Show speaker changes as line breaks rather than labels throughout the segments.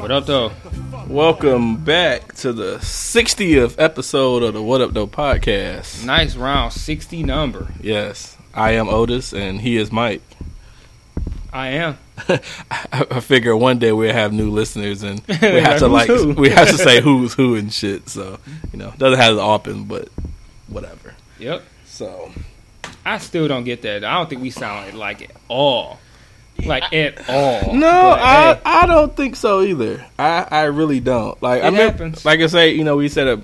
What up, though?
Welcome back to the 60th episode of the What Up, Though podcast.
Nice round, 60 number.
Yes, I am Otis and he is Mike.
I am.
I, figure one day we'll have new listeners and we have to like
who?
we have to say who's who and shit. So you know, doesn't have to open, but whatever.
Yep.
So
I still don't get that. I don't think we sound like it all. Like at all.
no,
But,
I
hey,
I don't think so either. I I really don't. Like I
It
remember,
happens.
like I say, you know, we said a,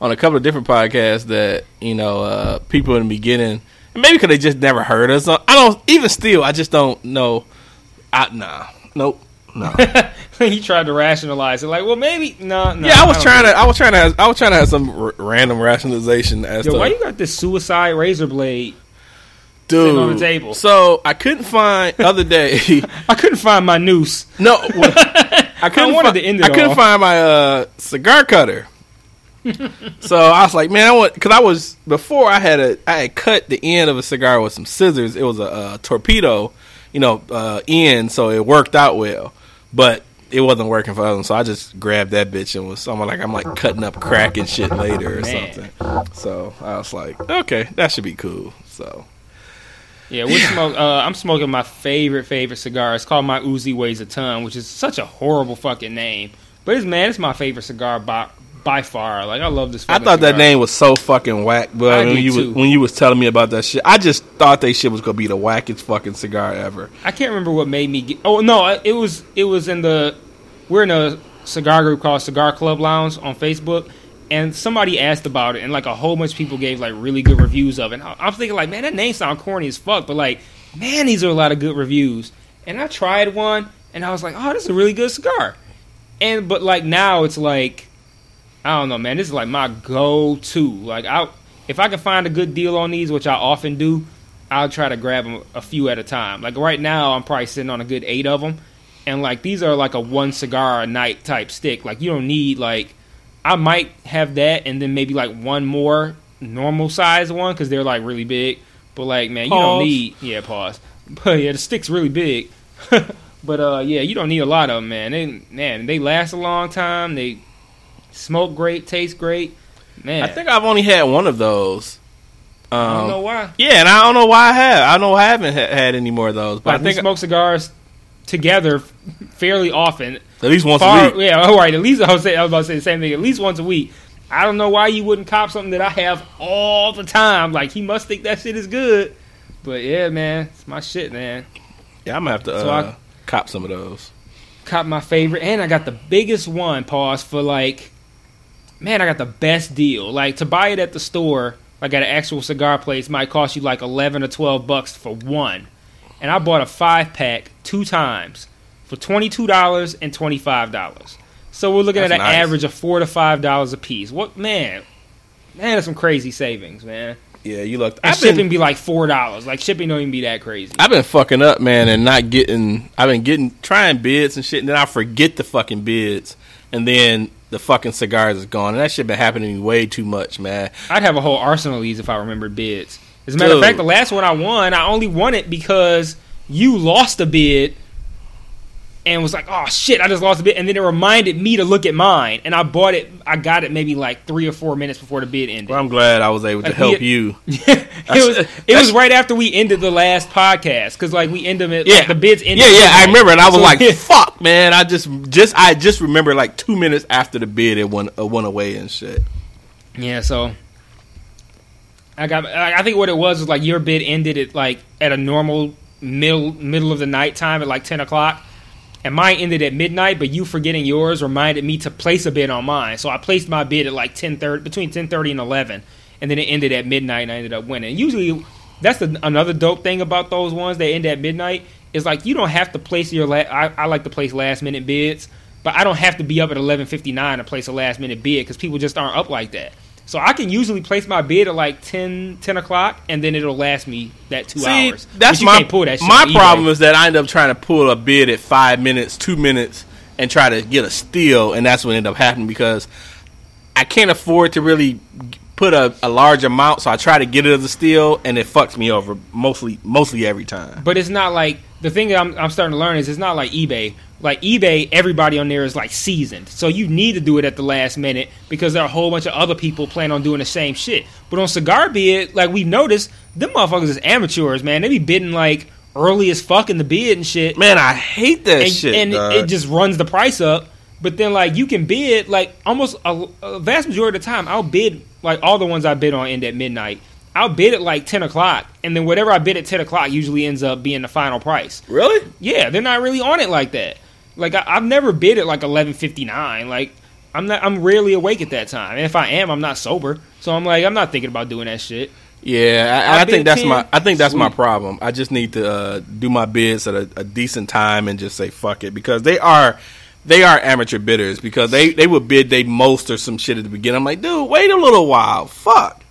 on a couple of different podcasts that you know uh, people in the beginning maybe because they just never heard us. I don't even still. I just don't know. I nah, nope, no.
he tried to rationalize it. Like, well, maybe no, no.
yeah, I was
don't
trying
think-
to. I was trying to. Have, I was trying to have some r- random rationalization as
Yo,
to
why you got this suicide razor blade?
Dude
on the table?
So I couldn't find the other day.
I couldn't find my noose.
no, I couldn't.
wanted
fi-
to end it
I couldn't find my uh, cigar cutter. so I was like, man, I want because I was before I had a I had cut the end of a cigar with some scissors. It was a, uh torpedo, you know, uh, end, so it worked out well, but it wasn't working for them, So I just grabbed that bitch and was someone like I'm like cutting up crack and shit later or
Man.
something. So I was like, okay, that should be cool. So
Yeah, we smoke. Uh, I'm smoking my favorite favorite cigar. It's called my Uzi weighs a ton, which is such a horrible fucking name. But it's man, it's my favorite cigar by by far. Like I love this.
I thought that name was so fucking whack, but when you
too.
was, when you was telling me about that shit, I just thought that shit was gonna be the wackest fucking cigar ever.
I can't remember what made me get. Oh no, it was it was in the we're in a cigar group called Cigar Club Lounge on Facebook, and somebody asked about it, and like a whole bunch of people gave like really good reviews of it. And I- I'm thinking like, man, that name sound corny as fuck, but like, man, these are a lot of good reviews. And I tried one, and I was like, oh, this is a really good cigar. And but like now it's like, I don't know, man, this is like my go-to. Like I, if I can find a good deal on these, which I often do, I'll try to grab them a few at a time. Like right now, I'm probably sitting on a good eight of them, and like these are like a one cigar a night type stick. Like you don't need like, I might have that and then maybe like one more normal size one because they're like really big. But like man, you
Pause.
don't need yeah pause. But yeah, the stick's really big. but uh yeah, you don't need a lot of them, man. They man they last a long time. They smoke great, taste great. Man,
I think I've only had one of those. Um,
I don't know why.
Yeah, and I don't know why I have. I know I haven't ha- had any more of those, but
Like
I think
we smoke cigars together fairly often.
At least once
Far,
a week.
yeah, all right. At least I was, say, I was about to say the same thing. At least once a week. I don't know why you wouldn't cop something that I have all the time. Like he must think that shit is good. But yeah, man, it's my shit, man.
Yeah, I'm gonna have to uh,
So I-
cop some of those.
Cop my favorite, and I got the biggest one. Pause for like, man, I got the best deal. Like to buy it at the store, like at an actual cigar place, might cost you like eleven or twelve bucks for one. And I bought a five pack two times for twenty two dollars and twenty five dollars. So we're looking
That's
at an
nice.
average of four to five dollars a piece. What man? Man, that's some crazy savings, man.
Yeah, you looked.
And
I've
shipping
been,
be like four dollars. Like shipping don't even be that crazy.
I've been fucking up, man, and not getting. I've been getting trying bids and shit, and then I forget the fucking bids, and then the fucking cigars is gone, and that shit been happening to me way too much, man.
I'd have a whole arsenal of these if I remembered bids. As a matter
Dude.
of fact, the last one I won, I only won it because you lost a bid and was like, "Oh shit, I just lost a bid," and then it reminded me to look at mine, and I bought it. I got it maybe like three or four minutes before the bid ended.
Well, I'm glad I was able to help
we-
you.
it was it was right after we ended the last podcast because like we ended it.
Yeah,
like, the bids ended.
Yeah, yeah, I remember, and I was
So-
like, "Fuck, man!" I just, just, I just remember like two minutes after the bid, it went, uh, went away and shit.
Yeah, so I got. I I think what it was was like your bid ended at like at a normal middle middle of the night time at like ten o'clock, and mine ended at midnight. But you forgetting yours reminded me to place a bid on mine, so I placed my bid at like ten thirty between ten thirty and eleven, and then it ended at midnight, and I ended up winning. Usually, that's the, another dope thing about those ones that end at midnight is like you don't have to place your. La- I, I like to place last minute bids. but I don't have to be up at eleven fifty nine to place a last minute bid because people just aren't up like that. So I can usually place my bid at like 10, 10 o'clock, and then it'll last me that two
See,
hours.
that's my
can't pull that shit
my problem is that I end up trying to pull a bid at five minutes, two minutes, and try to get a steal, and that's what ended up happening because I can't afford to really put a, a large amount, so I try to get it as a steal, and it fucks me over mostly mostly every time.
But it's not like the thing that I'm, I'm starting to learn is it's not like eBay. Like eBay, everybody on there is like seasoned, so you need to do it at the last minute because there are a whole bunch of other people plan on doing the same shit. But on cigar bid, like we've noticed, them motherfuckers is amateurs, man. They be bidding like early as fuck in the bid and shit,
Man, I hate that
and,
shit.
and
dog.
it just runs the price up. But then like you can bid like almost a, a vast majority of the time, I'll bid like all the ones I bid on end at midnight. I'll bid at like ten o'clock, and then whatever I bid at ten o'clock usually ends up being the final price.
really.
Yeah, they're not really on it like that. Like I, I've never bid at like eleven fifty nine. Like I'm not. I'm rarely awake at that time, and if I am, I'm not sober. So I'm like, I'm not thinking about doing that shit.
Yeah, I,
I
I think that's
10.
my I think that's my problem. I just need to uh, do my bids at a, a decent time and just say fuck it because they are they are amateur bidders because they they would bid they most or some shit at the beginning. I'm like, dude, wait a little while. Fuck.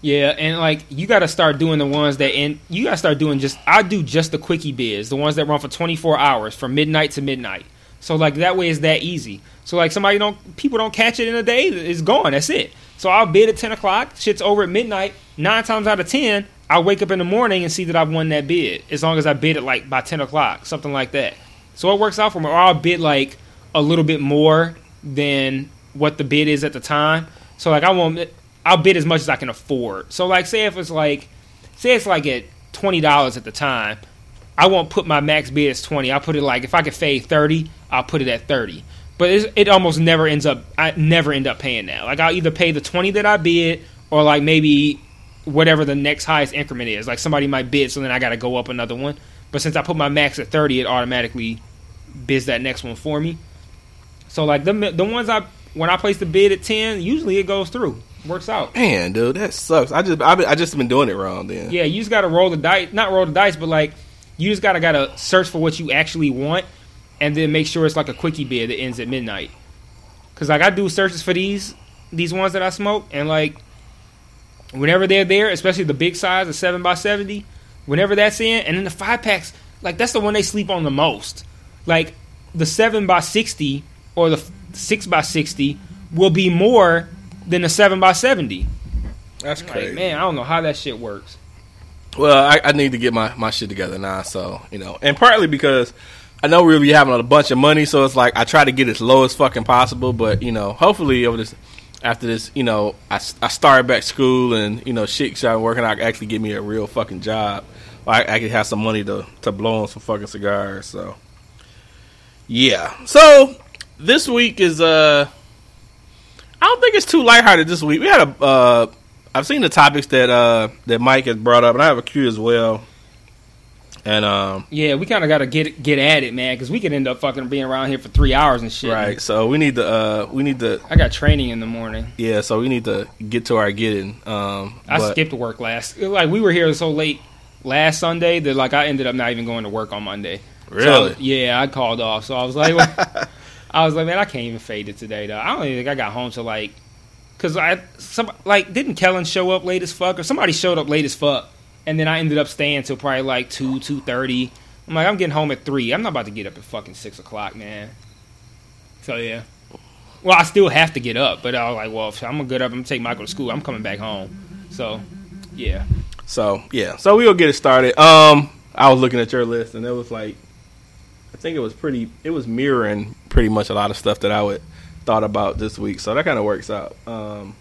Yeah, and like you got to start doing the ones that and you got to start doing just I do just the quickie bids, the ones that run for 24 hours from midnight to midnight. So like that way it's that easy. So like somebody don't people don't catch it in a day, it's gone. That's it. So I'll bid at 10 o'clock. Shit's over at midnight. Nine times out of 10, I'll wake up in the morning and see that I've won that bid. As long as I bid it like by 10 o'clock, something like that. So it works out for me. Or I'll bid like a little bit more than what the bid is at the time. So like I won't. I'll bid as much as I can afford. So like say if it's like say it's like at twenty dollars at the time, I won't put my max bid as twenty. I'll put it like if I could fade thirty, I'll put it at thirty. But it almost never ends up. I never end up paying that. Like I'll either pay the twenty that I bid, or like maybe whatever the next highest increment is. Like somebody might bid, so then I got to go up another one. But since I put my max at thirty, it automatically bids that next one for me. So like the the ones I when I place the bid at ten, usually it goes through, works out.
Man, dude, that sucks. I just I, I just been doing it wrong then.
Yeah, you just got to roll the dice, not roll the dice, but like you just gotta gotta search for what you actually want, and then make sure it's like a quickie bid that ends at midnight. Cause like I do searches for these these ones that I smoke, and like whenever they're there, especially the big size, the seven x seventy, whenever that's in, and then the five packs, like that's the one they sleep on the most. Like the seven x sixty or the six x sixty will be more than the seven x seventy.
That's
Like
crazy.
man, I don't know how that shit works.
Well, I, I need to get my, my shit together now, so you know, and partly because I know we'll be having a bunch of money, so it's like I try to get as low as fucking possible. But you know, hopefully over this after this, you know, I, I start back school and you know shit started working. I actually get me a real fucking job. I, I can have some money to to blow on some fucking cigars. So yeah, so this week is uh, I don't think it's too lighthearted this week. We had a uh, I've seen the topics that uh that Mike has brought up, and I have a cue as well. And um,
Yeah, we kind of got to get get at it, man, because we could end up fucking being around here for three hours and shit.
right, so we need to uh we need to
I got training in the morning.
yeah, so we need to get to our getting. Um,
I
but-
skipped work last. Like we were here so late last Sunday that like I ended up not even going to work on Monday. So,
Really?
yeah, I called off. So I was like, well, I was like, man, I can't even fade it today though. I don't even think I got home till like, cause I some like didn't Kellen show up late as fuck or somebody showed up late as fuck, and then I ended up staying till probably like two two thirty. I'm like, I'm getting home at three. I'm not about to get up at fucking six o'clock, man. So yeah. Well, I still have to get up, but I was like, well, I'm gonna get up. I'm gonna take Michael to school. I'm coming back home. So, yeah.
So yeah, so we'll get it started. Um, I was looking at your list, and it was like, think it was pretty. It was mirroring pretty much a lot of stuff that I would thought about this week. So that kind of works out. Um,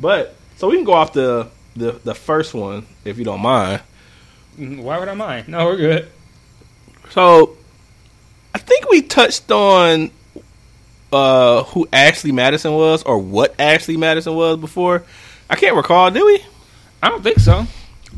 but so we can go off the the the first one if you don't mind.
Mm, Why would I mind? No, we're good.
So I think we touched on uh who Ashley Madison was or what Ashley Madison was before. I can't recall, did we?
I don't think so.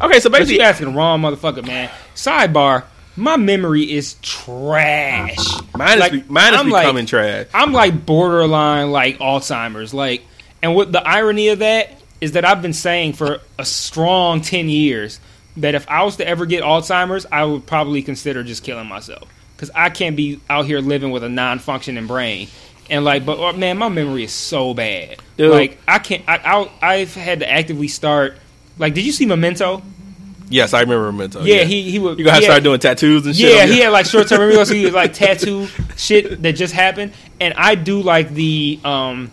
Okay, so basically
you asking the wrong motherfucker, man. Sidebar: My memory is trash.
mine is,
Like,
mine is
I'm like-
becoming trash.
I'm like borderline like Alzheimer's. Like, and what the irony of that is that I've been saying for a strong ten years that if I was to ever get Alzheimer's, I would probably consider just killing myself because I can't be out here living with a non-functioning brain. And like, but uh, man, my memory is so bad.
Dude.
Like, I can't. I, I I've had to actively start. Like, did you see Memento?
Yes, I remember Memento.
yeah, he he would.
You gonna have
he
to
had-
start doing tattoos and shit.
Yeah, he had like short term memory loss. He had like tattoo shit that just happened, and I do like the um,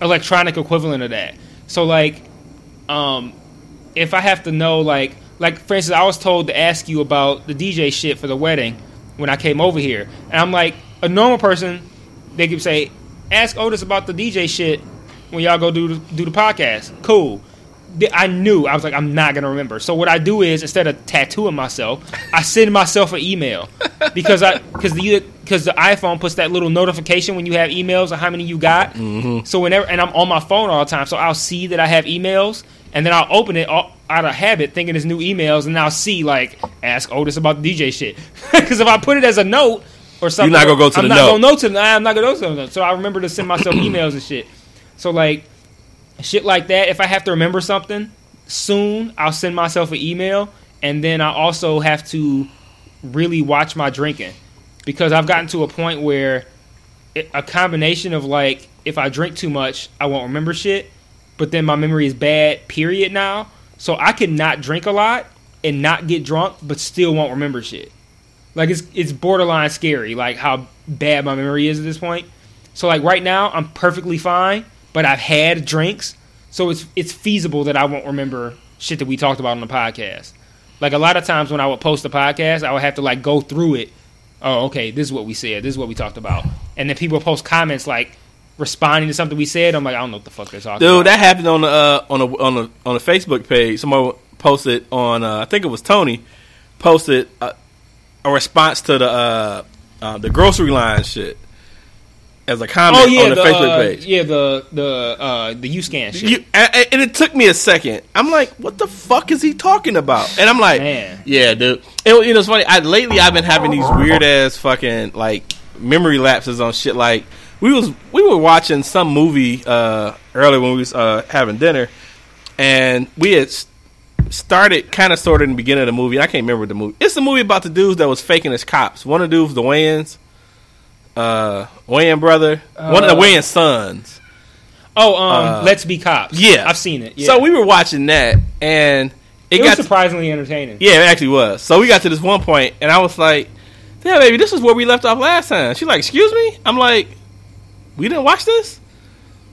electronic equivalent of that. So like, um, if I have to know like like for instance, I was told to ask you about the DJ shit for the wedding when I came over here, and I'm like a normal person, they could say, ask Otis about the DJ shit when y'all go do the, do the podcast. Cool. I knew I was like I'm not gonna remember. So what I do is instead of tattooing myself, I send myself an email because I because the because the iPhone puts that little notification when you have emails of how many you got. Mm-hmm. So whenever and I'm on my phone all the time, so I'll see that I have emails and then I'll open it all, out of habit, thinking it's new emails, and I'll see like ask Otis about the DJ shit. Because if I put it as a note or something, you're
not gonna go to
I'm
the
not
note.
Gonna note to I'm not gonna go to the note. So I remember to send myself emails and shit. So like shit like that. If I have to remember something soon, I'll send myself an email, and then I also have to really watch my drinking because I've gotten to a point where it, a combination of like if I drink too much, I won't remember shit, but then my memory is bad. Period. Now, so I can not drink a lot and not get drunk, but still won't remember shit. Like it's it's borderline scary, like how bad my memory is at this point. So like right now, I'm perfectly fine, but I've had drinks, so it's it's feasible that I won't remember shit that we talked about on the podcast. Like a lot of times when I would post a podcast, I would have to like go through it. Oh, okay, this is what we said. This is what we talked about, and then people post comments like responding to something we said. I'm like, I don't know what the fuck they're talking
Dude,
about.
that happened on the uh, on the on the on the Facebook page. Someone posted on uh, I think it was Tony posted a, a response to the uh, uh, the grocery line shit as a comment
oh yeah,
on the, Facebook
uh,
page.
yeah, the the uh, the U scan shit.
You, and, and it took me a second. I'm like, what the fuck is he talking about? And I'm like,
Man.
yeah, dude. It, you know, it's funny. I, lately, I've been having these weird ass fucking like memory lapses on shit. Like we was we were watching some movie uh, earlier when we was uh, having dinner, and we had started kind of sort of in the beginning of the movie. I can't remember the movie. It's the movie about the dudes that was faking as cops. One of the dudes, the Wayans, uh, Wayans brother, one of the Wayans.
oh, um,
uh,
Let's Be Cops.
yeah.
I've seen it. Yeah.
So we were watching that, and it,
it was
got to,
surprisingly entertaining.
yeah, it actually was. So we got to this one point, and I was like, "Yeah, baby, this is where we left off last time." She's like, "Excuse me?" I'm like, "We didn't watch this."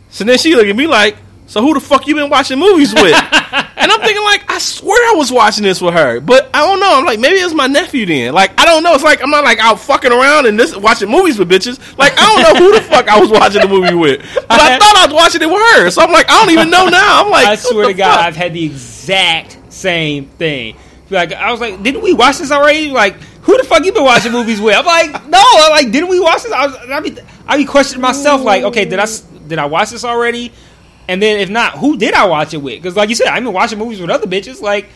So then she looked at me like, "So who the fuck you been watching movies with?" and I'm thinking like, I swear I was watching this with her, but I don't know. I'm like, maybe it's my nephew then. Like, I don't know. It's like I'm not like out fucking around and this watching movies with bitches. Like, I don't know who the fuck I was watching the movie with, but I,
I-
thought I was watching it with her. So I'm like, I don't even know now. I'm like,
I swear to God,
fuck?
I've had the exact same thing. Like I was like, didn't we watch this already? Like, who the fuck you been watching movies with? I'm like, no. I'm like, didn't we watch this? I was, I be, I be questioning myself. Like, okay, did I did I watch this already? And then if not, who did I watch it with? Because like you said, I've been watching movies with other bitches. Like,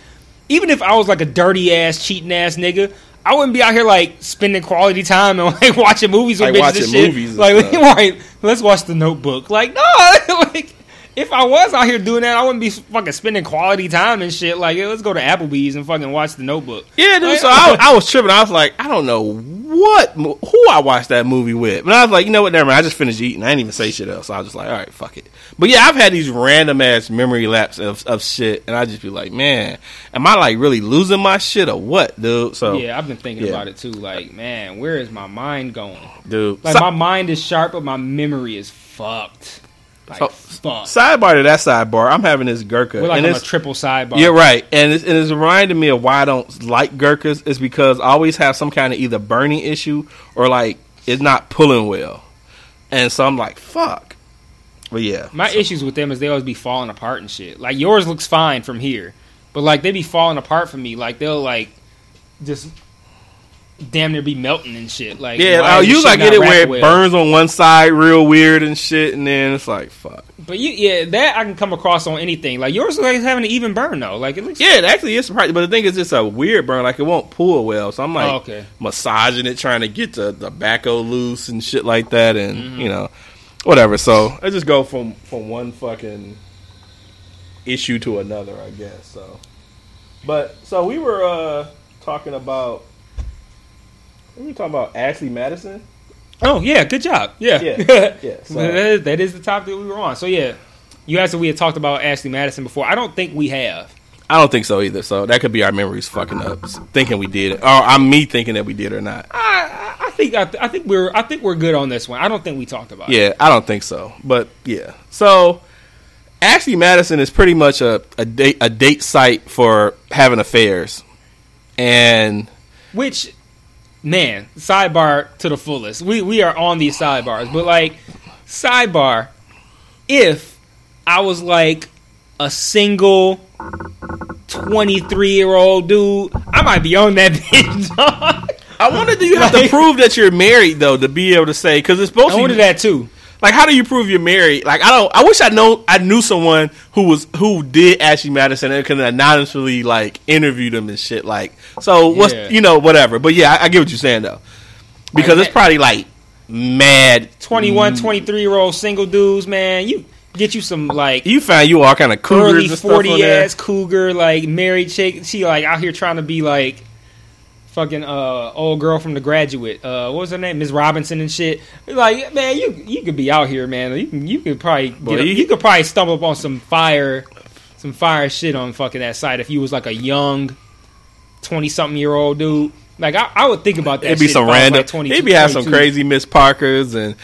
even if I was like a dirty ass, cheating ass nigga. I wouldn't be out here like spending quality time and like watching movies with
Like,
bitches
watching
and shit.
movies and
like, right, let's watch The Notebook. Like, no, like if I was out here doing that, I wouldn't be fucking spending quality time and shit. Like, let's go to Applebee's and fucking watch The Notebook.
Yeah, dude.
Like-
So I, I was tripping. I was like, I don't know what who I watched that movie with, but I was like, you know what? Never mind. I just finished eating. I didn't even say shit else. So I was just like, all right, fuck it. But yeah, I've had these random ass memory laps of, of shit, and I just be like, man, am I like really losing my shit or what, dude? So
Yeah, I've been thinking
Yeah.
about it too. Like, man, where is my mind going?
dude.
Like,
Si-
my mind is sharp, but my memory is fucked. Like,
so-
fucked.
sidebar to that sidebar, I'm having this Gurkha,
We're like
and
on a triple sidebar.
You're right, and it's, and it's reminding me of why I don't like Gurkhas. Is because I always have some kind of either burning issue or like it's not pulling well, and so I'm like, fuck. But yeah,
My issues with them is they always be falling apart and shit. Like yours looks fine from here, but like they be falling apart from me. Like they'll like just damn near be melting and shit. Like
yeah.
why
I
is this
usually I get it where it
well?
burns on one side real weird and shit, and then it's like, fuck.
But you, yeah, that I can come across on anything. Like yours looks like it's having an even burn though. Like it looks.
Yeah, it actually is surprising, but the thing is, it's a weird burn. Like it won't pull well, so I'm like
Oh, okay.
massaging it, trying to get the the tobacco loose and shit like that, and
Mm-hmm.
you know, whatever. So I just go from from one fucking issue to another, I guess. So, but so we were uh talking about We talking about Ashley Madison.
Oh yeah, good job. Yeah,
Yeah, yeah, so-
that, is, that is the topic that we were on. So yeah, you asked if we had talked about Ashley Madison before. I don't think we have.
I don't think so either. So that could be our memories fucking up, thinking we did it, or I'm me thinking that we did or not.
I, I I think I, think we're I think we're good on this one. I don't think we talked about it.
Yeah, I don't think so. But yeah, so Ashley Madison is pretty much a a date a date site for having affairs, and
Which, man, sidebar to the fullest. We we are on these sidebars, but like sidebar, if I was like a single twenty three year old dude, I might be on that bitch.
I wonder do you have to prove that you're married though to be able to say because it's supposed
I
to
wanted that too.
like how do you prove you're married? Like I don't. I wish I know I knew someone who was who did Ashley Madison and could anonymously like interview them and shit. Like so, what's
Yeah.
you know whatever. But yeah, I, I get what you're saying though because
Like,
it's probably like mad
21, mm. 23 year old single dudes, man. You get you some like
You find you all kind of cougars
early
and stuff on
forty ass cougar, like married chick. She like out here trying to be like fucking uh old girl from the graduate. Uh what was her name? Miss Robinson and shit. Like, man, you you could be out here, man. You can you could probably
Boy,
get,
you-
you, could probably stumble upon some fire some fire shit on fucking that site if you was like a young twenty something year old dude. Like I, I would think about that.
It'd be some
if I was,
random.
Like 22,
It'd be have some crazy Miss Parkers and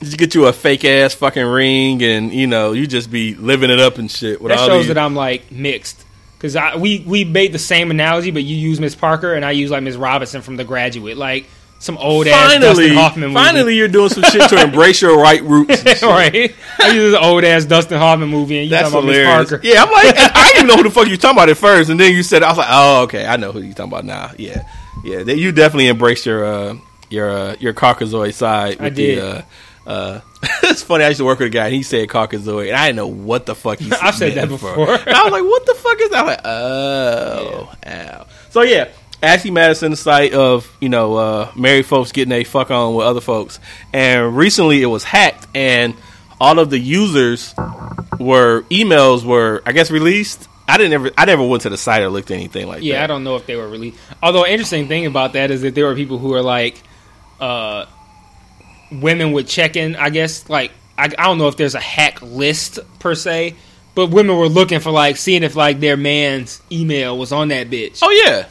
you get you a fake ass fucking ring and you know you just be living it up and shit. With
That shows
these,
that I'm like mixed because we we made the same analogy, but you use Miss Parker and I use like Miss Robinson from The Graduate, like some old ass
finally,
Dustin Hoffman movie.
finally, you're doing some shit to embrace your right roots.
right? I use an old ass Dustin Hoffman movie, and you
That's
talking about Miss
hilarious.
Parker.
Yeah, I'm like, I didn't even know who the fuck you talking about at first, and then you said, I was like, oh, okay, I know who you talking about now. Yeah, yeah, you definitely embraced your uh, your uh, your Caucasoid side.
I did.
The, uh, uh, it's funny. I used to work with a guy, and he said Caucasoid, and I didn't know what the fuck he. Said.
I've said that before.
I was like, what the fuck is that? I'm like, oh, ow. So yeah. Ashley Madison, the site of you know uh, married folks getting a fuck on with other folks, and recently it was hacked, and all of the users were emails were I guess released. I didn't ever I never went to the site or looked at anything like
Yeah,
that.
I don't know if they were released. Although, interesting thing about that is that there were people who are like, uh, women would check in. I guess like I, I don't know if there's a hack list per se, but women were looking for like seeing if like their man's email was on that bitch.
Oh yeah,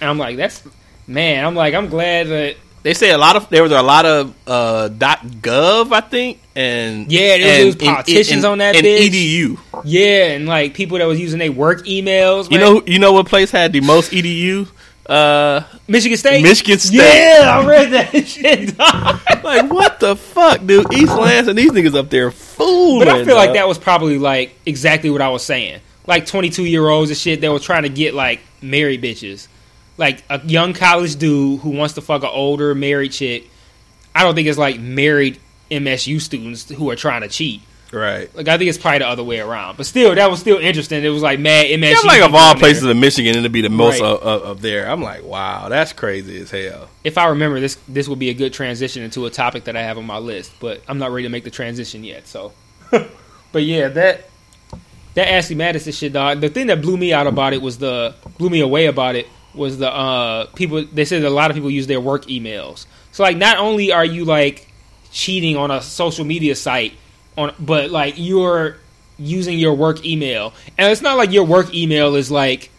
And I'm like, that's man. I'm like, I'm glad that
they say a lot of there was a lot of uh, .gov I think and
Yeah, there was-
and-
was
and-
politicians
and-
on that
and
bitch.
edu.
yeah, and like people that was using their work emails.
You
man.
know you know what place had the most edu? Uh,
Michigan State.
Michigan State.
Yeah, I read that shit.
like what the fuck, dude? East Lance and these niggas up there fooling.
But I feel like
dog.
that was probably like exactly what I was saying. Like 22 year olds and shit that were trying to get like married bitches. Like a young college dude who wants to fuck an older married chick. I don't think it's like married MSU students who are trying to cheat.
Right.
Like I think it's probably the other way around. But still, that was still interesting. It was like mad MSU.
I'm like of all places in Michigan, to be the most
Right.
of, of, of there. I'm like, wow, that's crazy as hell.
If I remember this, this would be a good transition into a topic that I have on my list. But I'm not ready to make the transition yet. So, but yeah, that that Ashley Madison shit, dog. The thing that blew me out about it was the blew me away about it was the uh people. They said that a lot of people use their work emails. So like, not only are you like cheating on a social media site, on but like you're using your work email, and it's not like your work email is like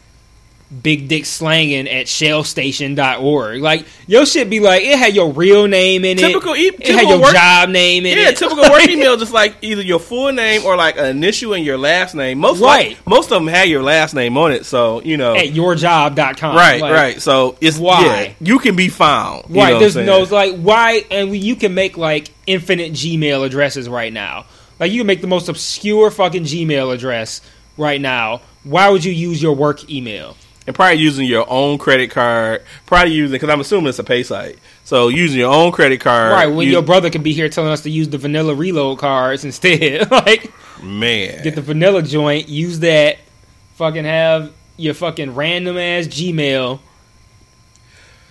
big dick slanging at shellstation.org. Like your shit be like it had your real name in
Typical
it.
e-
it had your
work-
job name in
Yeah,
it.
Yeah, typical work email, just like either your full name or like an initial and your last name. Most
Right.
like, most of them have your last name on it, so you know.
at yourjob.com.
right,
Like,
right. So it's
why?
yeah, you can be found.
Right. There's no like why, and we, you can make like infinite Gmail addresses right now. Like you can make the most obscure fucking Gmail address right now. Why would you use your work email?
And probably using your own credit card. Probably using because I'm assuming it's a pay site. So using your own credit card.
right. When
you-
your brother could be here telling us to use the vanilla reload cards instead. like
man,
get the vanilla joint, use that. Fucking have your fucking random ass Gmail.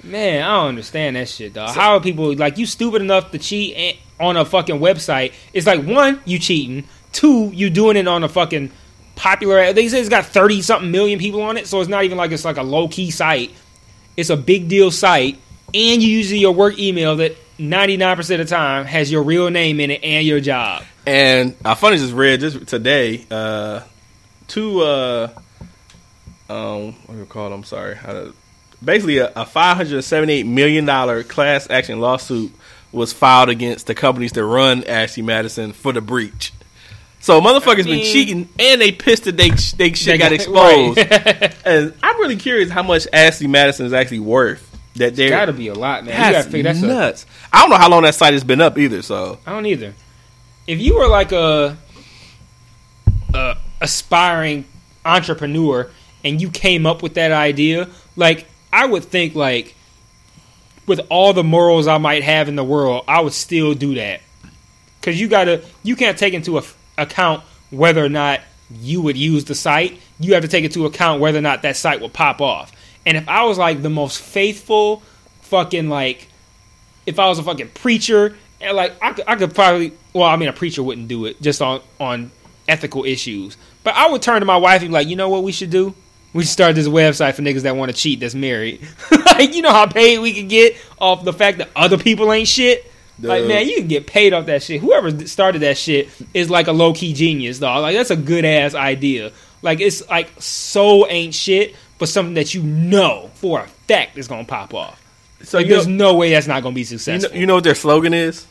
Man, I don't understand that shit, dog. How are people like you stupid enough to cheat on a fucking website? It's like one, you cheating. Two, you doing it on a fucking popular. They say it's got thirty something million people on it, so it's not even like it's like a low key site. It's a big deal site, and you use your work email that 99% of the time has your real name in it and your job.
And I funny just read this today. Uh, two, uh, um, what do you call it? I'm sorry. How to, basically, a, a 578 million dollar class action lawsuit was filed against the companies that run Ashley Madison for the breach. So motherfuckers been
mean-
cheating, and they pissed that they they shit
They
got
got-
exposed.
right.
and I'm really curious how much Ashley Madison is actually worth. That they're
Gotta be a lot, man. you gotta figure that's
nuts. I don't know how long that site has been up either. So
I don't either. If you were like a, a aspiring entrepreneur and you came up with that idea, like I would think like with all the morals I might have in the world, I would still do that. Cuz you got to you can't take into a, account whether or not you would use the site. You have to take into account whether or not that site will pop off. And if I was like the most faithful fucking like if I was a fucking preacher, and like I could, I could probably, well, I mean, a preacher wouldn't do it just on on ethical issues, but I would turn to my wife and be like, you know what we should do? We should start this website for niggas that want to cheat that's married. like, you know how paid we could get off the fact that other people ain't shit. Like, man, you can get paid off that shit. Whoever started that shit is like a low key genius, dog. Like, that's a good ass idea. Like, it's like so ain't shit, but something that you know for a fact is gonna pop off.
so
Like, there's
know,
no way that's not gonna be
you know
successful.
you know what their slogan is?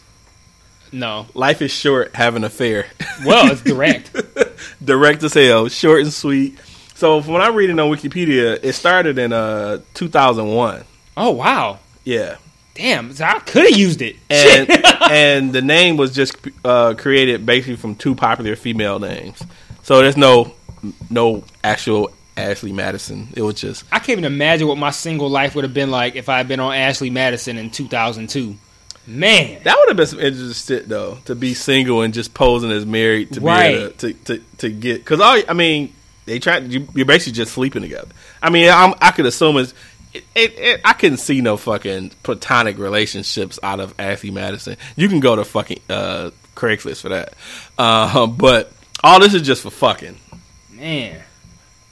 no.
Life is short, have an affair.
Well, it's direct.
Direct as hell, short and sweet. So when I'm reading on Wikipedia, it started in uh 2001.
oh wow,
Yeah,
damn! I could have used it.
and and the name was just uh, created basically from two popular female names. So there's no no actual Ashley Madison. It was just
I can't even imagine what my single life would have been like if I had been on Ashley Madison in 2002. Man,
that would have been some interesting shit though to be single and just posing as married to be able to, to, to get because all I mean they try you, you're basically just sleeping together. I mean I'm, I could assume it's. It, it, it, I couldn't see no fucking platonic relationships out of Ashley Madison. You can go to fucking uh, Craigslist for that. Uh, but all this is just for fucking.
man,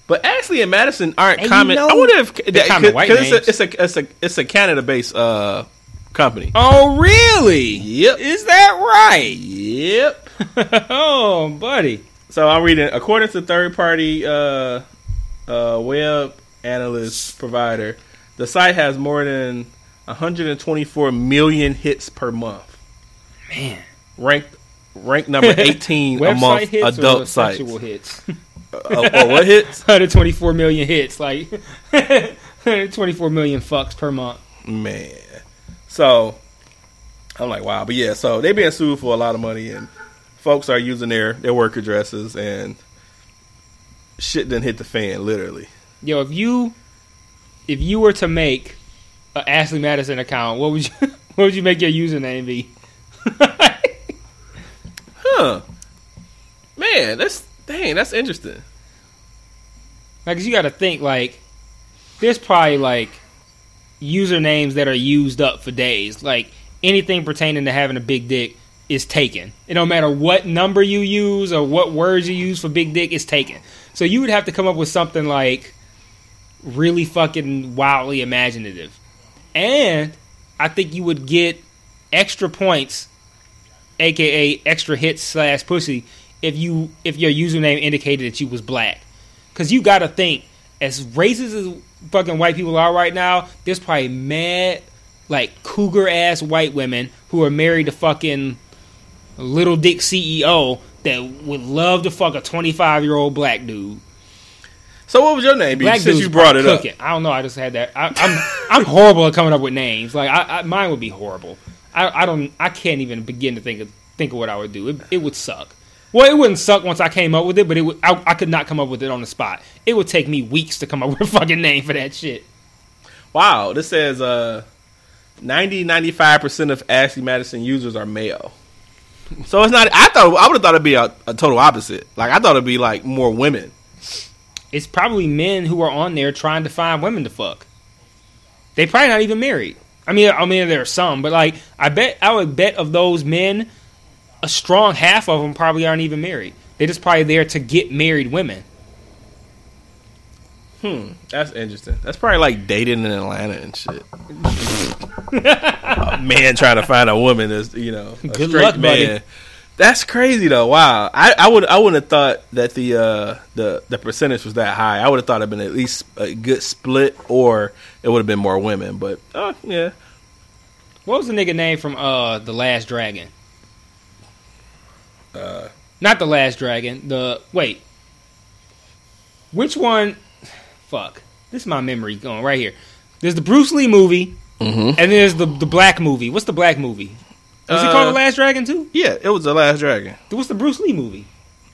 But Ashley and Madison aren't
And you
common.
know
I wonder if that,
common white
it's, a,
names.
it's a it's a it's a Canada based uh, company.
Oh really?
Yep.
Is that right?
Yep.
oh, buddy.
So I'm reading according to third party uh, uh, web analyst provider, the site has more than 124 million hits per month.
Man,
Ranked ranked number 18
website
among adult sites.
hits?
Uh, uh, what hits?
124 million hits, like 124 million fucks per month.
Man. So I'm like, wow. But yeah, so they being sued for a lot of money and folks are using their, their work addresses and shit didn't hit the fan, literally.
Yo, if you if you were to make an Ashley Madison account, what would you what would you make your username be?
Huh. Man, that's dang, that's interesting.
Like, 'cause you got to think like there's probably like usernames that are used up for days. Like anything pertaining to having a big dick is taken. It don't matter what number you use or what words you use for big dick, it's taken. So you would have to come up with something like really fucking wildly imaginative. And I think you would get extra points, aka extra hits slash pussy, if you if your username indicated that you was black. Cause you gotta think, as racist as fucking white people are right now, there's probably mad like cougar ass white women who are married to fucking little dick CEO that would love to fuck a 25 year old black dude.
So what was your name
Black
since you brought it up?
I don't know. I just had that. I, I'm I'm horrible at coming up with names. Like I, I mine would be horrible. I, I don't. I can't even begin to think of think of what I would do. It, it would suck. Well, it wouldn't suck once I came up with it, but it would. I, I could not come up with it on the spot. It would take me weeks to come up with a fucking name for that shit.
Wow, this says uh 90 95% of Ashley Madison users are male. So it's not I thought I would have thought it'd be a, a total opposite. Like I thought it'd be like more women.
It's probably men who are on there trying to find women to fuck. They probably not even married. I mean, I mean, there are some, but like, I bet I would bet of those men, a strong half of them probably aren't even married. They're just probably there to get married women.
Hmm, that's interesting. That's probably like dating in Atlanta and shit. a man trying to find a woman is you know a
Good
straight
luck, buddy.
That's crazy though. Wow, I, I would I wouldn't have thought that the uh, the the percentage was that high. I would have thought it'd been at least a good split, or it would have been more women. But uh, yeah,
What was the nigga name from uh the Last Dragon?
Uh,
Not the Last Dragon. The wait. Which one? Fuck. This is my memory going right here. There's the Bruce Lee movie,
Mhm.
and there's the the black movie. What's the black movie? Was it
Uh,
called the Last Dragon too?
yeah, it was the Last Dragon.
What's the Bruce Lee movie?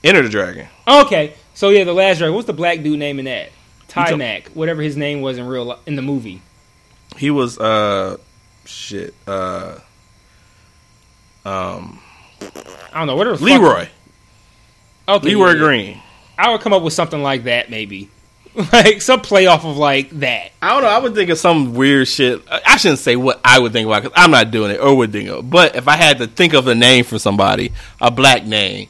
Enter the Dragon.
Okay, so yeah, the Last Dragon. What's the black dude name in that? Ty
talk-
Mac, whatever his name was in real li- in the movie.
He was uh shit uh um
I don't know. What the fuck-
Leroy
Okay,
Leroy
yeah, yeah.
Green.
I would come up with something like that, maybe, like some play off of like that.
I don't know. I would think of some weird shit. I shouldn't say what I would think about because I'm not doing it or would think of. But if I had to think of a name for somebody, a black name,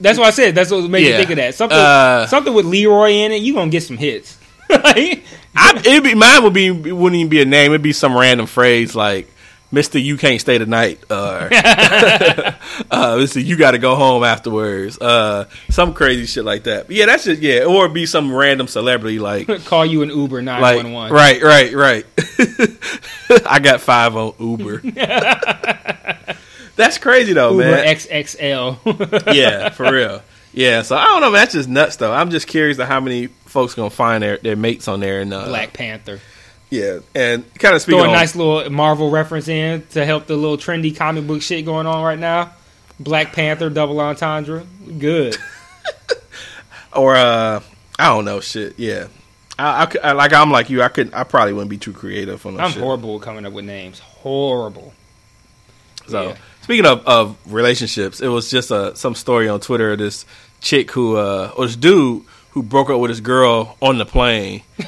That's what I said. That's what made me think of that. Something,
Uh,
something with Leroy in it. You gonna get some hits. Like,
I, it'd be mine would be it wouldn't even be a name. It'd be some random phrase like "Mister, you can't stay tonight," or uh, "Mister, you got to go home afterwards." Uh, some crazy shit like that. But yeah, that's just yeah, or be some random celebrity like
call you an Uber nine one one.
right, right, right. I got five on Uber. that's crazy though,
Uber
man.
XXL.
yeah, for real. Yeah, so I don't know, man. That's just nuts, though. I'm just curious to how many folks gonna find their, their mates on there and uh,
Black Panther.
Yeah, and kind of speaking
Throw a
on
nice little Marvel reference in to help the little trendy comic book shit going on right now. Black Panther, double entendre. Good.
or uh, I don't know, shit. Yeah, I, I, I like I'm like you. I could I probably wouldn't be too creative on
I'm
shit.
horrible coming up with names. Horrible.
So
Yeah.
speaking of, of relationships, it was just uh, some story on Twitter of this chick who uh, or this dude who broke up with his girl on the plane.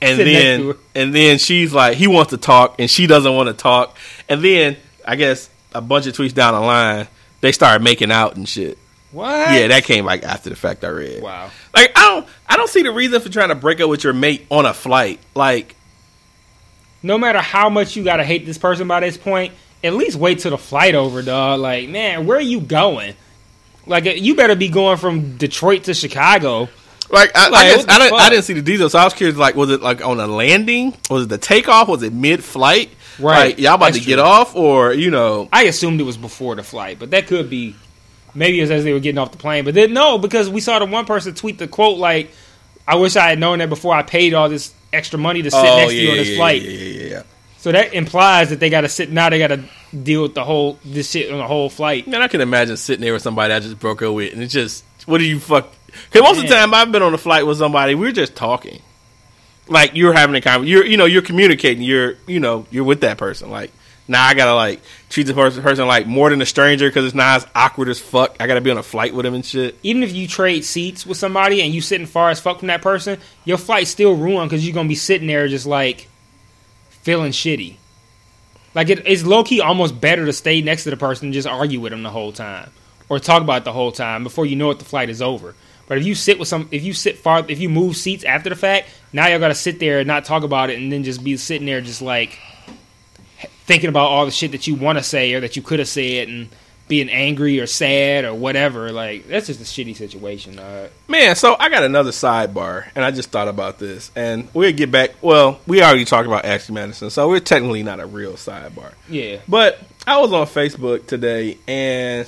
And then, and then she's like, he wants to talk, and she doesn't want to talk. And then, I guess a bunch of tweets down the line, they started making out and shit.
What?
Yeah, that came like after the fact. I read.
Wow.
Like, I don't, I don't see the reason for trying to break up with your mate on a flight. Like,
no matter how much you gotta hate this person by this point, at least wait till the flight over, dog. Like, man, where are you going? Like, you better be going from Detroit to Chicago.
Like I,
Like,
I, guess, I, didn't, I didn't see the details, so I was curious. Like, was it like on a landing? Was it the takeoff? Was it mid-flight?
Right.
Like, y'all about
That's
to get
true.
off, or you know?
I assumed it was before the flight, but that could be maybe it was as they were getting off the plane. But then no, because we saw the one person tweet the quote like, "I wish I had known that before I paid all this extra money to sit oh, next to you on this
Oh, yeah,
flight."
yeah, yeah, yeah, yeah.
So that implies that they got to sit now. They got to deal with the whole this shit on the whole flight.
Man, I can imagine sitting there with somebody I just broke up with, and it's just, what do you fuck? Because most of the time I've been on a flight with somebody, we're just talking. Like you're having a conversation, you're, you know, you're communicating. You're, you know, you're with that person. Like now, I gotta like treat the person, person like more than a stranger because it's not as awkward as fuck. I gotta be on a flight with him and shit.
Even if you trade seats with somebody and you sitting far as fuck from that person, your flight's still ruined because you're gonna be sitting there just like feeling shitty. Like it, it's low key almost better to stay next to the person and just argue with them the whole time or talk about it the whole time before you know it the flight is over. But if you sit with some, if you sit far, if you move seats after the fact, now y'all got to sit there and not talk about it, and then just be sitting there just like thinking about all the shit that you want to say or that you could have said, and being angry or sad or whatever. Like that's just a shitty situation. Uh,
Man, so I got another sidebar, and I just thought about this, and we'll get back. Well, we already talked about Ashley Madison, so we're technically not a real sidebar.
yeah,
But I was on Facebook today, and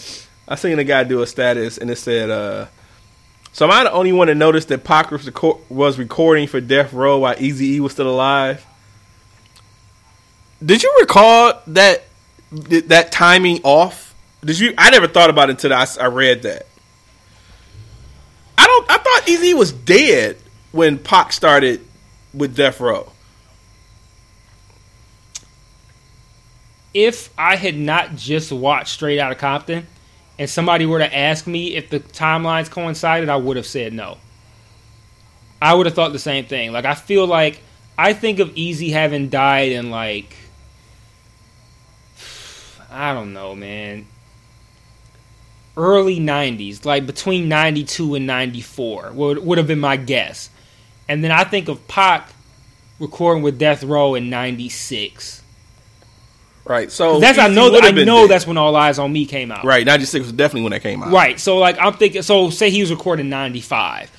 I seen a guy do a status, and it said, uh, "So am I the only one that noticed that Pac was, recording for Death Row while Easy E was still alive?" Did you recall that that timing off? Did you? I never thought about it until I, I read that. I don't. I thought Eazy was dead when Pac started with Death Row.
if I had not just watched Straight Outta Compton, and somebody were to ask me if the timelines coincided, I would have said no. I would have thought the same thing. Like I feel like I think of Eazy having died in like I don't know, man. Early '90s, like between '92 and '94, would would have been my guess. And then I think of Pac recording with Death Row in '96.
Right. So
That's I know.
would
I know
dead.
that's when All Eyez on Me came out.
right. Ninety six was definitely when that came out.
Right. So like I'm thinking. So say he was recording ninety five.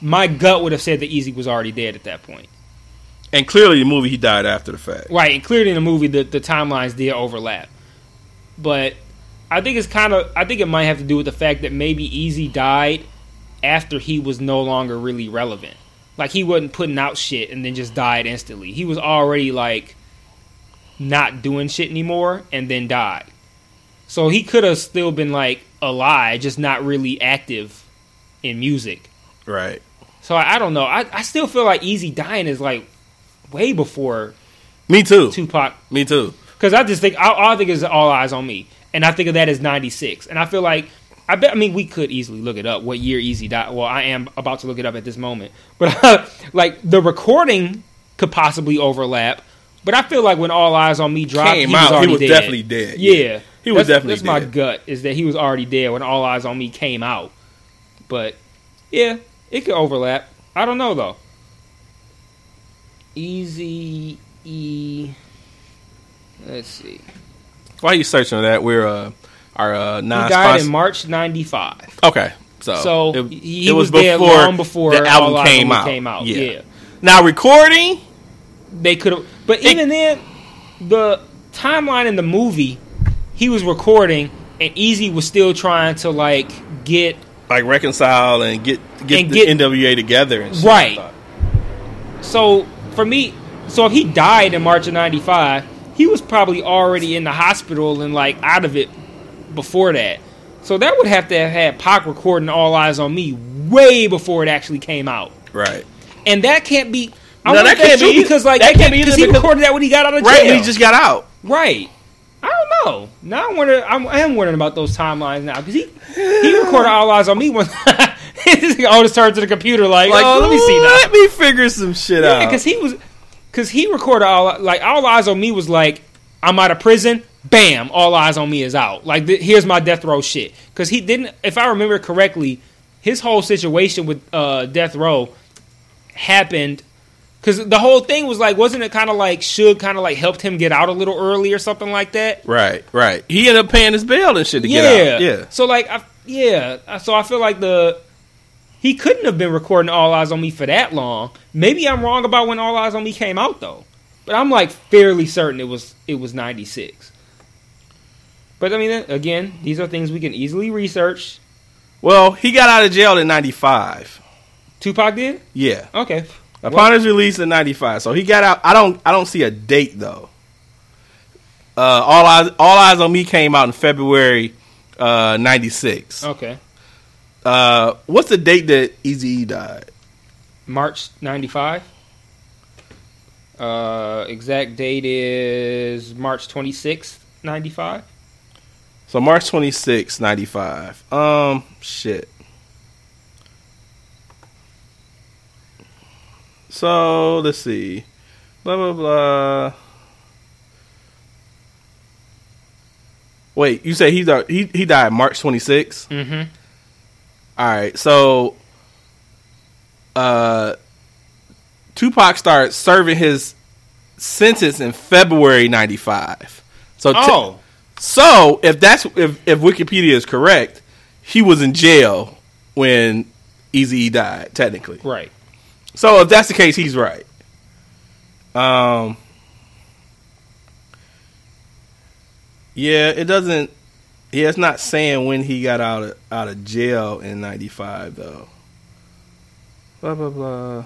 My gut would have said that Eazy was already dead at that point.
And clearly, the movie he died after the fact.
Right, and clearly in the movie the, the timelines did overlap. But I think it's kind of I think it might have to do with the fact that maybe Eazy died after he was no longer really relevant. Like he wasn't putting out shit and then just died instantly. He was already like not doing shit anymore and then died. So he could have still been like alive, just not really active in music.
Right.
So I, I don't know. I, I still feel like Eazy dying is like way before
Me too.
Tupac
Me too.
because I just think all, all I think is All Eyez on Me, and I think of that as '96, and I feel like I bet. I mean, we could easily look it up what year Eazy died. Well, I am about to look it up at this moment, but like the recording could possibly overlap. But I feel like when All Eyez on Me dropped,
Came
he was
out, he was
dead.
definitely dead.
Yeah,
He was
That's-
definitely
That's my gut is that he was already dead when All Eyez on Me came out. But yeah, it could overlap. I don't know though. Easy E. Let's see.
While you searching that, we're uh, our uh,
He
non
died in March '95.
Okay. So,
So
it,
he
it
was, dead long before
the album
All Eyez
came, out.
came out.
Yeah.
Yeah,
Now recording,
they could have. But
It-
even then, the timeline in the movie, he was recording, and Eazy was still trying to like get
like reconcile and get get
And
the
get-
NWA together and.
Right. So for me, so if he died in March of '95, he was probably already in the hospital and like out of it before that. So that would have to have had Pac recording "All Eyez on Me" way before it actually came out,
Right.
and that can't be. I
No, that can't be
because like
That can't be
because he recorded that when he got out of jail.
Right. He just got out.
Right. I don't know. Now I'm wondering. I'm, I am wondering about those timelines now because he he recorded "All Eyez on Me" when all always turned to the computer like,
Like,
"Oh, let me see now."
Let me figure some shit
Yeah,
out.
because he was, because he recorded all like All Eyez on Me was like I'm out of prison, bam, All Eyez on Me is out. Like th- here's my death row shit. Because he didn't, if I remember correctly, his whole situation with uh, death row happened. Because the whole thing was like, wasn't it kind of like Suge kind of like helped him get out a little early or something like that?
right. Right. He ended up paying his bail and shit to
yeah,
get out. Yeah. Yeah.
So like, I, yeah. So I feel like the he couldn't have been recording All Eyez on Me for that long. Maybe I'm wrong about when All Eyez on Me came out though, but I'm like fairly certain it was it was '96. But I mean, again, these are things we can easily research.
Well, he got out of jail in '95.
Tupac did
Yeah.
okay.
Upon his release in '95, so he got out. I don't. I don't see a date though. Uh, all eyes. All Eyez on Me came out in February uh, '96.
Okay,
Uh, what's the date that Eazy died?
March '95. Uh, exact date is March 26th, 95.
So March 26th, 95. Um, shit. So let's see. Blah blah blah. Wait, you say he died? He he died March 26.
Mm-hmm.
All right, so uh, Tupac started serving his sentence in February '95. So t-
Oh,
so if that's if if Wikipedia is correct, he was in jail when Eazy died, technically.
right.
So if that's the case, he's right. Um. Yeah, it doesn't. Yeah, it's not saying when he got out of out of jail in '95 though. Blah blah blah.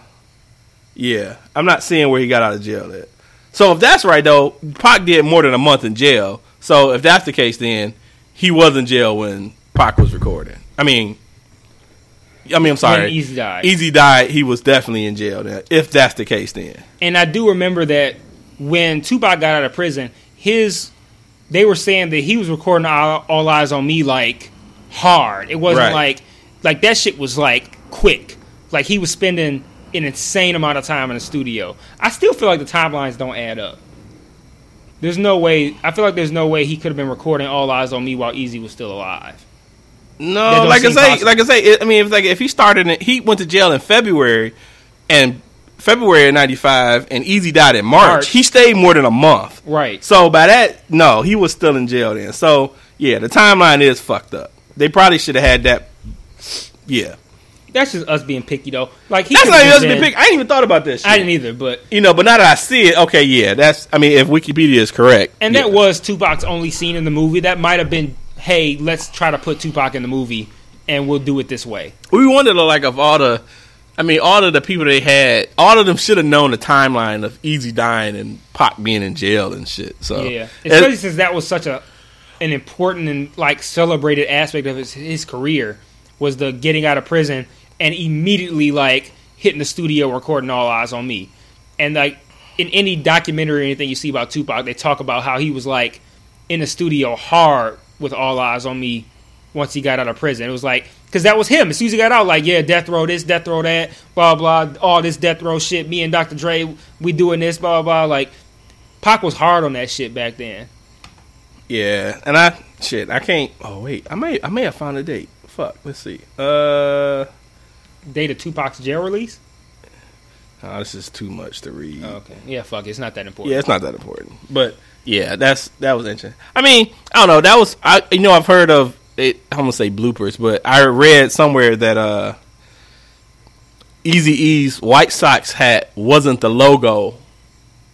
Yeah, I'm not seeing where he got out of jail at. So if that's right though, Pac did more than a month in jail. So if that's the case, then he was in jail when Pac was recording. I mean, I mean, I'm sorry.
When Eazy died.
Eazy died. He was definitely in jail. Then, if that's the case, then
And I do remember that when Tupac got out of prison, his they were saying that he was recording All, All Eyez on Me like hard. It wasn't
Right.
like like that shit was like quick. Like he was spending an insane amount of time in the studio. I still feel like the timelines don't add up. There's no way. I feel like there's no way he could have been recording All Eyez on Me while Eazy was still alive.
No. Like I say, like I say. It, I mean, if like if he started, in, he went to jail in February, and February of '95, and Eazy died in March.
March.
He stayed more than a month.
Right.
So by that, no, he was still in jail then. So yeah, the timeline is fucked up. They probably should have had that. Yeah,
That's just us being picky though. Like he
that's not even us being
been-
pick. I ain't even thought about this. Shit.
I didn't either, but
You know, but now that I see it, okay, yeah, that's. I mean, if Wikipedia is correct,
and
yeah.
that was Tupac's only scene in the movie. That might have been, hey, let's try to put Tupac in the movie, and we'll do it this way.
we wondered like of all the. I mean, all of the people they had, all of them should have known the timeline of Eazy dying and Pac being in jail and shit. So
Yeah, especially since that was such a an important and like celebrated aspect of his his career was the getting out of prison and immediately like hitting the studio recording All Eyez on Me, and like in any documentary or anything you see about Tupac, they talk about how he was like in the studio hard with All Eyez on Me once he got out of prison. It was like because that was him. As soon as he got out, like yeah, death row this, death row that, blah blah, all this death row shit. Me and Dr. Dre, we doing this, blah blah. blah. Like Pac was hard on that shit back then.
Yeah, and I shit, I can't. Oh wait, I may I may have found a date. Fuck, let's see. Uh,
Date of Tupac's jail release?
oh, this is too much to read.
Okay. Yeah, fuck it. It's not that important.
Yeah, it's not that important, but yeah, that's that was interesting. I mean, I don't know. That was I. You know, I've heard of it. I'm gonna say bloopers, but I read somewhere that uh, Eazy-E's White Sox hat wasn't the logo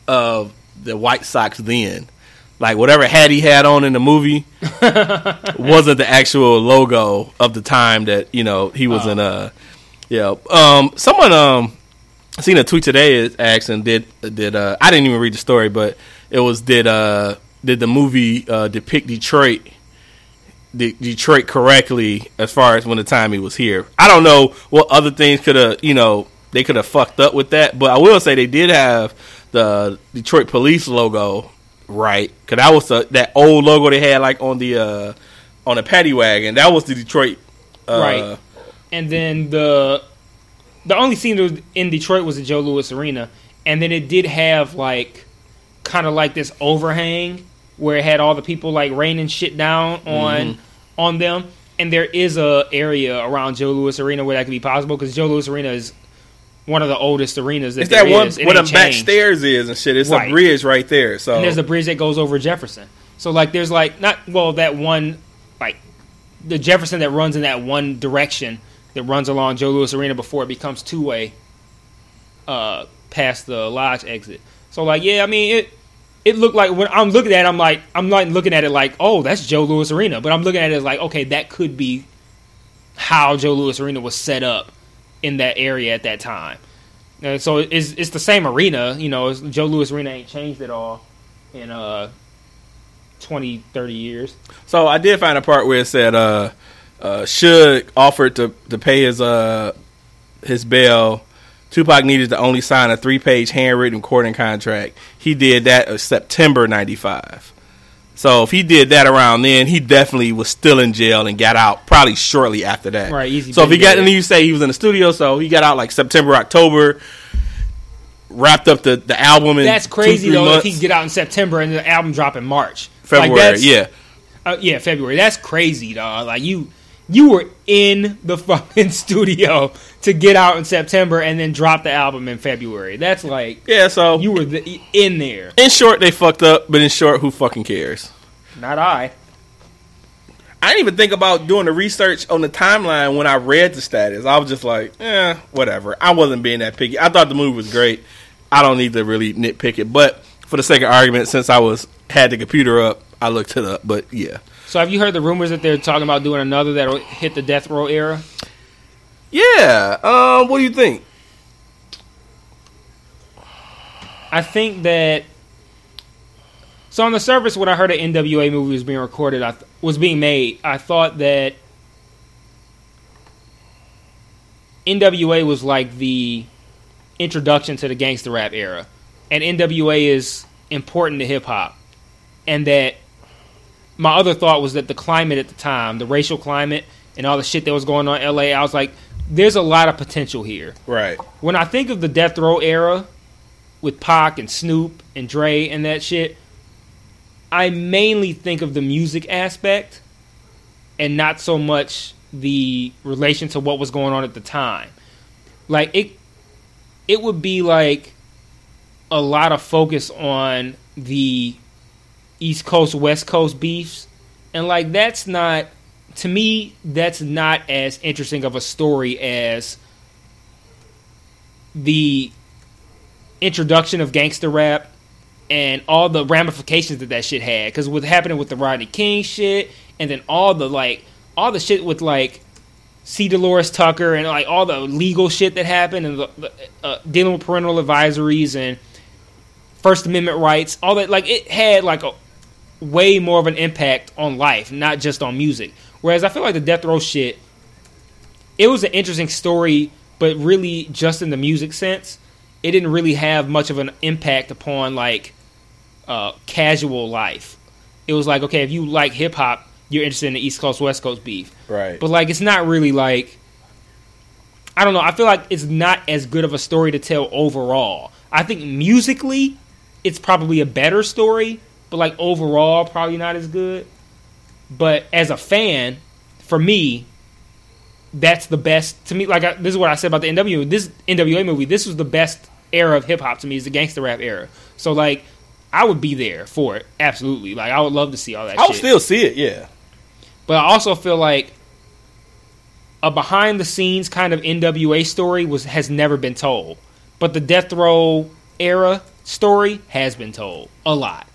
of the White Sox then. Like whatever hat he had on in the movie wasn't the actual logo of the time that you know he was in. Uh, yeah. Um. Someone um seen a tweet today is asking did did uh I didn't even read the story, but it was did uh did the movie uh depict Detroit De- Detroit correctly as far as when the time he was here. I don't know what other things could have you know they could have fucked up with that, but I will say they did have the Detroit police logo right because that was the, that old logo they had like on the uh on the paddy wagon. That was the Detroit uh,
Right. And then the the only scene that was in Detroit was the Joe Louis Arena, and then it did have like kind of like this overhang where it had all the people like raining shit down on
Mm-hmm.
on them. And there is a area around Joe Louis Arena where that could be possible because Joe Louis Arena is one of the oldest arenas. That
It's that one
is. It
where the back stairs is and shit. It's
Right.
a bridge right there. So
And there's a bridge that goes over Jefferson. So like there's like not well that one like the Jefferson that runs in that one direction that runs along Joe Louis Arena before it becomes two way uh past the lodge exit. So like yeah, I mean it it looked like when I'm looking at it, I'm like I'm not looking at it like, oh, that's Joe Louis Arena, but I'm looking at it as like, okay, that could be how Joe Louis Arena was set up in that area at that time. And so it's it's the same arena, you know, Joe Louis Arena ain't changed at all in uh 20 30 years.
So I did find a part where it said uh uh offered to to pay his uh his bail. Tupac needed to only sign a three page handwritten recording contract. He did that in September ninety five. So if he did that around then, he definitely was still in jail and got out probably shortly after that.
Right, easy
So if he got and you say he was in the studio, so he got out like September, October, wrapped up the, the album in
That's
two,
crazy
three
though
months.
if he get out in September and the album drop in March.
February,
like
yeah.
Uh, yeah, February. That's crazy, dog. Like you, you were in the fucking studio to get out in September and then drop the album in February. That's like
Yeah, so
you were the, in there.
in short, they fucked up, but in short, who fucking cares?
Not I.
I didn't even think about doing the research on the timeline when I read the status. I was just like, eh, whatever. I wasn't being that picky. I thought the movie was great. I don't need to really nitpick it, but for the sake of argument, since I was had the computer up, I looked it up. But yeah,
So have you heard the rumors that they're talking about doing another that'll hit the death row era?
yeah. Um, what do you think?
I think that. So on the surface, when I heard an NWA movie was being recorded, I th- was being made, I thought that NWA was like the introduction to the gangster rap era, and NWA is important to hip hop, and that my other thought was that the climate at the time, the racial climate, and all the shit that was going on in LA, I was like, there's a lot of potential here
Right.
when I think of the death row era with Pac and Snoop and Dre and that shit, I mainly think of the music aspect and not so much the relation to what was going on at the time. Like it it would be like a lot of focus on the East Coast West Coast beefs, and like that's not to me that's not as interesting of a story as the introduction of gangster rap and all the ramifications that that shit had. Because what's happening with the Rodney King shit, and then all the like, all the shit with like C. Dolores Tucker, and like all the legal shit that happened, and the, the, uh, dealing with parental advisories and First Amendment rights, all that. Like it had like a way more of an impact on life, not just on music. Whereas I feel like the death row shit, it was an interesting story, but really just in the music sense, it didn't really have much of an impact upon like uh, casual life. It was like, okay, if you like hip hop, you're interested in the East Coast West Coast beef.
Right.
But like, it's not really like I don't know. I feel like it's not as good of a story to tell overall. I think musically, it's probably a better story, but like overall, probably not as good. But as a fan, for me, that's the best to me. Like I, this is what I said about the NWA. This NWA movie, this was the best era of hip hop to me. Is the gangster rap era. So like, I would be there for it. Absolutely. Like I would love to see all that. Shit.
I would
shit.
still see it. Yeah.
But I also feel like a behind the scenes kind of NWA story was has never been told. But the death row era story has been told a lot.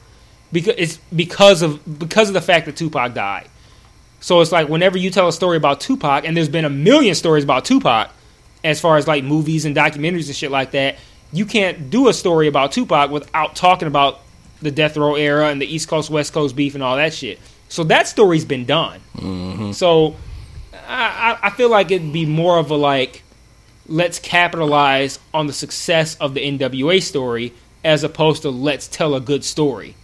Because it's because of because of the fact that Tupac died. So it's like whenever you tell a story about Tupac, and there's been a million stories about Tupac, as far as like movies and documentaries and shit like that, you can't do a story about Tupac without talking about the death row era and the East Coast West Coast beef and all that shit. So that story's been done. Mm-hmm. So I, I I feel like it'd be more of a like let's capitalize on the success of the NWA story as opposed to let's tell a good story.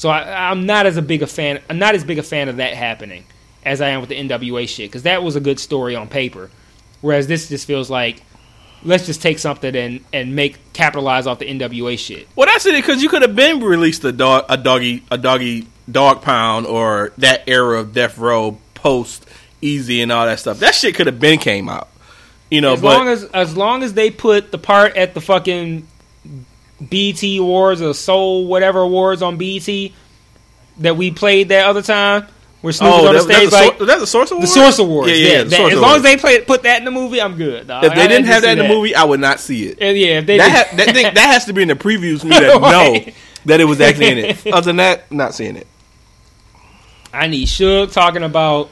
So I, I'm not as a big a fan. I'm not as big a fan of that happening as I am with the NWA shit because that was a good story on paper, whereas this just feels like let's just take something and and make capitalize off the NWA shit.
Well, that's it because you could have been released a dog, a doggy, a doggy dog pound or that era of death row post easy and all that stuff. That shit could have been came out. You know,
as
but
long as as long as they put the part at the fucking BT Awards or Soul whatever awards on BT that we played that other time, where Snoop was
oh,
on the stage
that's,
like
sor- that's a source award.
the Source Awards.
Yeah, yeah.
Yeah,
the
that- as long as they play put that in the movie, I'm good. dog.
if they
I
didn't have that in the movie, I would not see it.
And yeah, if they
That ha- that, thing, that has to be in the previews for me to know that it was actually in it. Other than that, not seeing it.
I need Suge talking about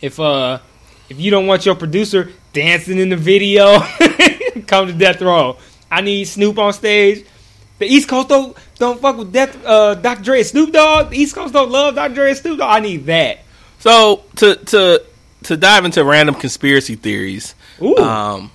if uh if you don't want your producer dancing in the video, come to death row. I need Snoop on stage. The East Coast don't don't fuck with Death uh Dr. Dre and Snoop Dogg. The East Coast don't love Dr. Dre and Snoop Dogg. I need that.
So to to to dive into random conspiracy theories.
Ooh.
Um,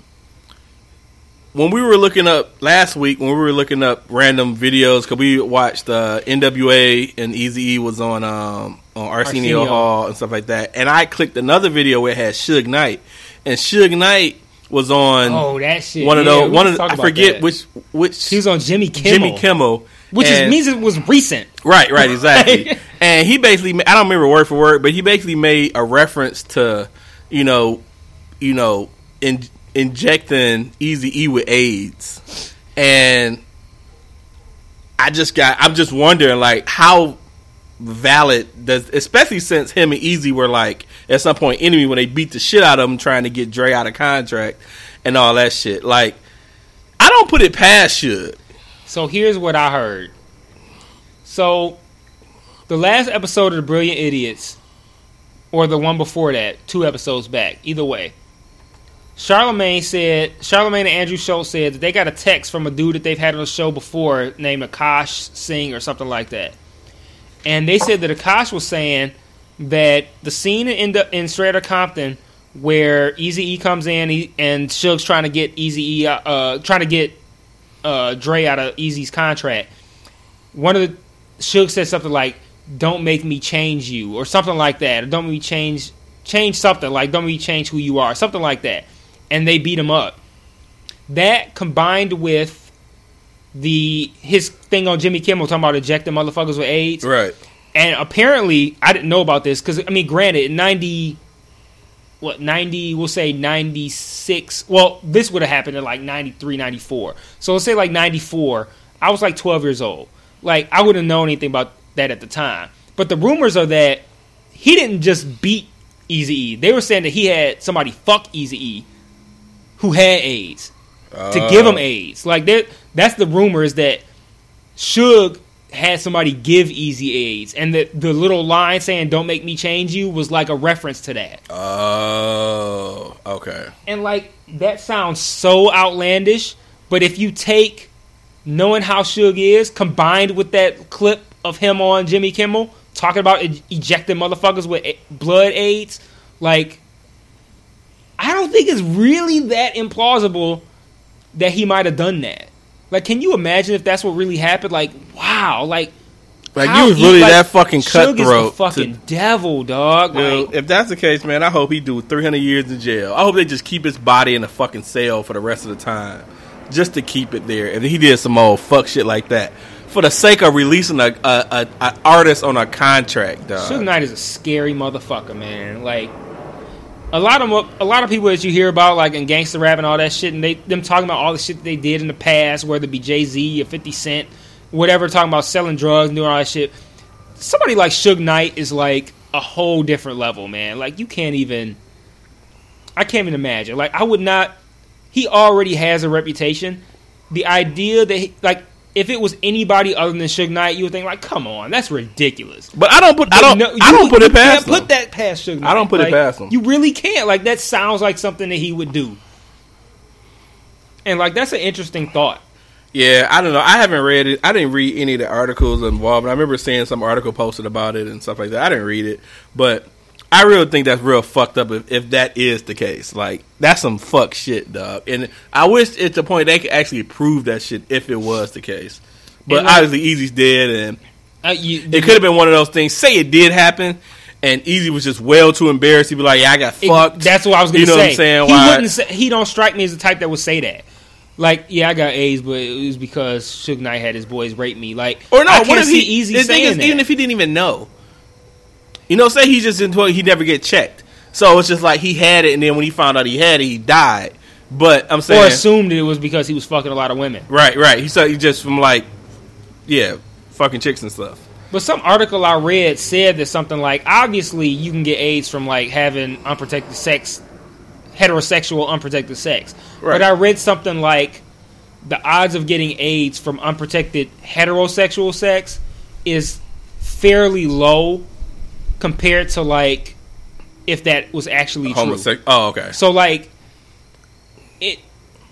when we were looking up last week, when we were looking up random videos, because we watched uh, NWA and eazy-e was on um, on Arsenio,
Arsenio.
Hall and stuff like that, and I clicked another video where it had Suge Knight, and Suge Knight was on
oh, that shit.
one of
Yeah,
those. One of
talk
I forget
that.
which which
He was on Jimmy Kimmel.
Jimmy Kimmel,
Which is,
and-
means it was recent.
Right, right, exactly. and he basically, I don't remember word for word, but he basically made a reference to, you know, you know, in, injecting Easy E with AIDS, and I just got, I'm just wondering, like, how valid does, especially since him and Eazy were like at some point enemy when they beat the shit out of him trying to get Dre out of contract and all that shit. Like, I don't put it past Suge.
So here's what I heard. So the last episode of the Brilliant Idiots, or the one before that, two episodes back, either way. Charlemagne said Charlemagne and Andrew Schulz said that they got a text from a dude that they've had on the show before named Akash Singh or something like that. And they said that Akash was saying that the scene in the, in Straight Compton where Easy E comes in he, and Suge's trying to get Easy E uh, uh, trying to get uh, Dre out of Eazy's contract. One of the Suge said something like, "Don't make me change you" or something like that. Or don't make me change change something like "Don't make me change who you are," something like that. And they beat him up. That combined with the his thing on Jimmy Kimmel talking about ejecting motherfuckers with AIDS,
Right.
And apparently I didn't know about this because I mean, granted, ninety what 90 we'll say 96 well this would have happened in like 93 94 so let's say like 94 i was like 12 years old. Like i wouldn't know anything about that at the time. But the rumors are that he didn't just beat easy e they were saying that he had somebody fuck easy e who had aids to give him oh. aids. Like that that's the rumor is that Suge had somebody give Eazy AIDS, and the the little line saying "Don't make me change you" was like a reference to that.
Oh, okay.
And like that sounds so outlandish, but if you take knowing how Suge is combined with that clip of him on Jimmy Kimmel talking about e- ejecting motherfuckers with a- blood AIDS, like I don't think it's really that implausible that he might have done that. Like, can you imagine if that's what really happened? Like, wow, like.
Like you was really
like,
that fucking cutthroat.
fucking
to-
devil, dog.
Well,
Like,
if that's the case, man, I hope he do 300 years in jail. I hope they just keep his body in a fucking cell for the rest of the time, just to keep it there. And he did some old fuck shit like that, for the sake of releasing a, a, a, a artist on a contract, dog.
Suge Knight is a scary motherfucker, man. Like a lot of a lot of people that you hear about, like in gangster rap and all that shit, and they them talking about all the shit they did in the past, whether it be Jay Z or Fifty Cent, whatever, talking about selling drugs, doing all that shit. Somebody like Suge Knight is like a whole different level, man. Like you can't even. I can't even imagine. Like I would not. He already has a reputation. The idea that he, like. If it was anybody other than Suge Knight, you would think like, "Come on, that's ridiculous."
But I don't put I don't
No,
I don't put
you
it past
can't Put that past Suge Knight.
I don't put it past him.
You really can't. Like that sounds like something that he would do. And like that's an interesting thought.
Yeah, I don't know. I haven't read it. I didn't read any of the articles involved. I remember seeing some article posted about it and stuff like that. I didn't read it, but I really think that's real fucked up if, if that is the case. Like that's some fuck shit, dog. And I wish at the point they could actually prove that shit if it was the case. But
like-
obviously, Eazy's dead, and
Uh, you,
it could have been one of those things. Say it did happen, and Eazy was just well too embarrassed to be like, "Yeah, I got
it-
fucked."
That's what I was gonna
You know
say.
what I'm saying?
He
Why-
wouldn't. Say, he don't strike me as the type that would say that. Like, yeah, I got AIDS, but it was because Suge Knight had his boys rape me. Like,
Or no,
I
what
can't
if
see
he?
easy
the thing
saying
is,
that.
even if he didn't even know, you know, say he just into he never get checked. So it's just like he had it, and then when he found out he had it, he died. But I'm saying, or
assumed it was because he was fucking a lot of women.
right, right. He said he just from like, yeah, fucking chicks and stuff.
But some article I read said that something like, obviously you can get AIDS from like having unprotected sex, heterosexual unprotected sex.
Right.
But I read something like the odds of getting AIDS from unprotected heterosexual sex is fairly low compared to like if that was actually true.
Homosexual. Oh, okay.
So like it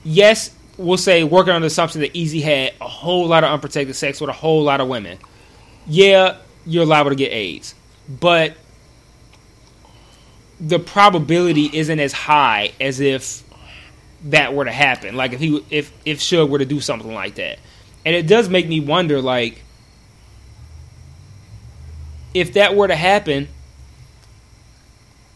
yes, we'll say working on the assumption that Eazy had a whole lot of unprotected sex with a whole lot of women. Yeah, you're liable to get AIDS. But the probability isn't as high as if that were to happen. Like if he if if Suge were to do something like that. And it does make me wonder like if that were to happen,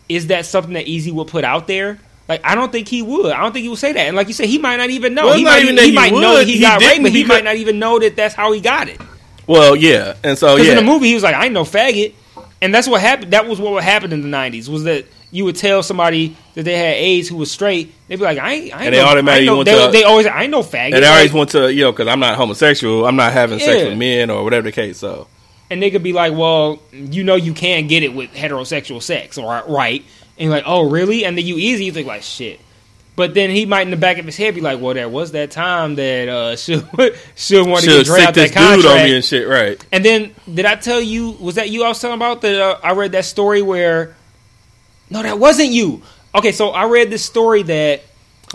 is that something that Eazy would put out there? Like I don't think he would. I don't think he would say that. And like you said, he might not even know.
Well,
he might,
even
he
he
might know
would.
he,
He
got raped, but he might not even know that that's how he got it.
Well, yeah, and so
Because
yeah,
in the movie, he was like, "I ain't no faggot," and that's what happened. That was what happened in the '90s. Was that you would tell somebody that they had AIDS who was straight, they'd be like, "I ain't." I ain't
And they
no,
automatically
I ain't no,
went
they,
to-
they always, "I ain't no faggot,"
and I always
Like,
want to, you know, because I'm not homosexual, I'm not having sex with men or whatever the case. So
and they could be like, "Well, you know, you can get it with heterosexual sex, or right?" And you're like, "Oh, really?" And then you easy, you think like, "Shit." But then he might in the back of his head be like, "Well, there was that time that uh, should should want to get Dre out that contract."
dude on me and shit, right?
And then did I tell you? Was that you I was talking about? That uh, I read that story where. No, that wasn't you. Okay, so I read this story that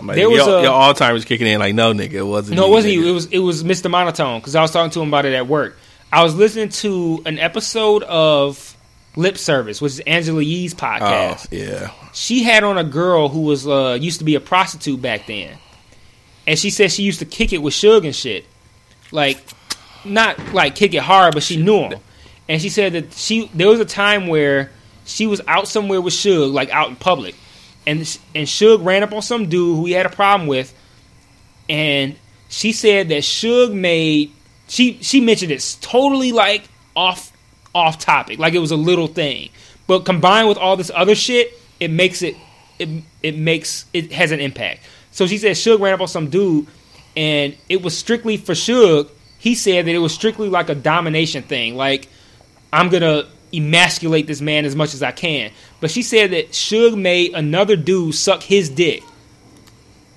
like,
There was
your,
a-
your Alzheimer's kicking in. Like, no, nigga, it wasn't.
no, it wasn't you. It was it was Mr. Monotone because I was talking to him about it at work. I was listening to an episode of Lip Service, which is Angela Yee's
Oh,
podcast.
yeah.
She had on a girl who was uh, used to be a prostitute back then, and she said she used to kick it with Suge and shit, like not like kick it hard, but she knew him. And she said that she there was a time where she was out somewhere with Suge, like out in public, and and Suge ran up on some dude who he had a problem with, and she said that Suge made she she mentioned it's totally like off off topic, like it was a little thing, but combined with all this other shit, it makes it it it makes it has an impact. So she said Suge ran up on some dude, and it was strictly for Suge. He said that it was strictly like a domination thing, like I'm gonna emasculate this man as much as I can. But she said that Suge made another dude suck his dick,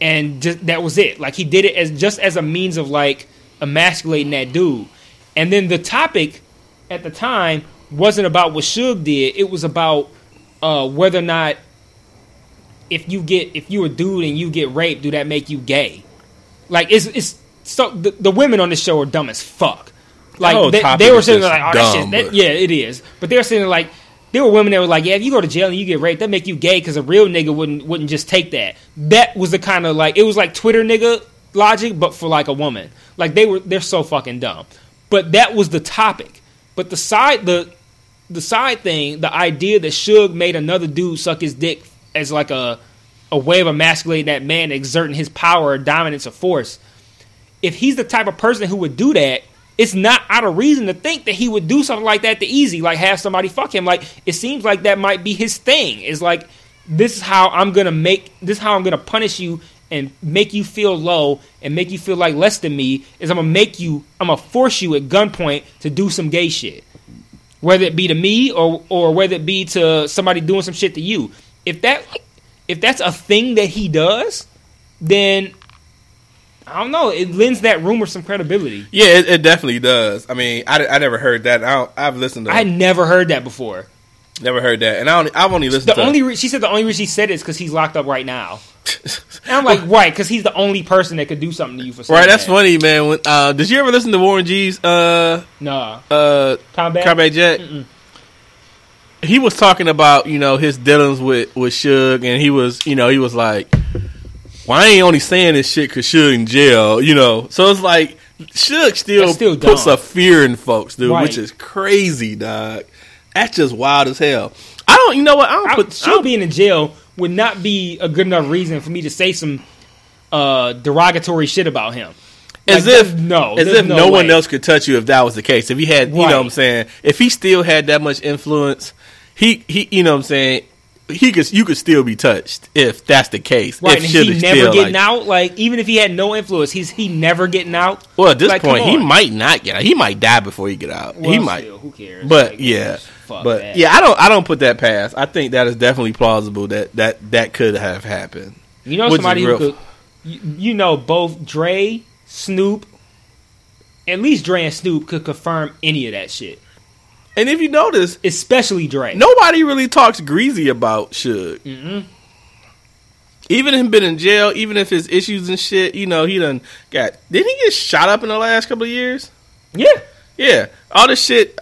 and just, that was it. Like he did it as just as a means of like emasculating that dude. And then the topic at the time wasn't about what Suge did. It was about uh, whether or not if you get if you're a dude and you get raped, do that make you gay? Like it's it's so the, the women on the show are dumb as fuck. Like they, they were sitting like, oh, that
dumb,
shit, that, yeah, it is. But they were sitting like there were women that were like, yeah, if you go to jail and you get raped, that make you gay because a real nigga wouldn't wouldn't just take that. That was the kind of like it was like Twitter nigga logic, but for like a woman. Like they were they're so fucking dumb. But that was the topic. But the side the the side thing, the idea that Suge made another dude suck his dick as like a a way of emasculating that man, exerting his power, or dominance, or force. If he's the type of person who would do that, it's not out of reason to think that he would do something like that to Eazy, like have somebody fuck him. Like it seems like that might be his thing. It's like this is how I'm gonna make this is how I'm gonna punish you and make you feel low and make you feel like less than me. Is I'm gonna make you I'm gonna force you at gunpoint to do some gay shit whether it be to me or or whether it be to somebody doing some shit to you. If that if that's a thing that he does, then I don't know. It lends that rumor some credibility.
Yeah, it, it definitely does. I mean, I, I never heard that. I I've listened to.
I never heard that before.
Never heard that, and I don't, I've only listened
The
to.
only re- she said the only reason she said it is because he's locked up right now. And I'm like, right, because he's the only person that could do something to you for
right, that's
that.
funny, man. When, uh, did you ever listen to Warren G's uh,
Nah,
uh,
combat.
Combat Jack? He was talking about you know his dealings with with Suge, and he was you know he was like, "Well, I ain't only saying this shit because Suge in jail," you know. So it's like Suge still,
still
puts
dumb.
a fear in folks, dude,
Right.
which is crazy, dog. That's just wild as hell. I don't, you know what? I don't
I,
put.
Still being in jail would not be a good enough reason for me to say some uh, derogatory shit about him.
as
Like,
if
no,
as if no, one else could touch you if that was the case. If he had, you know what I'm saying, if he still had that much influence, he he, you know what I'm saying, he could you could still be touched if that's the case.
Right,
if
and he never
still,
getting
like-
out. Like even if he had no influence, he's he never getting out.
Well, at this
Like,
point, he might not get out. He might die before he get out. he might.
still, who cares?
But
Like,
yeah,
fuck
but
that.
yeah, I don't I don't put that past. I think that is definitely plausible that that that could have happened.
You know
Which
somebody who could. You, you know both Dre, Snoop, at least Dre and Snoop could confirm any of that shit.
And if you notice,
Especially Dre.
nobody really talks greasy about Suge. Mm-hmm. Even him been in jail, even if his issues and shit, you know, he done got. Didn't he get shot up in the last couple of years?
Yeah.
Yeah, all this shit.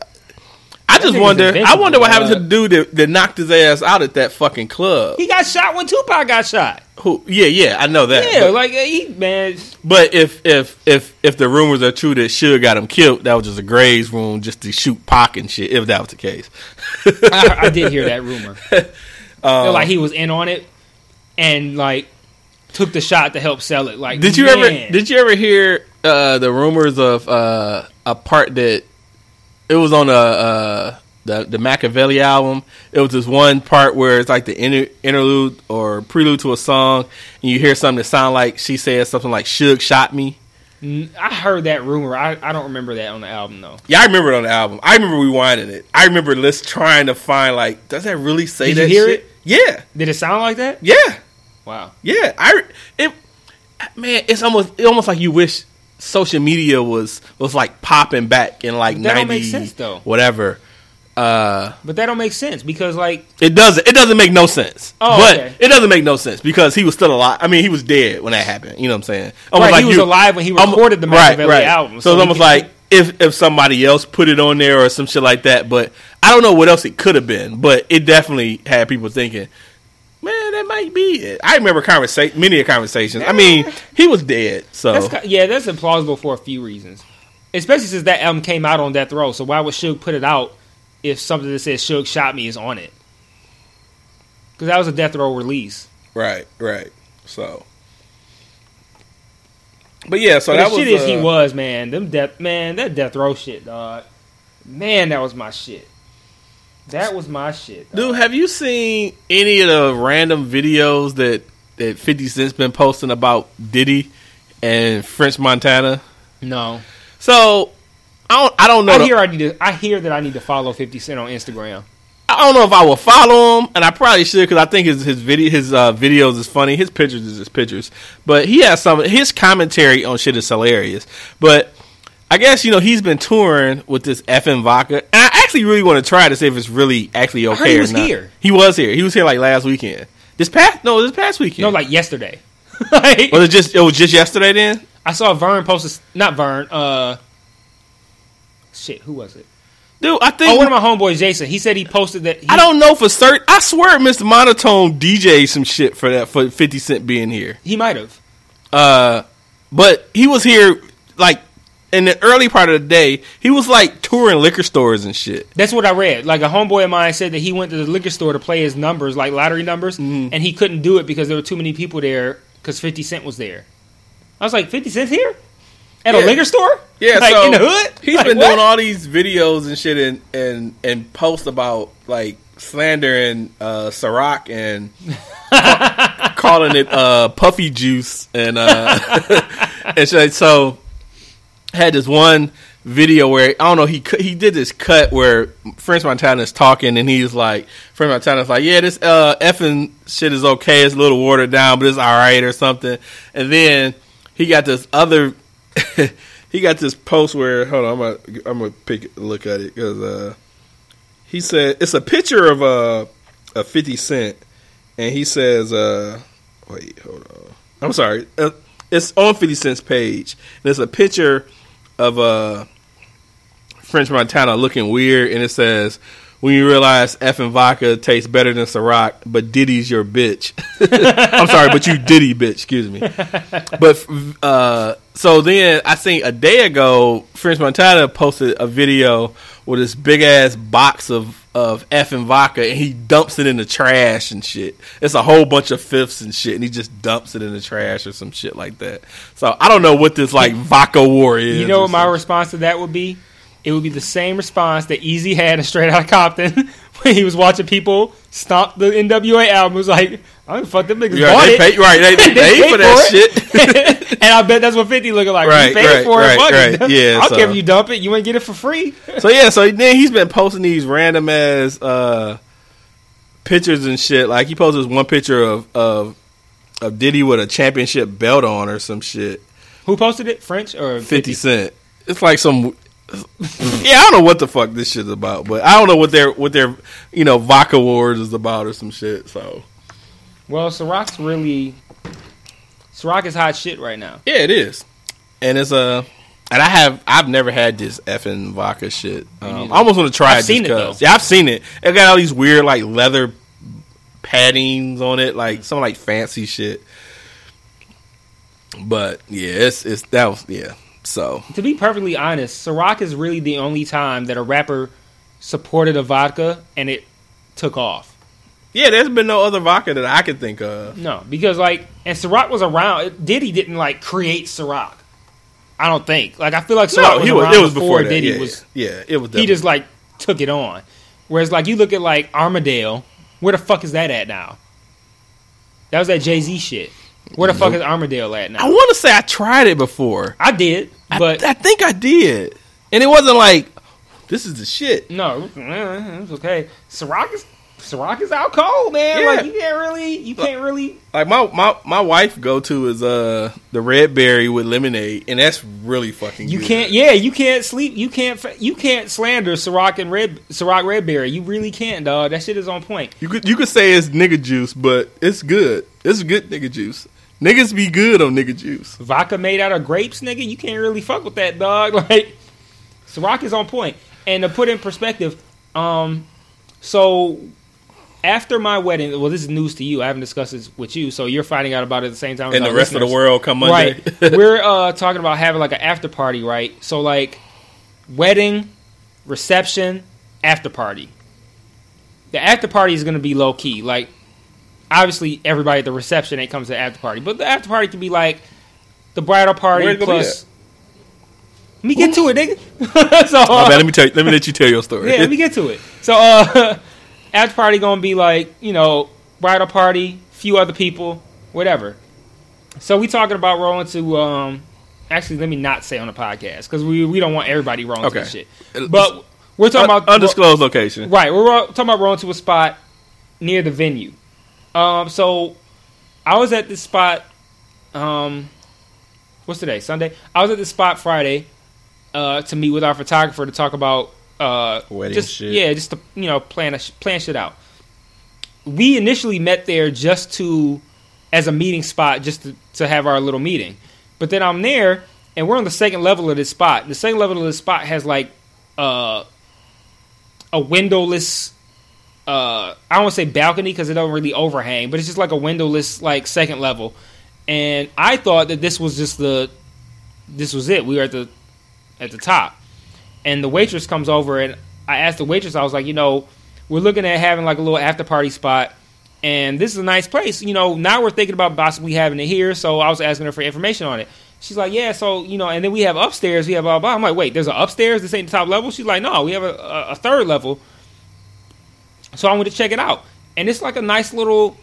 I just wonder. I wonder what happened to the dude that, that knocked his ass out at that fucking club.
He got shot when Tupac got shot.
Who? Yeah, yeah, I know that.
Yeah,
but,
like he man.
but if if if if the rumors are true that Suge got him killed, that was just a Graves wound just to shoot Pac and shit. If that was the case,
I, I did hear that rumor.
Um,
like he was in on it and like took the shot to help sell it. Like,
Did you
man.
ever did you ever hear uh, the rumors of uh, a part that it was on a uh, the the Makaveli album? It was this one part where it's like the inter- interlude or prelude to a song, and you hear something that sound like she says something like "Suge shot me."
I heard that rumor. I, I don't remember that on the album though.
Yeah, I remember it on the album. I remember rewinding it. I remember list trying to find like, does that really say that?
Did you hear
shit?
it?
Yeah,
Did it sound like that?
yeah.
Wow.
Yeah, I it man, it's almost it almost like you wish social media was was like popping back in like
That don't
ninety
make sense, though.
whatever. Uh,
But that don't make sense because like
it doesn't it doesn't make no sense.
Oh,
but
okay.
it doesn't make no sense because he was still alive. I mean, he was dead when that happened. You know what I'm saying? Almost
right, he was alive when he recorded the Makaveli album.
So, it's almost like if if somebody else put it on there or some shit like that. But I don't know what else it could have been. But it definitely had people thinking, that might be it. I remember conversa- many conversations. I mean, he was dead. So
that's yeah, that's implausible for a few reasons. Especially since that album came out on Death Row. So why would Suge put it out if something that says Suge shot me is on it? Because that was a Death Row release.
right, right. So, but yeah, so
But
that was
shit is he
uh,
was man. Them death man, that Death Row shit, dog. Man, that was my shit. That was my shit.
Dude, have you seen any of the random videos that that Fifty Cent's been posting about Diddy and French Montana?
No,
So I don't I don't know.
I
the-
hear I need to. I hear that I need to follow Fifty Cent on Instagram.
I don't know if I will follow him, and I probably should because I think his his video his uh, videos is funny. His pictures is his pictures, but he has some his commentary on shit is hilarious. But I guess you know he's been touring with this Effen vodka, and I actually really want to try to see if it's really actually okay
he
or
was
not.
here.
He was here. He was here like last weekend. This past no, this past weekend.
No, like yesterday. like,
was it just it was just yesterday then?
I saw Vern post. a- Not Vern. Uh, shit. Who was it?
Dude, I think
Oh, one of my homeboys, Jason. He said he posted that. He,
I don't know for certain. I swear, Mr. Monotone DJ some shit for that for Fifty Cent being here.
He might have.
Uh, but he was here like in the early part of the day. He was like touring liquor stores and shit.
That's what I read. Like a homeboy of mine said that he went to the liquor store to play his numbers, like lottery numbers,
Mm-hmm.
and he couldn't do it because there were too many people there because Fifty Cent was there. I was like, Fifty Cent's here at
Yeah.
a liquor store?
Yeah,
like
so
in the hood.
He's
Like,
been
what?
doing all these videos and shit and and and posts about like slandering uh Ciroc and ca- calling it uh puffy juice and uh and so, so had this one video where I don't know he he did this cut where French Montana is talking and he's like French Montana's like yeah this uh Effen shit is okay. It's a little watered down but it's all right or something. And then he got this other he got this post where hold on I'm gonna I'm gonna pick look at it because uh he said it's a picture of uh a 50 cent and he says uh wait hold on. I'm sorry uh, it's on 50 Cent's page. There's a picture of uh, French Montana looking weird, and it says, "When you realize Effen vodka tastes better than Ciroc, but Diddy's your bitch." I'm sorry, but you Diddy bitch. Excuse me. But uh, so then I think a day ago, French Montana posted a video with this big ass box of of Effen vodka, and he dumps it in the trash and shit. It's a whole bunch of fifths and shit, and he just dumps it in the trash or some shit like that. So I don't know what this like vodka war is.
You know what my response to that would be? It would be the same response that Easy had in Straight Outta Compton he was watching people stomp the NWA album. It was like, I don't fuck them niggas
Yeah,
bought
they
it.
pay, right? They, they,
They
paid for that shit.
and I bet that's what 50 looking like.
Right,
you paid
right,
for it.
right,
it.
right. Yeah,
I don't
so-
care if you dump it. You ain't get it for free.
so yeah, so then he's been posting these random ass uh, pictures and shit. Like he posted this one picture of of of Diddy with a championship belt on or some shit.
Who posted it? French or
50 Cent. It's like some. Yeah, I don't know what the fuck this shit's about, but I don't know what their what their you know vodka wars is about or some shit. So
Well, Ciroc's really. Ciroc is hot shit right now.
yeah, it is, and it's a. And I have I've never had this Effen vodka shit. Um. I almost want to try
I've
it.
seen it, though.
Yeah, I've seen it. It got all these weird like leather paddings on it, like some like fancy shit. But yeah, it's it's that was yeah. So
To be perfectly honest, Ciroc is really the only time that a rapper supported a vodka and it took off.
yeah, there's been no other vodka that I could think of.
No, because like, and Ciroc was around. Diddy didn't like create Ciroc. I don't think. Like, I feel like Ciroc
No,
was
he
around
was. It was
before,
before.
Diddy
yeah,
was.
yeah, it was.
He just like took it on. Whereas like you look at like Armadale, where the fuck is that at now? That was that Jay Z shit. Where the fuck is Armadale at now?
I want to say I tried it before,
I did, but
I, I think I did, and it wasn't like this is the shit.
no, eh, it's okay. Ciroc is Ciroc is out cold, man.
Yeah.
Like you can't really, you can't really.
Like my my my wife go to is uh the red berry with lemonade, and that's really fucking.
You
good.
can't, yeah, you can't sleep. You can't, fa- you can't slander Ciroc and Red Ciroc Redberry. You really can't, dog. That shit is on point.
You could you could say it's nigga juice, but it's good. It's good nigga juice. Niggas be good on nigga juice.
Vodka made out of grapes, nigga. You can't really fuck with that, dog. Like Ciroc is on point. And to put in perspective, um, so after my wedding, well, this is news to you. I haven't discussed this with you, so you're finding out about it at the same time.
And the rest of the world come Monday.
Right. We're uh, talking about having like an after party, right? So like wedding, reception, after party. The after party is going to be low key. Like obviously everybody at the reception ain't comes to the after party, but the after party can be like the bridal party
it
plus Let me get to it, nigga. so,
Oh,
uh,
man, let me tell you, let me let you tell your story.
yeah, let me get to it. So, uh, after party gonna be like, you know, bridal party, few other people, whatever. So we talking about rolling to, um, actually, let me not say on the podcast because we we don't want everybody rolling
Okay.
to shit. But we're talking
Un-
about
undisclosed location.
Right, we're ro- talking about rolling to a spot near the venue. Um, so I was at this spot. Um, what's today? Sunday. I was at this spot Friday uh, to meet with our photographer to talk about uh,
Wedding
just
shit.
yeah, just to you know plan a sh- plan shit out. We initially met there just to as a meeting spot, just to, to have our little meeting. But then I'm there, and we're on the second level of this spot. The second level of this spot has like uh, a windowless uh I don't want to say balcony because it don't really overhang, but it's just like a windowless like second level. And I thought that this was just the this was it. We were at the at the top. And the waitress comes over and I asked the waitress, I was like, you know, we're looking at having like a little after party spot and this is a nice place. You know, now we're thinking about possibly having it here, so I was asking her for information on it. She's like, yeah, so you know, and then we have upstairs, we have blah blah. I'm like, wait, there's an upstairs. This ain't the top level. She's like, no, we have a, a, a third level. So I went to check it out, and it's like a nice little,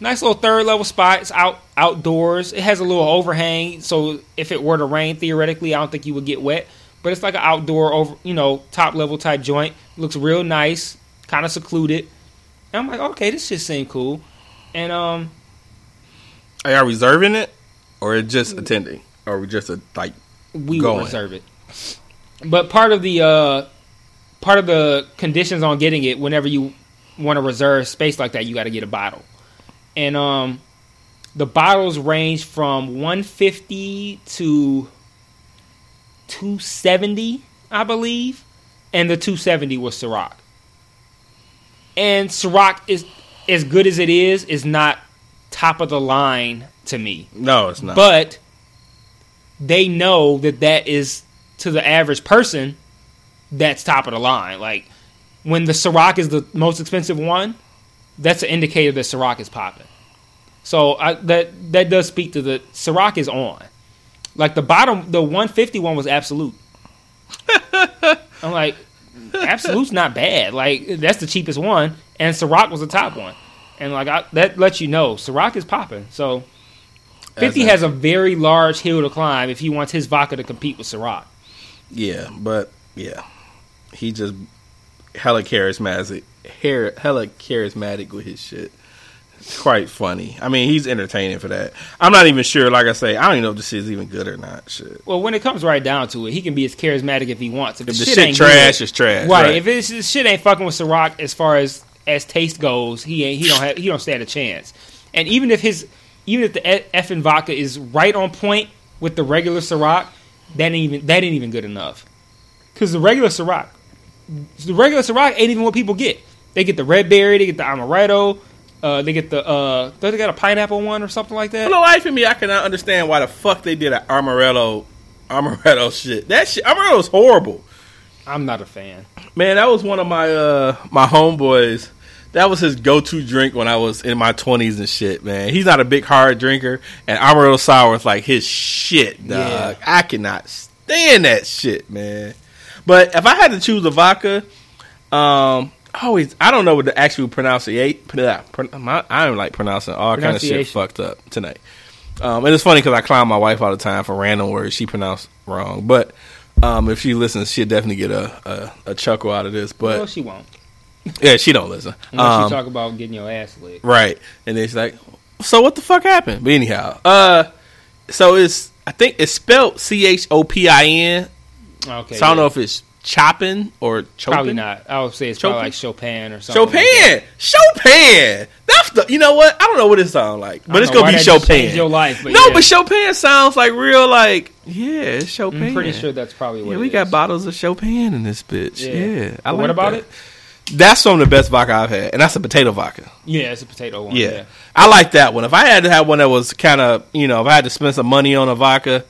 nice little third level spot. It's out outdoors. It has a little overhang, so if it were to rain, theoretically, I don't think you would get wet. But it's like an outdoor over, you know, top level type joint. Looks real nice, kind of secluded. And I'm like, okay, this shit seem cool. And um,
Are y'all reserving it, or just attending, or we just a, like?
we
Going.
will reserve it. But part of the uh, part of the conditions on getting it, whenever you want to reserve space like that, you got to get a bottle. And um, the bottles range from 150 to 270, I believe, and the 270 was Ciroc. And Ciroc is as good as it is, is not top of the line to me
No, it's not.
but they know that that is to the average person that's top of the line like when the Ciroc is the most expensive one that's an indicator that Ciroc is popping. So I, that that does speak to the Ciroc is on. Like the bottom the 150 one was Absolut. I'm like Absolut's not bad. Like that's the cheapest one and Ciroc was the top one. And like I, that lets you know Ciroc is popping. So 50
a-
has a very large hill to climb if he wants his vodka to compete with Ciroc.
yeah, but yeah, he just hella charismatic, hella charismatic with his shit. It's quite funny. I mean, he's entertaining for that. I'm not even sure. Like I say, I don't even know if this is even good or not. Shit.
Well, when it comes right down to it, he can be as charismatic if he wants. If, the
the
shit,
shit
ain't
trash,
good-
it's trash.
right?
Right.
If it's, this shit ain't fucking with Ciroc as far as as taste goes, he ain't he don't have he don't stand a chance. And even if his even if the Effen vodka is right on point with the regular Ciroc, that ain't even that ain't even good enough. Because the regular Ciroc, the regular Ciroc ain't even what people get. They get the red berry, they get the amaretto, uh, they get the uh, don't they got a pineapple one or something like that.
For the life of me, I cannot understand why the fuck they did an amaretto, amaretto shit. That shit, amaretto's horrible.
I'm not a fan.
Man, that was one of my uh my homeboys. That was his go to drink when I was in my twenties and shit. Man, he's not a big hard drinker, and amaretto sour is like his shit. Dog.
Yeah.
I cannot stand that shit, man. But if I had to choose a vodka, um, I always I don't know what the actual pronunciation. I don't like pronouncing all kind of shit fucked up tonight. Um, and it's funny because I clown my wife all the time for random words she pronounced wrong. But um, if she listens, she'll definitely get a, a, a chuckle out of this. But
well, she won't.
yeah, she don't listen.
Unless
Um,
you talk about getting your ass licked.
right, and then she's like, "So what the fuck happened?" But anyhow, uh, so it's I think it's spelled C H O P I N.
Okay.
So I don't
yeah.
know if it's chopping or choping.
Probably not. I would say it's probably
Chopin?
like Chopin or something.
Chopin,
like.
Chopin. That's the. You know what? I don't know what it sounds like, but it's gonna be Chopin.
your life, but
no,
yeah.
but Chopin sounds like real. Like yeah, it's Chopin.
I'm pretty sure that's probably what
Yeah, we got bottles of Chopin in this bitch.
Yeah.
Yeah, I like
what about
that.
it?
That's some of the best vodka I've had, and that's a potato vodka.
Yeah, it's a potato one.
Yeah.
Yeah.
I like that one. If I had to have one that was kind of, you know, if I had to spend some money on a vodka,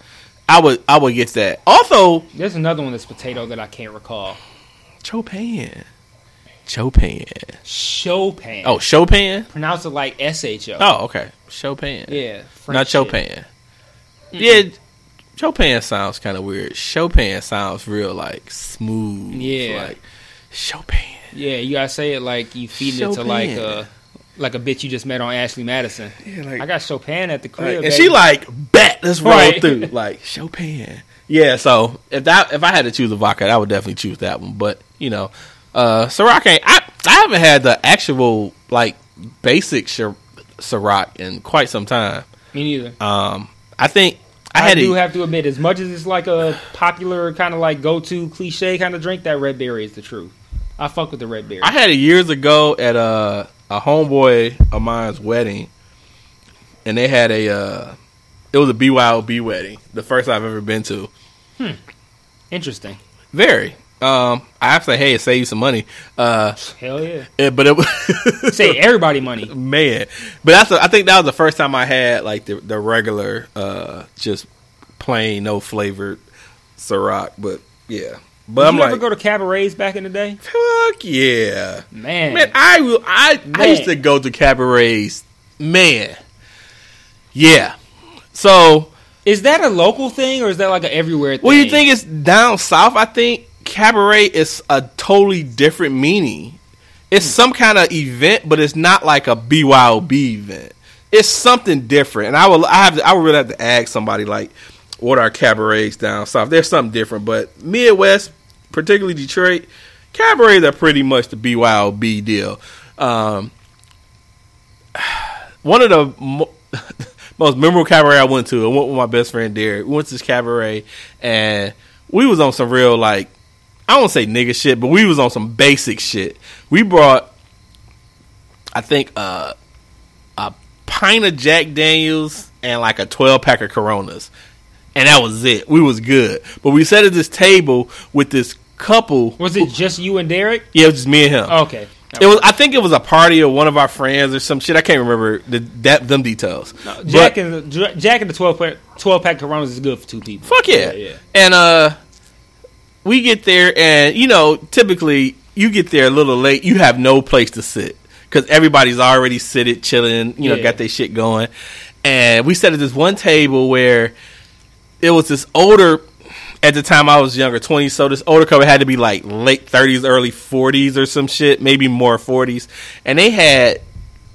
I would, I would get that. Also,
There's another one that's potato that I can't recall.
Chopin, Chopin.
Chopin.
Oh, Chopin.
Pronounce it like S H O.
Oh, okay, Chopin.
Yeah. French
not
shit.
Chopin. Yeah, Chopin sounds kind of weird. Chopin sounds real like smooth.
Yeah.
like Chopin.
Yeah, you gotta say it like you feed it to like
uh,
a like a bitch you just met on Ashley Madison.
Yeah, like,
I got Chopin at the
like-
crib,
and
baby.
she like bet let's roll
Right.
through like Chopin. Yeah, so if that if I had to choose a vodka, I would definitely choose that one. But you know, uh, Ciroc ain't. I I haven't had the actual like basic Cir- Ciroc in quite some time.
Me neither.
Um, I think I,
I,
had
do
it.
have to admit, as much as it's like a popular kind of like go to cliche kind of drink, that red berry is the truth. I fuck with the red berry.
I had it years ago at a a homeboy of mine's wedding, and they had a. Uh, it was a BYOB wedding, the first I've ever been to. Hmm.
Interesting.
Very. Um, I have to say, hey, it saved you some money. Uh,
Hell yeah.
eh, but it was
Say everybody money.
man. But that's a, I think that was the first time I had like the the regular, uh, just plain no flavored Ciroc. But yeah, but
Did
I'm
you
like,
ever go to cabarets back in the day?
fuck yeah.
Man,
Man, I will. I I used to go to cabarets. Man, yeah. So,
is that a local thing or is that like an everywhere thing?
do you think it's down south? I think cabaret is a totally different meaning. It's hmm. some kind of event, but it's not like a BYOB event. It's something different, and I will. I have. To, I would really have to ask somebody like, what are cabarets down south? There's something different, but Midwest, particularly Detroit, cabarets are pretty much the BYOB deal. Um, one of the mo- most memorable cabaret I went to, I went with my best friend Derek. We went to this cabaret, and we was on some real like I don't say nigga shit, but we was on some basic shit. We brought, I think, uh, a pint of Jack Daniels and like a twelve pack of Coronas, and that was it. We was good, but we sat at this table with this couple.
Was it just you and Derek?
Yeah, it was just me and him.
Okay.
It was. I think it was a party of one of our friends or some shit. I can't remember the that them details.
Jack
But-
and the, Jack and the 12 pack, 12 pack Coronas is good for two people.
Fuck yeah.
yeah.
And uh we get there and you know, typically you get there a little late, you have no place to sit cuz everybody's already seated chilling, you know,
Yeah.
got their shit going. And we sat at this one table where it was this older at the time I was younger, 20, so this older couple had to be like late 30s, early 40s or some shit, maybe more 40s. And they had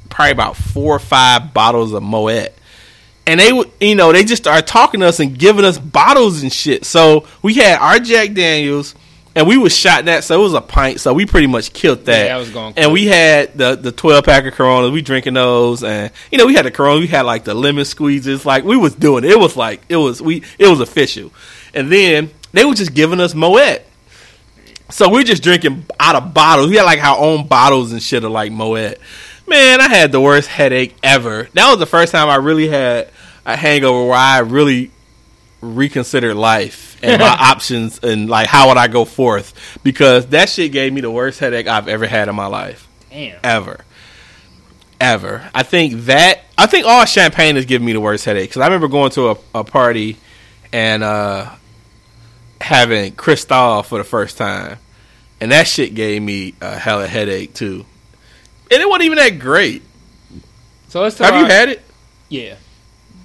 probably about four or five bottles of Moet and they would, you know, they just started talking to us and giving us bottles and shit. So we had our Jack Daniels, and we was shot that, so it was a pint. So we pretty much killed that.
Yeah, that was going
And we had the the twelve pack of Coronas. We drinking those, and you know, we had the Corona. We had like the lemon squeezes. Like we was doing it. It was like it was we it was official. And then they were just giving us Moet. So we're just drinking out of bottles. We had like our own bottles and shit of like Moet. Man, I had the worst headache ever. That was the first time I really had a hangover where I really reconsidered life and my options and like how would I go forth because that shit gave me the worst headache I've ever had in my life
Damn.
ever. Ever. I think that I think all champagne is giving me the worst headache because I remember going to a, a party and uh having Cristal for the first time, and that shit gave me a hella headache too. And it wasn't even that great.
So let's
Have you had it?
Yeah.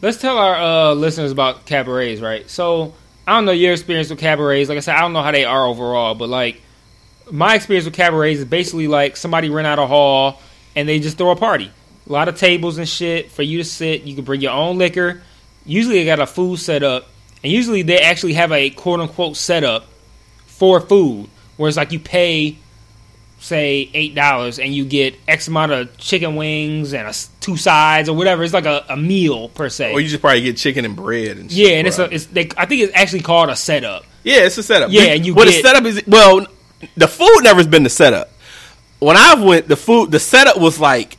Let's tell our uh, listeners about cabarets, right? So I don't know your experience with cabarets. Like I said, I don't know how they are overall, but like my experience with cabarets is basically like somebody rent out a hall and they just throw a party. A lot of tables and shit for you to sit. You can bring your own liquor. Usually they got a food set up, and usually they actually have a quote unquote setup for food, where it's like you pay say eight dollars and you get X amount of chicken wings and a two sides or whatever. It's like a, a meal per se.
Or you just probably get chicken and bread and shit.
yeah, and it's a, it's they, I think it's actually called a setup.
Yeah, it's a setup.
Yeah, and you
well,
get-
the setup is well, the food never's been the setup. When I went, the food, the setup was like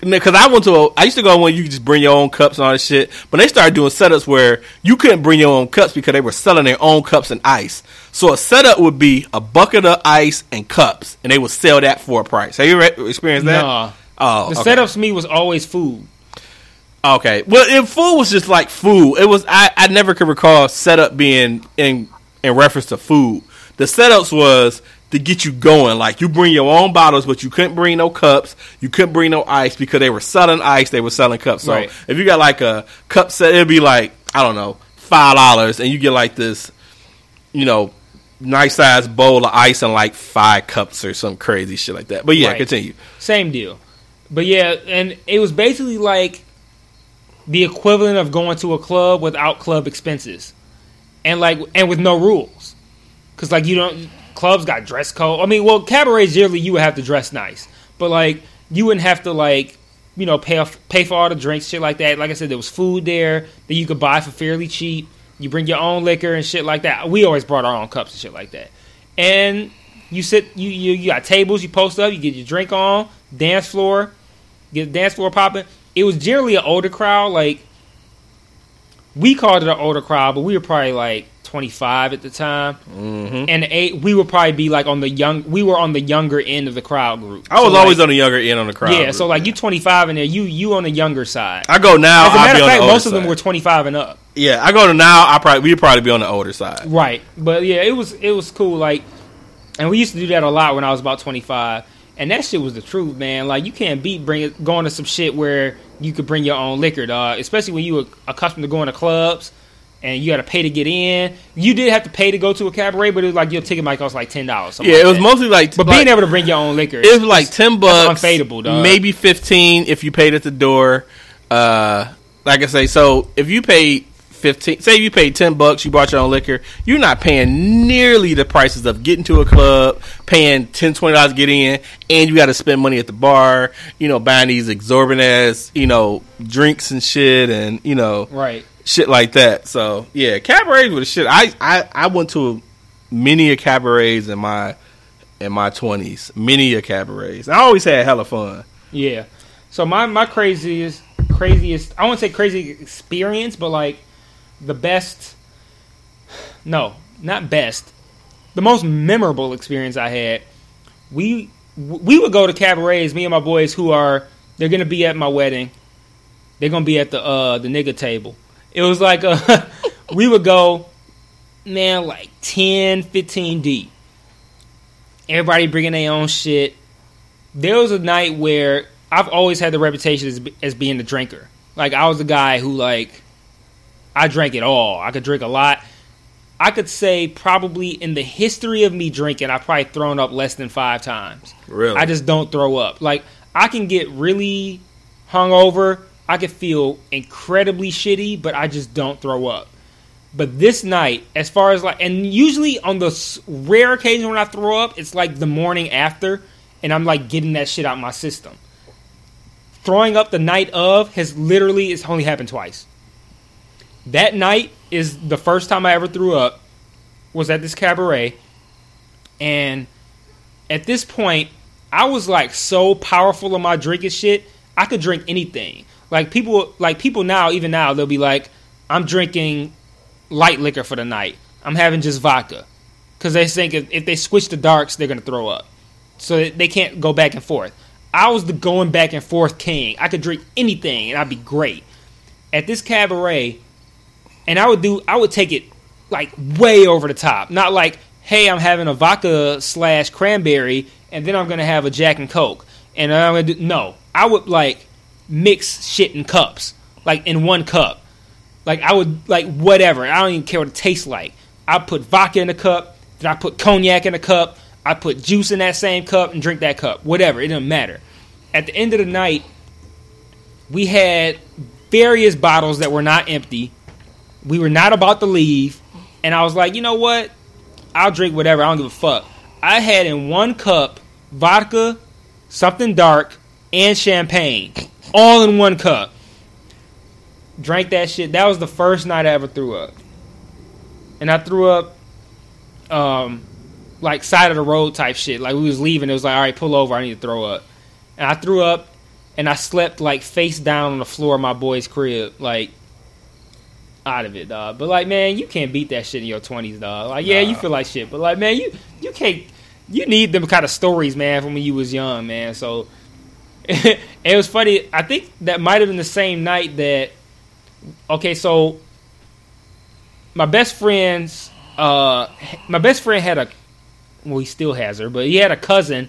because I went to, a, I used to go when you could just bring your own cups and all this shit. But they started doing setups where you couldn't bring your own cups because they were selling their own cups and ice. So a setup would be a bucket of ice and cups, and they would sell that for a price. Have you experienced that?
Nah.
Oh,
The
okay.
setups to me was always food.
Okay. Well, if food was just like food, it was. I, I never could recall setup being in in reference to food. The setups was to get you going. Like you bring your own bottles, but you couldn't bring no cups. You couldn't bring no ice because they were selling ice. They were selling cups. So
Right.
if you got like a cup set, it'd be like I don't know five dollars, and you get like this, you know, nice size bowl of ice and like five cups or some crazy shit like that. But yeah,
Right.
continue.
Same deal. But yeah, and it was basically like the equivalent of going to a club without club expenses, and like and with no rules, because like you don't clubs got dress code. I mean, well, cabarets yearly you would have to dress nice, but like you wouldn't have to like you know pay off, pay for all the drinks, shit like that. Like I said, there was food there that you could buy for fairly cheap. You bring your own liquor and shit like that. We always brought our own cups and shit like that, and you sit you you, you got tables you post up you get your drink on dance floor get dance floor popping it was generally an older crowd like we called it an older crowd but we were probably like 25 at the time
hmm
and eight we would probably be like on the young we were on the younger end of the crowd group
I was
So,
always
like,
on the younger end on the crowd.
yeah
group,
so like
man.
you 25 in there you you on the younger side
I go now.
as a
I'll
matter of fact most of them were 25 and up
Yeah, I go to now. I probably we'd probably be on the older side.
Right. But yeah, it was it was cool. Like, and we used to do that a lot when I was about twenty five, and that shit was the truth, man. Like, you can't beat bring it, going to some shit where you could bring your own liquor, dog. Especially when you were accustomed to going to clubs. And you got to pay to get in. You did have to pay to go to a cabaret, but it was like your ticket might cost like ten dollars.
Yeah, it was mostly like,
But
like
being able to bring your own liquor,
it was like ten bucks,
unfadable, dog.
maybe fifteen if you paid at the door. Uh, like I say, so if you paid fifteen, say you paid ten bucks, you bought your own liquor, you're not paying nearly the prices of getting to a club, paying 10 20 dollars to get in, and you got to spend money at the bar, you know, buying these exorbitant ass, you know, drinks and shit, and you know,
right.
Shit like that. So yeah, cabarets were the shit. I I, I went to many a cabarets in my in my twenties. Many a cabarets. I always had hella fun.
Yeah. So my my craziest craziest I won't say crazy experience, but like the best no, not best. The most memorable experience I had. We we would go to cabarets, me and my boys who are they're gonna be at my wedding. They're gonna be at the uh the nigga table. It was like uh we would go man like 10, 15 deep. Everybody bringing their own shit there was a night where I've always had the reputation as, as being the drinker. Like I was the guy who like I drank it all. I could drink a lot. I could say probably in the history of me drinking, I've probably thrown up less than five times.
Really?
I just don't throw up. Like I can get really hungover. I could feel incredibly shitty, but I just don't throw up. But this night, as far as like, and usually on the rare occasion when I throw up, it's like the morning after, and I'm like getting that shit out my system. Throwing up the night of has literally it's only happened twice. That night is the first time I ever threw up. Was at this cabaret, and at this point, I was like so powerful in my drinking shit. I could drink anything. Like people, like people now, even now, they'll be like, "I'm drinking light liquor for the night. I'm having just vodka," because they think if, if they switch the darks, they're gonna throw up. So they- can't go back and forth. I was the going back and forth king. I could drink anything and I'd be great. At this cabaret, and I would do, I would take it like way over the top. Not like, hey, I'm having a vodka slash cranberry, and then I'm gonna have a Jack and Coke, and I'm gonna do no. I would like mix shit in cups, like in one cup. Like I would like whatever. I don't even care what it tastes like. I put vodka in a cup, then I put cognac in a cup. I put juice in that same cup and drink that cup. Whatever, it doesn't matter. At the end of the night, we had various bottles that were not empty. We were not about to leave, and I was like, you know what? I'll drink whatever. I don't give a fuck. I had in one cup vodka, something dark, and champagne, all in one cup. Drank that shit. That was the first night I ever threw up, and I threw up, um, like side of the road type shit. Like we was leaving, it was like, all right, pull over. I need to throw up, and I threw up, and I slept like face down on the floor of my boy's crib, like out of it, dog. But like, man, you can't beat that shit in your twenties, dog. Like, yeah, you feel like shit, but like, man, you you can't. You need them kind of stories, man, from when you was young, man. So it was funny. I think that might have been the same night that. Okay, so my best friend's uh my best friend had a well he still has her, but he had a cousin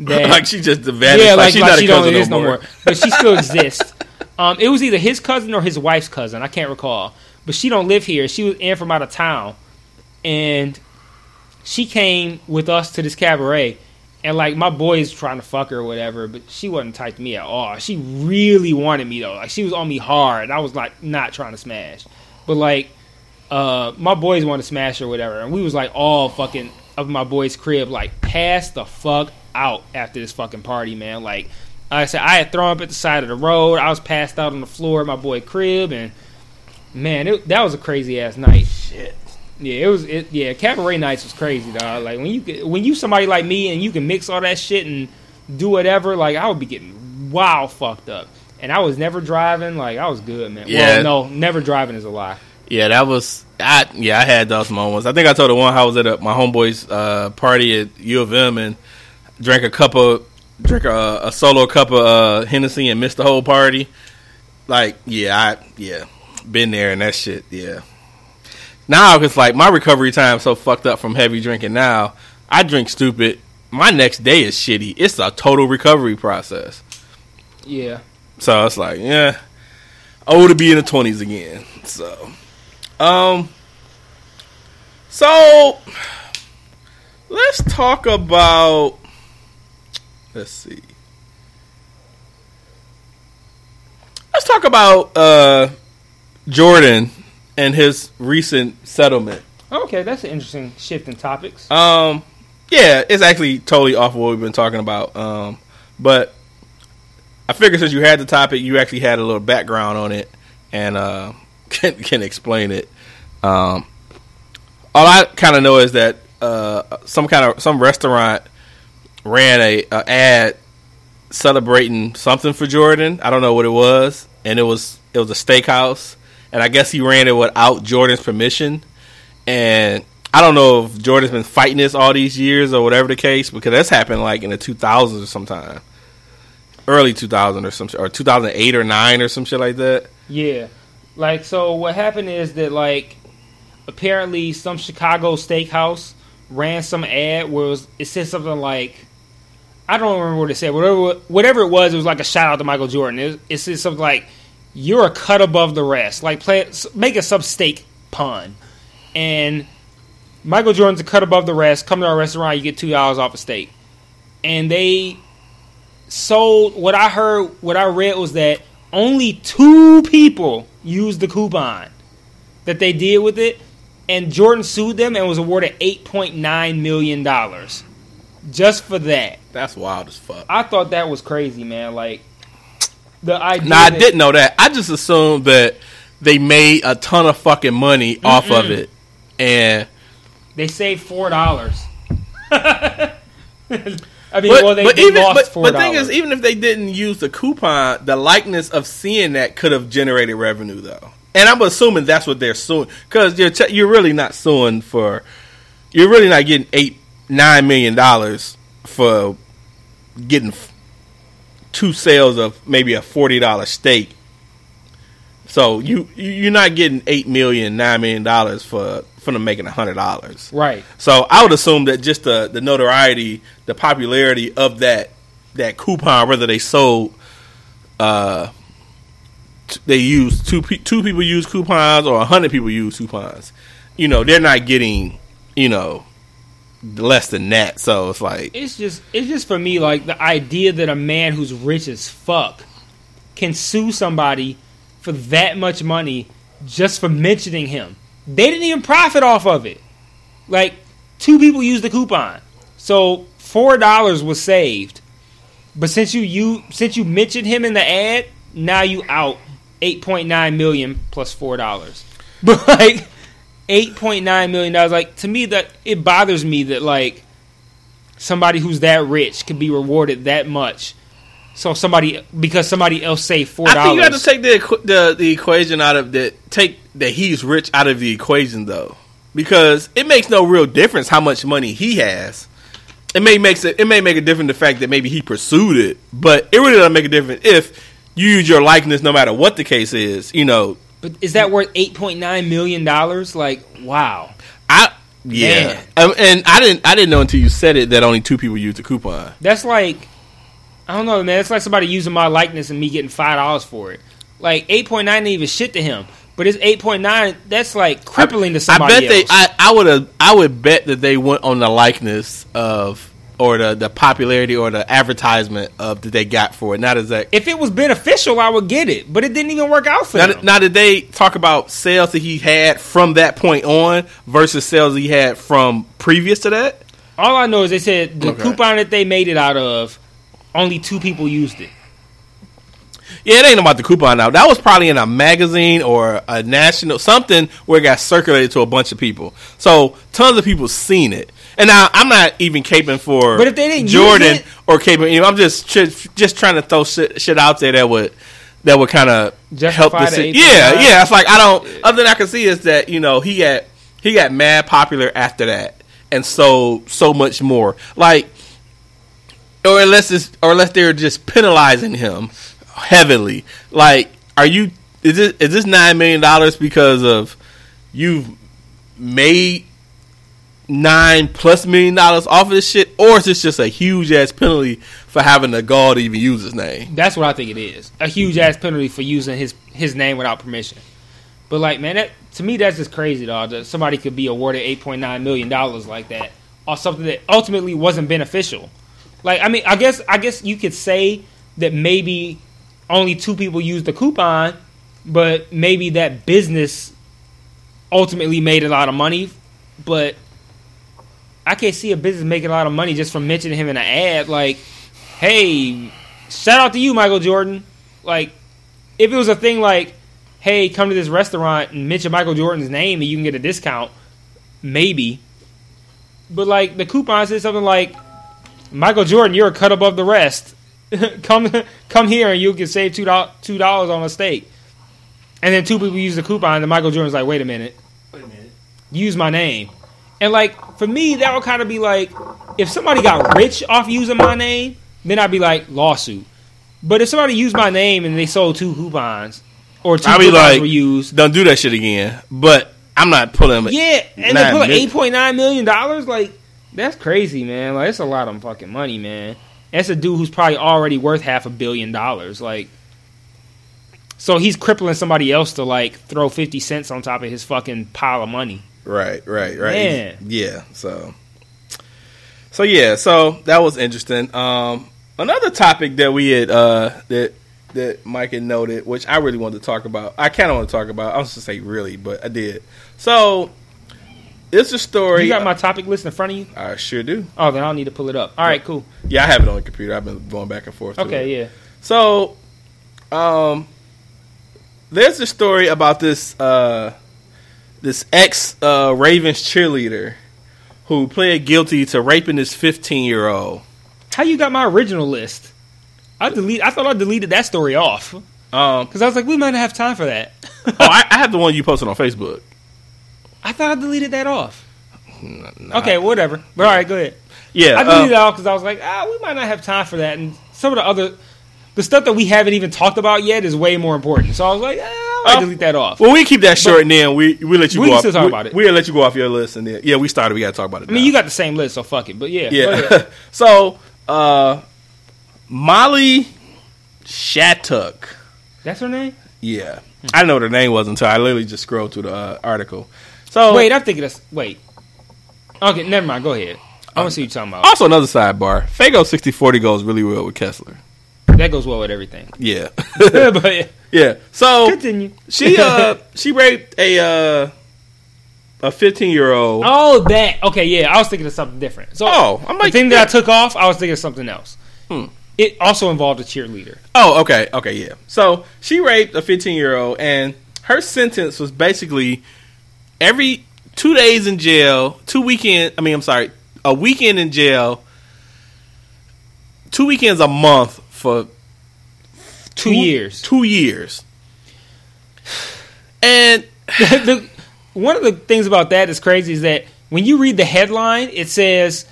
that
like she just vanished.
yeah,
like,
like,
she's
like
not
she
a
don't
cousin
exist
no
no
more.
more. But she still exists. Um, it was either his cousin or his wife's cousin. I can't recall. But she don't live here. She was in from out of town, and she came with us to this cabaret. And like my boys trying to fuck her or whatever, but she wasn't tight to me at all. She really wanted me though. Like she was on me hard. I was like not trying to smash, but like uh, my boys wanted to smash her or whatever, and we was like all fucking of my boy's crib, like pass the fuck out after this fucking party, man. Like like I said, I had thrown up at the side of the road. I was passed out on the floor at my boy crib, and man, it, that was a crazy ass night.
Shit.
Yeah, it was. It, yeah, cabaret nights was crazy, dog. Like when you when you somebody like me and you can mix all that shit and do whatever, like I would be getting wild fucked up. And I was never driving. Like I was good, man.
Yeah.
Well, no, never driving is a lie.
Yeah, that was I. Yeah, I had those moments. I think I told the one I was at a, my homeboy's uh, party at U of M and drank a cup of drink a, a solo cup of uh, Hennessy and missed the whole party. Like, yeah, I yeah, been there and that shit. Yeah. Now it's like my recovery time so fucked up from heavy drinking. Now I drink stupid. My next day is shitty. It's a total recovery process.
Yeah.
So it's like, yeah, old to be in the twenties again. So, um, so let's talk about. Let's see. Let's talk about uh, Jordan and his recent settlement.
Okay, that's an interesting shift in topics.
Um, yeah, it's actually totally off of what we've been talking about. Um, but I figured since you had the topic, you actually had a little background on it and uh, can can explain it. Um, all I kind of know is that uh, some kind of some restaurant ran a, a ad celebrating something for Jordan. I don't know what it was, and it was it was a steakhouse, and I guess he ran it without Jordan's permission. And I don't know if Jordan's been fighting this all these years or whatever the case, because that's happened like in the 2000s or sometime, early 2000 or some or 2008 or nine or some shit like that.
Yeah. Like so what happened is that like apparently some Chicago steakhouse ran some ad where it, was, it said something like I don't remember what it said. Whatever whatever it was, it was like a shout out to Michael Jordan. It, it said something like you're a cut above the rest. Like play make a sub steak pun. And Michael Jordan's a cut above the rest. Come to our restaurant, you get two dollars off a steak. And they sold what I heard, what I read was that only two people used the coupon that they did with it, and Jordan sued them and was awarded eight point nine million dollars just for that.
That's wild as fuck.
I thought that was crazy, man. Like the idea.
Nah, I
that-
didn't know that. I just assumed that they made a ton of fucking money off of it, and
They saved four dollars. I mean,
but,
well, they,
but
they
even
lost
but,
four
but thing is, even if they didn't use the coupon, the likeness of seeing that could have generated revenue though. And I'm assuming that's what they're suing because you're you're really not suing for you're really not getting eight nine million dollars for getting f- two sales of maybe a forty dollar steak. So you you- you're not getting eight million nine million dollars for for them making a hundred dollars.
right.
So I would assume that just the the notoriety, the popularity of that that coupon, whether they sold, uh, t- they use two pe- two people use coupons or a hundred people use coupons. You know, they're not getting you know less than that. So it's like
It's just it's just for me like the idea that a man who's rich as fuck can sue somebody for that much money just for mentioning him. They didn't even profit off of it. Like two people used the coupon. So four dollars was saved. But since you you since you mentioned him in the ad, now you out eight point nine million plus four dollars. But like eight point nine million dollars, like to me that it bothers me that like somebody who's that rich could be rewarded that much. So somebody because somebody else saved four dollars.
I think you have to take the, the the equation out of that. take that he's rich out of the equation though, because it makes no real difference how much money he has. It may makes it, it may make a difference the fact that maybe he pursued it, but it really doesn't make a difference if you use your likeness no matter what the case is. You know,
But is that worth eight point nine million dollars? Like wow.
I yeah, um, and I didn't I didn't know until you said it that only two people used the coupon.
That's like I don't know, man. It's like somebody using my likeness and me getting five dollars for it. Like eight point nine ain't even shit to him. But it's eight point nine. That's like crippling to somebody.
I bet
else.
they. I, I would have. I would bet that they went on the likeness of or the the popularity or the advertisement of that they got for it. Not exact.
if it was beneficial, I would get it. But it didn't even work out for
Now,
them.
now, did they talk about sales that he had from that point on versus sales he had from previous to that?
All I know is they said the
Okay.
coupon that they made it out of, only two people used it.
Yeah, it ain't about the coupon now. That was probably in a magazine or a national something where it got circulated to a bunch of people. So tons of people seen it. And now I'm not even caping for
But if they didn't
Jordan
it-
or caping. You know, I'm just just just trying to throw shit, shit out there that would that would kind of help the
the
si-
8.9?
Yeah, yeah. It's like I don't. Other than I can see is that you know he got he got mad popular after that and so so much more. Like or unless it's or unless they're just penalizing him heavily. Like, are you is this is this nine million dollars because of you've made nine plus million dollars off of this shit, or is this just a huge ass penalty for having the gall to even use his name?
That's what I think it is. A huge ass penalty for using his his name without permission. But like, man, that to me that's just crazy, dog. That somebody could be awarded eight point nine million dollars like that, or something that ultimately wasn't beneficial. Like, I mean, I guess I guess you could say that maybe only two people used the coupon, but maybe that business ultimately made a lot of money. But I can't see a business making a lot of money just from mentioning him in an ad. Like, hey, shout out to you, Michael Jordan. Like, if it was a thing like, hey, come to this restaurant and mention Michael Jordan's name and you can get a discount, maybe. But like the coupon said something like, Michael Jordan, you're a cut above the rest. come come here and you can save two dollars two dollars on a steak. And then two people use the coupon, and Michael Jordan's like, wait a minute. Wait a minute. Use my name. And like for me, that would kind of be like if somebody got rich off using my name, then I'd be like lawsuit. But if somebody used my name and they sold two coupons or two
I'd be
coupons
like,
were used,
don't do that shit again. But I'm not pulling.
yeah, and they put eight point nine million dollars, like that's crazy, man. Like it's a lot of fucking money, man. That's a dude who's probably already worth half a billion dollars, like. So he's crippling somebody else to like throw fifty cents on top of his fucking pile of money.
Right, right, right.
Man.
Yeah. So, so yeah. So that was interesting. Um, another topic that we had uh, that that Mike had noted, which I really wanted to talk about. I kind of want to talk about. I was to say really, but I did. So it's a story.
You got my topic list in front of you?
I sure do.
Oh, then I'll need to pull it up. All right, cool.
Yeah, I have it on the computer. I've been going back and forth. to it.
Okay, yeah.
So, um, there's a story about this uh, this ex uh, Ravens cheerleader who pled guilty to raping this 15 year old.
How you got my original list? I delete. I thought I deleted that story off
Um,
because I was like, we might not have time for that.
oh, I, I have the one you posted on Facebook.
I thought I deleted that off.
Nah.
Okay, whatever. But all right, go ahead.
Yeah,
I deleted
um,
it off because I was like, ah, we might not have time for that, and some of the other, the stuff that we haven't even talked about yet is way more important. So I was like, ah, I
Oh.
delete that off.
Well, we keep that short, and then we we let you
We
go
can
off.
still talk
we,
about it.
We'll let you go off your list, and then yeah, we started. We got to talk about it.
I mean, you got the same list, so fuck it. But yeah,
Yeah. so, uh, Molly Shattuck.
that's her name.
Yeah, I didn't know what her name was until I literally just scrolled through the uh, article. So
Wait, I'm thinking wait. Okay, never mind. Go ahead. I want to see what you're talking about.
Also, another sidebar: Faygo sixty forty goes really well with Kessler.
That goes well with everything.
Yeah,
but yeah,
yeah. So
continue.
she uh she raped a uh a fifteen year old.
Oh, that. Okay, yeah. I was thinking of something different. So,
Oh, I'm like,
the thing that. I took off, I was thinking of something else.
Hmm.
It also involved a cheerleader.
Oh, okay, okay, yeah. So she raped a 15 year old, and her sentence was basically every two days in jail, two weekend. I mean, I'm sorry, a weekend in jail, two weekends a month for
Two years.
Two years. And
the, one of the things about that is crazy is that when you read the headline, it says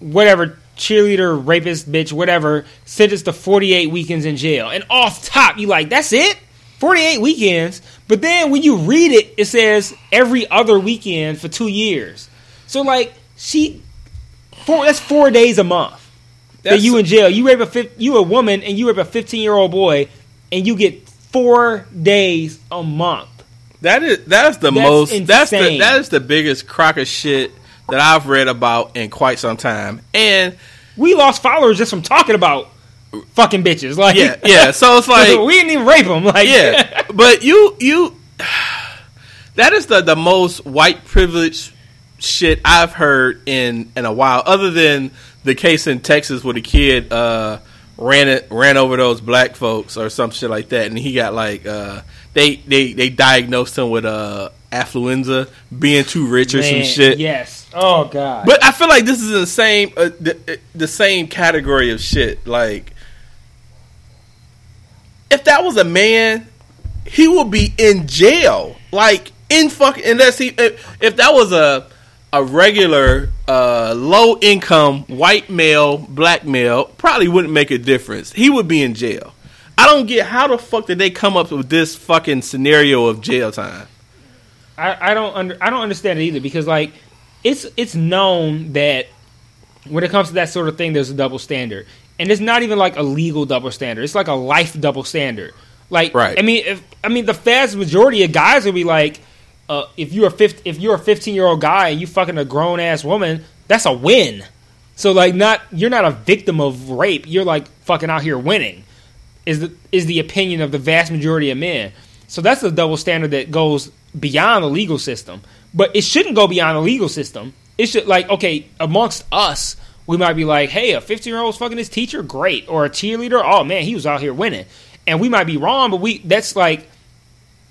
whatever cheerleader, rapist, bitch, whatever, sentenced to 48 weekends in jail. And off top, you like, that's it? 48 weekends. But then when you read it, it says every other weekend for two years. So like she, four that's four days a month that you in jail. You rape a fif- you a woman and you rape a 15 year old boy, and you get four days a month.
That is that's the
That's
most that's the that is the biggest crock of shit that I've read about in quite some time. And
We lost followers just from talking about fucking bitches. Like,
yeah, yeah. So it's like
we didn't even rape them. Like,
yeah, but you you that is the the most white privilege shit I've heard in in a while. Other than the case in Texas where the kid uh, ran it ran over those black folks or some shit like that, and he got like uh, they they they diagnosed him with uh, affluenza, being too rich or some shit.
Yes. Oh god.
But I feel like this is the same uh, the, the same category of shit. Like, if that was a man, he would be in jail. Like in fucking unless he if, if that was a a regular uh, low income white male black male probably wouldn't make a difference. He would be in jail. I don't get how the fuck did they come up with this fucking scenario of jail time.
I, I don't under, I don't understand it either because like it's it's known that when it comes to that sort of thing, there's a double standard, and it's not even like a legal double standard. It's like a life double standard. Like,
Right.
I mean, if I mean the vast majority of guys would be like, uh, if you're a 15, if you're a 15 year old guy and you fucking a grown ass woman, that's a win. So like, not you're not a victim of rape. You're like fucking out here winning. Is the is the opinion of the vast majority of men. So that's a double standard that goes beyond the legal system. But it shouldn't go beyond the legal system. It should like okay, amongst us, we might be like, hey, a 15 year old's fucking his teacher, great, or a cheerleader, oh man, he was out here winning, and we might be wrong, but we that's like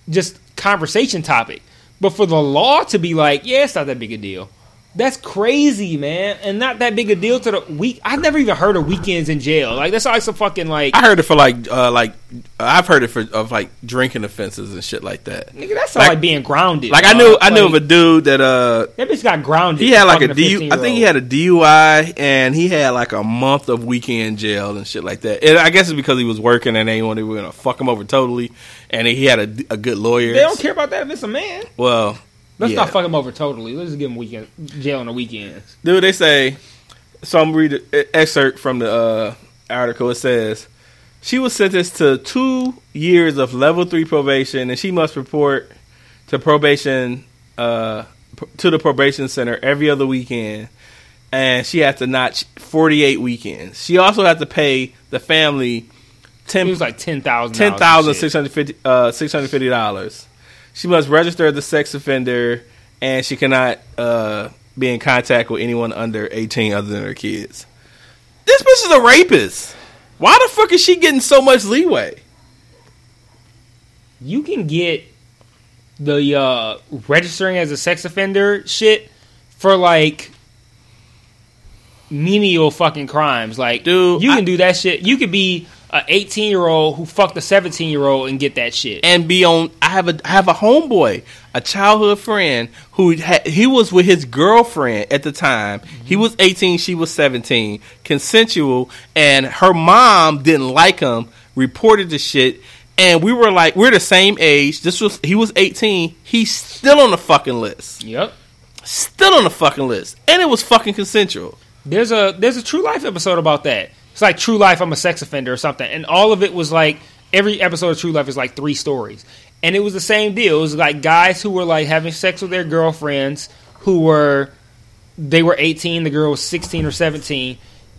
just conversation topic. But for the law to be like, yeah, it's not that big a deal. That's crazy, man, and not that big a deal to the week. I've never even heard of weekends in jail. Like that's like some fucking like
I heard it for like uh, like I've heard it for of like drinking offenses and shit like that.
nigga. That's like,
like-
being grounded.
Like I knew I knew
Like,
of a dude that uh
That bitch got grounded.
he had like a
fucking
DU I think he had a DUI and he had like a month of weekend jail and shit like that. And I guess it's because he was working and they wanted were gonna fuck him over totally. And he had a, a good lawyer.
They don't care about that if it's a man.
Well,
Let's
yeah.
not fuck him over totally. Let's just give him weekend jail on the weekends.
Dude, they say. So I'm reading an excerpt from the uh, article. It says she was sentenced to two years of level three probation, and she must report to probation uh, to the probation center every other weekend. And she had to notch 48 weekends. She also had to pay the family
It
ten
was like ten thousand.
ten thousand six hundred fifty uh six hundred fifty dollars. She must register as a sex offender, and she cannot uh be in contact with anyone under eighteen other than her kids. This bitch is a rapist. Why the fuck is she getting so much leeway?
You can get the uh, registering as a sex offender shit for like menial fucking crimes. Like,
Dude,
you
I-
can do that shit. You could be a eighteen year old who fucked a seventeen year old and get that shit.
And be on. I have a I have a homeboy, a childhood friend who had, he was with his girlfriend at the time. He mm-hmm. was eighteen, she was seventeen, consensual, and her mom didn't like him. Reported the shit, and we were like, we're the same age. This was he was eighteen. He's still on the fucking list.
Yep.
Still on the fucking list, and it was fucking consensual.
There's a there's a True Life episode about that. It's like True Life, I'm a sex offender or something, and all of it was like every episode of True Life is like three stories, and it was the same deal. It was like guys who were like having sex with their girlfriends who were they were 18, the girl was 16 or 17,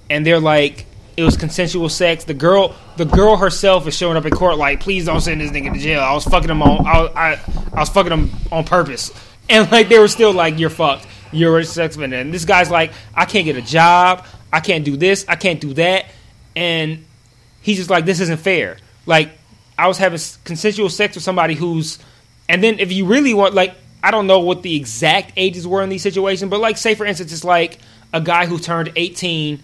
and they're like it was consensual sex. The girl the girl herself is showing up in court like, please don't send this nigga to jail. I was fucking him on I I, I was fucking him on purpose, and like they were still like, you're fucked. You're a sex offender. And this guy's like, I can't get a job. I can't do this. I can't do that. And he's just like, this isn't fair. Like, I was having consensual sex with somebody who's, and then if you really want, like, I don't know what the exact ages were in these situations, but like, say for instance, it's like a guy who turned 18,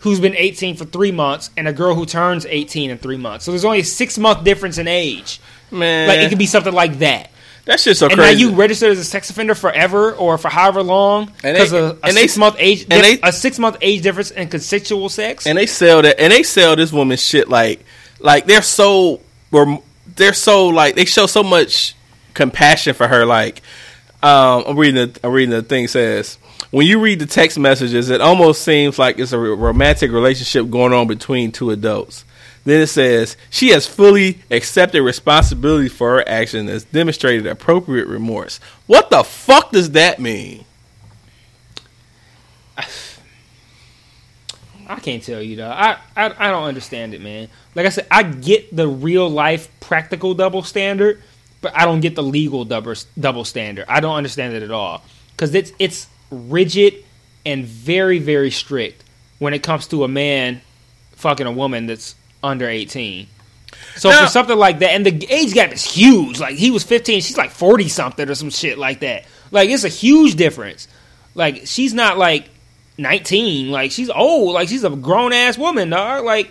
who's been 18 for three months, and a girl who turns 18 in three months. So there's only a six month difference in age.
Man,
Like, it could be something like that.
That shit's so
And
crazy.
now you registered as a sex offender forever or for however long because a
they-
six month age
and they-
a six month age difference in consensual sex.
and they sell that and they sell this woman shit like like they're so they're so like they show so much compassion for her like um I'm reading the I'm reading the thing says when you read the text messages it almost seems like it's a romantic relationship going on between two adults Then it says she has fully accepted responsibility for her action and has demonstrated appropriate remorse. What the fuck does that mean?
I can't tell you though. I, I I don't understand it, man. Like I said, I get the real life practical double standard, but I don't get the legal double double standard. I don't understand it at all because it's it's rigid and very very strict when it comes to a man fucking a woman that's under eighteen. So
Now-
for something like that, and the age gap is huge. Like he was fifteen, she's like forty something or some shit like that. Like it's a huge difference. Like she's not like nineteen. Like she's old. Like she's a grown ass woman, dog. Like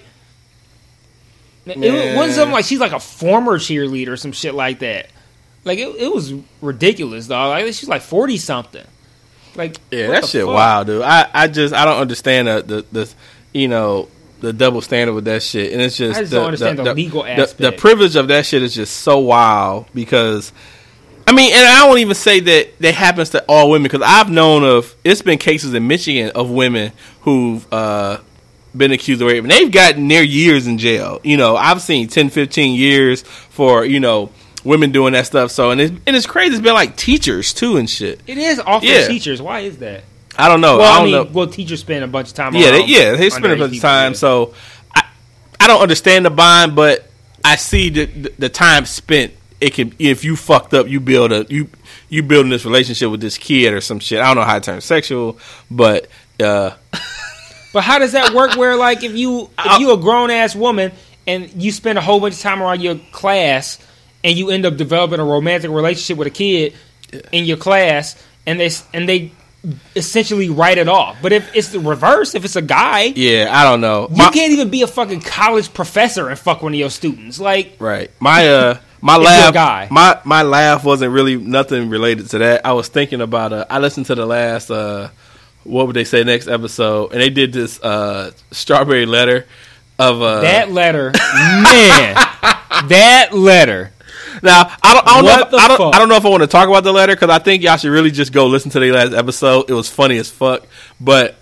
it wasn't something like she's like a former cheerleader or some shit like that. Like it, it was ridiculous, dog. Like she's like forty something. Like
Yeah, that shit
fuck?
wild, dude. I, I just I don't understand the, the the you know the double standard with that shit, and it's just
I just don't understand the legal
The, the privilege of that shit is just so wild because. I mean, and I won't even say that that happens to all women because I've known of it's been cases in Michigan of women who've uh, been accused of rape and they've gotten near years in jail. You know, I've seen 10, 15 years for you know women doing that stuff. So and it's and it's crazy. It's been like teachers too and shit.
It is off
Yeah.
teachers. Why is that?
I don't know.
Well,
I
I,
don't
mean,
know.
well, teachers spend a bunch of time.
Yeah, they, yeah, they spend a bunch of time.
yeah.
So I, I don't understand the bond, but I see the, the the time spent. It can if you fucked up, you build a you you building this relationship with this kid or some shit. I don't know how it turns sexual, but uh,
But how does that work? Where like if you if you a grown ass woman and you spend a whole bunch of time around your class and you end up developing a romantic relationship with a kid in your class and they and they essentially write it off. But if it's the reverse, if it's a guy,
yeah, I don't know.
you can't even be a fucking college professor and fuck one of your students. Like
Right. My uh my laugh
guy.
my my laugh wasn't really nothing related to that. I was thinking about uh I listened to the last uh what would they say next episode and they did this uh strawberry letter of uh
that letter, man, that letter.
Now I don't I don't know if, I don't? I don't know if I want to talk about the letter cuz I think y'all should really just go listen to the last episode. It was funny as fuck. But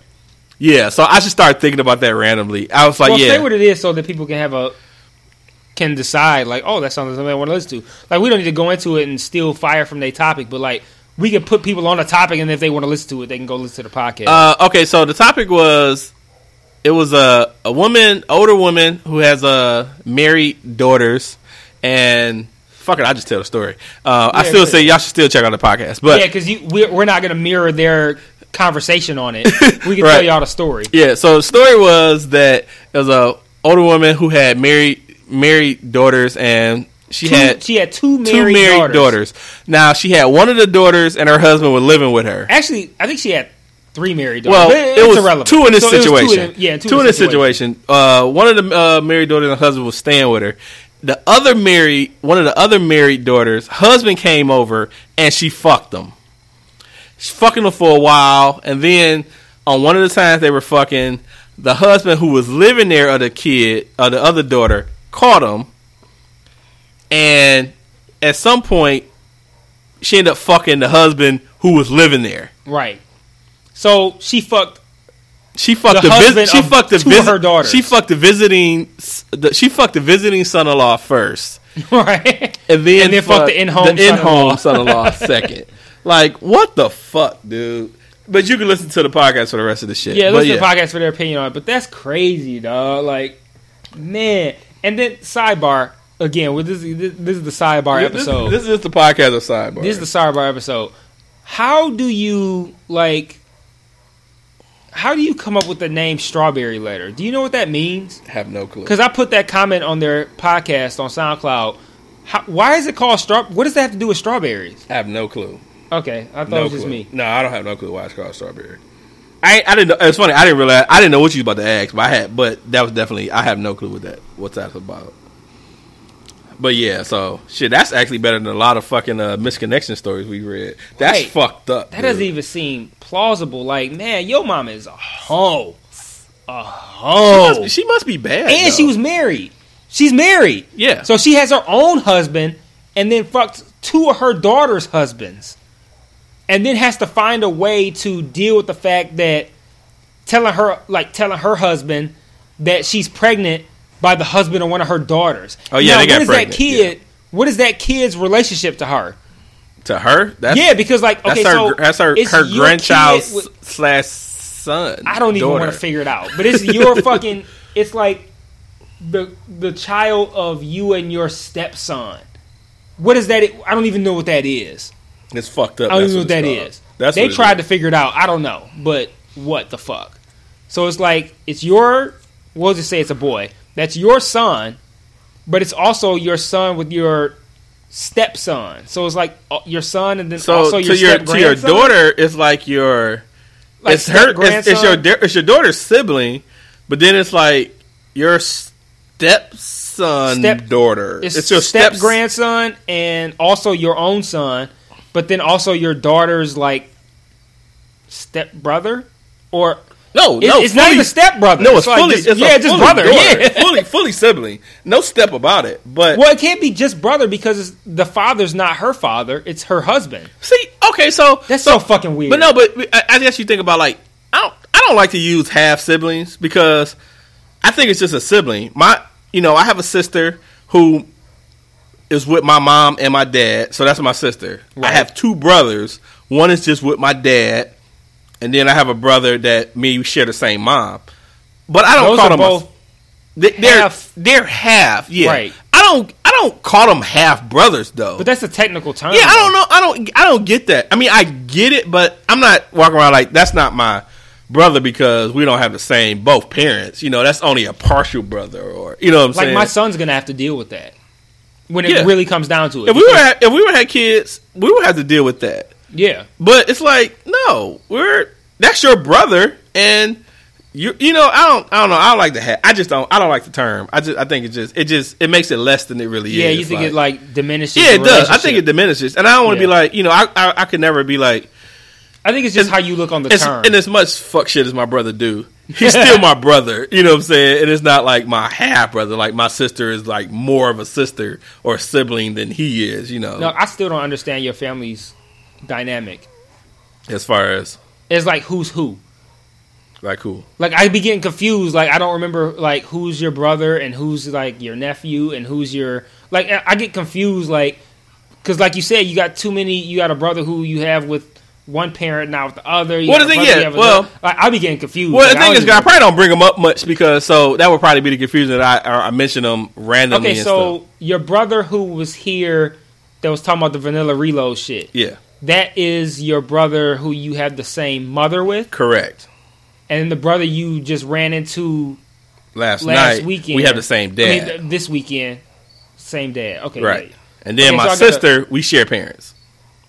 yeah, so I should start thinking about that randomly. I was like,
well,
yeah.
say what it is so that people can have a can decide like, oh, that's something something I want to listen to. Like, we don't need to go into it and steal fire from their topic, but like, we can put people on a topic, and if they want to listen to it, they can go listen to the podcast.
Uh, okay, so the topic was it was a a woman, older woman who has uh married daughters, and fuck it, I just tell the story. Uh, I still say y'all should still check out the podcast, but
yeah, because we're, we're not going to mirror their conversation on it. We can
Right.
tell y'all the story.
Yeah, so the story was that it was a older woman who had married married daughters and she
Two-
had
she had two
two
married,
married
daughters.
daughters. Now she had one of the daughters and her husband was living with her.
Actually, I think she had three married daughters.
Well, it was
irrelevant.
two in this
So it was two in
situation.
yeah, two,
two in this
situation.
situation. Uh, one of the uh, married daughters and her husband was staying with her. The other married, one of the other married daughters, husband came over and she fucked them. She fucking them for a while, and then on one of the times they were fucking, the husband who was living there, of the kid, or the other daughter, caught him, and at some point, she ended up fucking the husband who was living there.
Right. So she fucked.
She fucked
The
the,
husband
she fucked the visit-
her daughters.
She fucked the visiting the, she fucked the visiting son-in-law first,
Right.
and then
And then fucked the in-home
the in-home
son-in-law.
second. Like what the fuck, dude? But you can listen to the podcast for the rest of the shit.
Yeah, listen to the podcast for their opinion on it. But that's crazy, dog. Like, man. And then sidebar again. With this, this, this is the sidebar
Yeah, this-
episode.
This, is the podcast of sidebar.
This is the sidebar episode. How do you like? How do you come up with the name Strawberry Letter? Do you know what that means?
I have no clue.
Because I put that comment on their podcast on SoundCloud. How, why is it called straw? What does that have to do with strawberries?
I have no clue.
Okay, I thought
No
it was just me.
No, I don't have no clue why it's called strawberry. I I didn't. know It's funny. I didn't realize. I didn't know what you was about to ask, but I had. But that was definitely. I have no clue what that. What's that about? But yeah, so shit. That's actually better than a lot of fucking uh, misconnection stories we read. That's
Right.
fucked up.
That
dude.
doesn't even seem plausible. Like, man, your mama is a hoe, a
She
hoe,
must, be, she must be bad.
and
though.
she was married. She's married.
Yeah.
So she has her own husband, and then fucked two of her daughter's husbands, and then has to find a way to deal with the fact that telling her, like telling her husband that she's pregnant by the husband of one of her daughters.
Oh, yeah,
Now,
they got
what is
pregnant,
that kid? What is that kid's relationship to her?
To her, that's
yeah, because like
that's
okay,
her.
so
that's her. Her grandchild
with-
slash son.
I don't even want to figure it out. But it's your fucking. It's like the the child of you and your stepson. What is that? I don't even know what that is.
It's fucked up.
I don't
That's
even know what that
called.
is.
That's
they tried
is.
to figure it out. I don't know, but what the fuck? So it's like it's your. We'll just say it's a boy. That's your son, but it's also your son with your stepson. So it's like uh, your son and then
So
also your
to your to your daughter, it's like your
Like
it's her. It's, it's your it's your daughter's sibling, but then it's like your stepson
Step-
daughter.
It's,
It's, your
step
step
grandson and also your own son, but then also your daughter's like step brother or
No,
It-
no,
it's not
fully-
even step brother.
No, it's,
like
fully.
just-
it's
yeah, just brother.
daughter.
Yeah.
fully, fully sibling. No step about it. But
Well, it can't be just brother because it's, the father's not her father; it's her husband.
see, okay, so
That's so, fucking weird.
But no, but I, I guess you think about like I don't I don't like to use half siblings because I think it's just a sibling. My you know I have a sister who is with my mom and my dad, so that's my sister. I have two brothers. One is just with my dad, and then I have a brother that me we share the same mom. But I don't
those
call them
both.
A, they, they're
half.
they're half. Yeah,
Right.
I don't I don't call them half brothers though.
But that's a technical term.
Yeah, I don't know. I don't. I don't get that. I mean, I get it, but I'm not walking around like that's not my brother because we don't have the same both parents. You know, that's only a partial brother, or you know what I'm
Like
saying.
my son's gonna have to deal with that when it
Yeah.
really comes down to it.
if we were if we were had kids, we would have to deal with that.
Yeah,
But it's like no, we're that's your brother, and you you know I don't I don't know I don't like the hat. I just don't I don't like the term. I just I think it just it just it makes it less than it really
yeah,
is.
Yeah, you think it like diminishes?
yeah, it does. I think it diminishes, and I don't want to
Yeah.
be like you know I, I I could never be like.
I think it's just how you look on the term.
and as much fuck shit as my brother do, he's still my brother. You know what I'm saying? And it's not like my half brother. Like my sister is like more of a sister or sibling than he is. You know,
no, I still don't understand your family's dynamic.
as far as
It's like who's who.
like who.
Like I be getting confused. Like I don't remember like who's your brother and who's like your nephew and who's your like I get confused. Like because like you said, you got too many. You got a brother who you have with one parent, not with the other. You
Well, the thing-
brother you
yeah,
have with
well-
like I be getting confused.
Well, the
I
thing is, I probably don't bring them up much because so that would probably be the confusion that I or I mention them randomly.
okay, so
stuff.
your brother who was here that was talking about the vanilla reload shit.
yeah,
That is your brother who you have the same mother with,
correct.
and the brother you just ran into
Last,
last
night
weekend.
we have the same
I
dad,
mean, th- this weekend, same dad. Okay,
right? And then
Okay,
my
so I
sister, we share parents.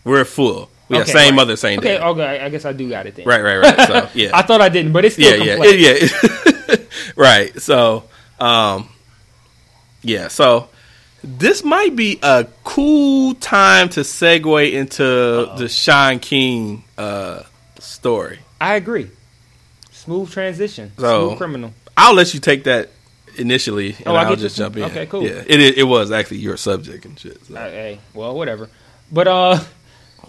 We're full. We have
Okay,
same
right.
mother, same
Okay,
dad.
okay, I guess I do got it then.
Right, right, right. So yeah,
I thought I didn't, but it's still
yeah,
complex.
yeah, yeah. right. So, um, yeah. So this might be a cool time to segue into the Shaun King uh, story.
I agree. Smooth transition.
So-
Smooth criminal.
I'll let you take that initially, and
Oh, I
I'll just
you.
jump in.
Okay, cool.
Yeah, it, it was actually your subject and shit. so.
Uh, hey, well, whatever. But uh,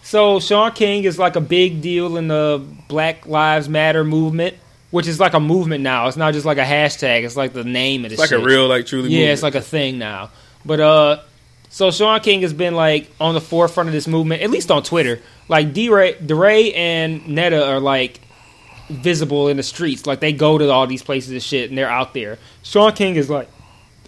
so Shaun King is like a big deal in the Black Lives Matter movement, which is like a movement now. It's not just like a hashtag. It's like the name of the
It's like
shit.
a real, like truly.
yeah,
movement.
it's like a thing now. But uh, so Shaun King has been like on the forefront of this movement, at least on Twitter. Like D-Ray, DeRay and Netta are like visible in the streets. Like they go to all these places and shit, and they're out there. Shaun King is like,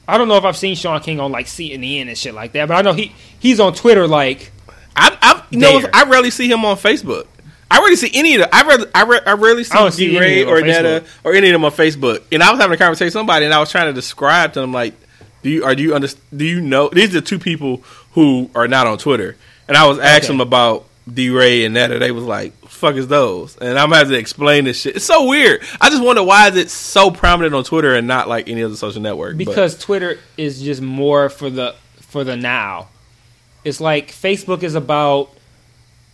I don't know if I've seen Shaun King on like CNN and shit like that, but I know he he's on Twitter like.
I, I, you know, I rarely see him on Facebook. I rarely see any of the. I rather, I, re, I rarely see
I see DeRay
or
on
Netta or any of them on Facebook. And I was having a conversation with somebody, and I was trying to describe to them like, do you are do you under, do you know these are the two people who are not on Twitter? And I was asking
Okay.
them about DeRay and Netta. They was like, "Fuck is those?" And I'm gonna have to explain this shit. It's so weird. I just wonder why is it so prominent on Twitter and not like any other social network? But-
because Twitter is just more for the for the now. It's like Facebook is about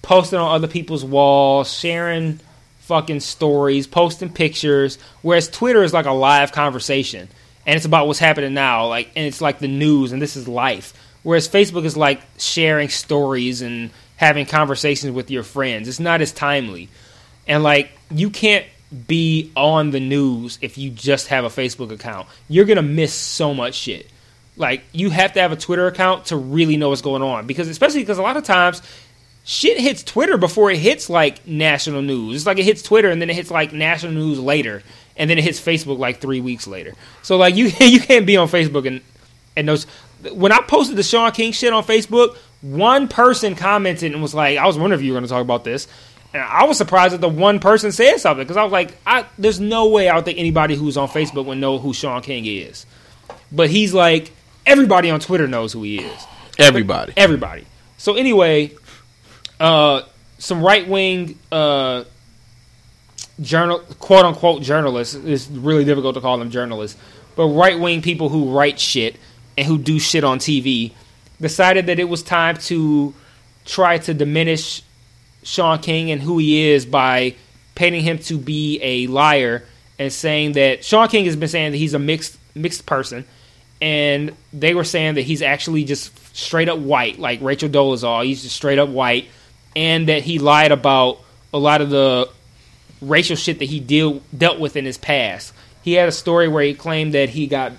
posting on other people's walls, sharing fucking stories, posting pictures, whereas Twitter is like a live conversation and it's about what's happening now, like and it's like the news and this is life. Whereas Facebook is like sharing stories and having conversations with your friends. It's not as timely. And like you can't be on the news if you just have a Facebook account. You're gonna miss so much shit. Like you have to have a Twitter account to really know what's going on because especially because a lot of times shit hits Twitter before it hits like national news. It's like it hits Twitter and then it hits like national news later, and then it hits Facebook like three weeks later. So like you you can't be on Facebook and and those. When I posted the Shaun King shit on Facebook, one person commented and was like, "I was wondering if you were going to talk about this." And I was surprised that the one person said something because I was like, I, "There's no way I don't think anybody who's on Facebook would know who Shaun King is." But he's like, everybody on Twitter knows who he is.
Everybody.
Everybody. So anyway, uh, some right wing uh, journal, quote unquote journalists. It's really difficult to call them journalists, but right wing people who write shit and who do shit on TV decided that it was time to try to diminish Shaun King and who he is by painting him to be a liar and saying that Shaun King has been saying that he's a mixed mixed person, and they were saying that he's actually just straight up white, like Rachel Dolezal. He's just straight up white, and that he lied about a lot of the racial shit that he deal dealt with in his past. He had a story where he claimed that he got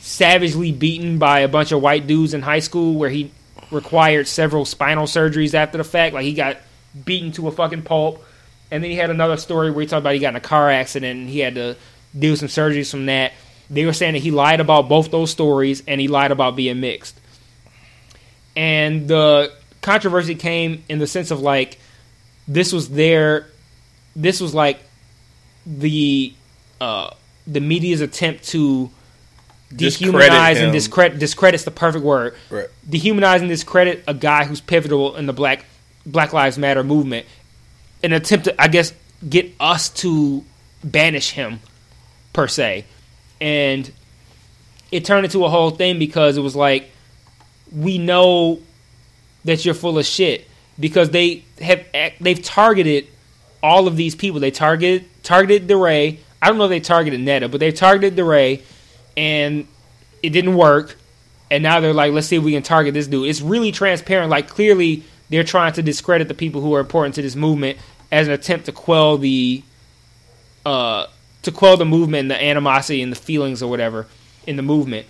savagely beaten by a bunch of white dudes in high school, where he required several spinal surgeries after the fact. Like he got beaten to a fucking pulp. And then he had another story where he talked about he got in a car accident and he had to do some surgeries from that. They were saying that he lied about both those stories and he lied about being mixed. And the controversy came in the sense of like this was their this was like the uh the media's attempt to dehumanize and discredit discredits the perfect word.
Right.
dehumanize and discredit a guy who's pivotal in the black black lives matter movement. An attempt to i guess get us to banish him per se. And it turned into a whole thing because it was like we know that you're full of shit because they have they've targeted all of these people. They targeted targeted DeRay. I don't know if they targeted Netta, but they targeted DeRay, and it didn't work. And now they're like, let's see if we can target this dude. It's really transparent. Like clearly, they're trying to discredit the people who are important to this movement as an attempt to quell the uh, to quell the movement and the animosity and the feelings or whatever in the movement.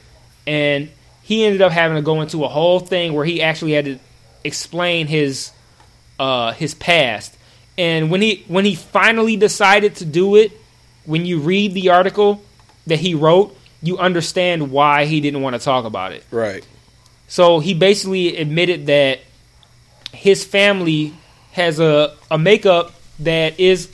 And he ended up having to go into a whole thing where he actually had to explain his uh, his past. And when he when he finally decided to do it, when you read the article that he wrote, you understand why he didn't want to talk about it.
Right.
So he basically admitted that his family has a, a makeup that is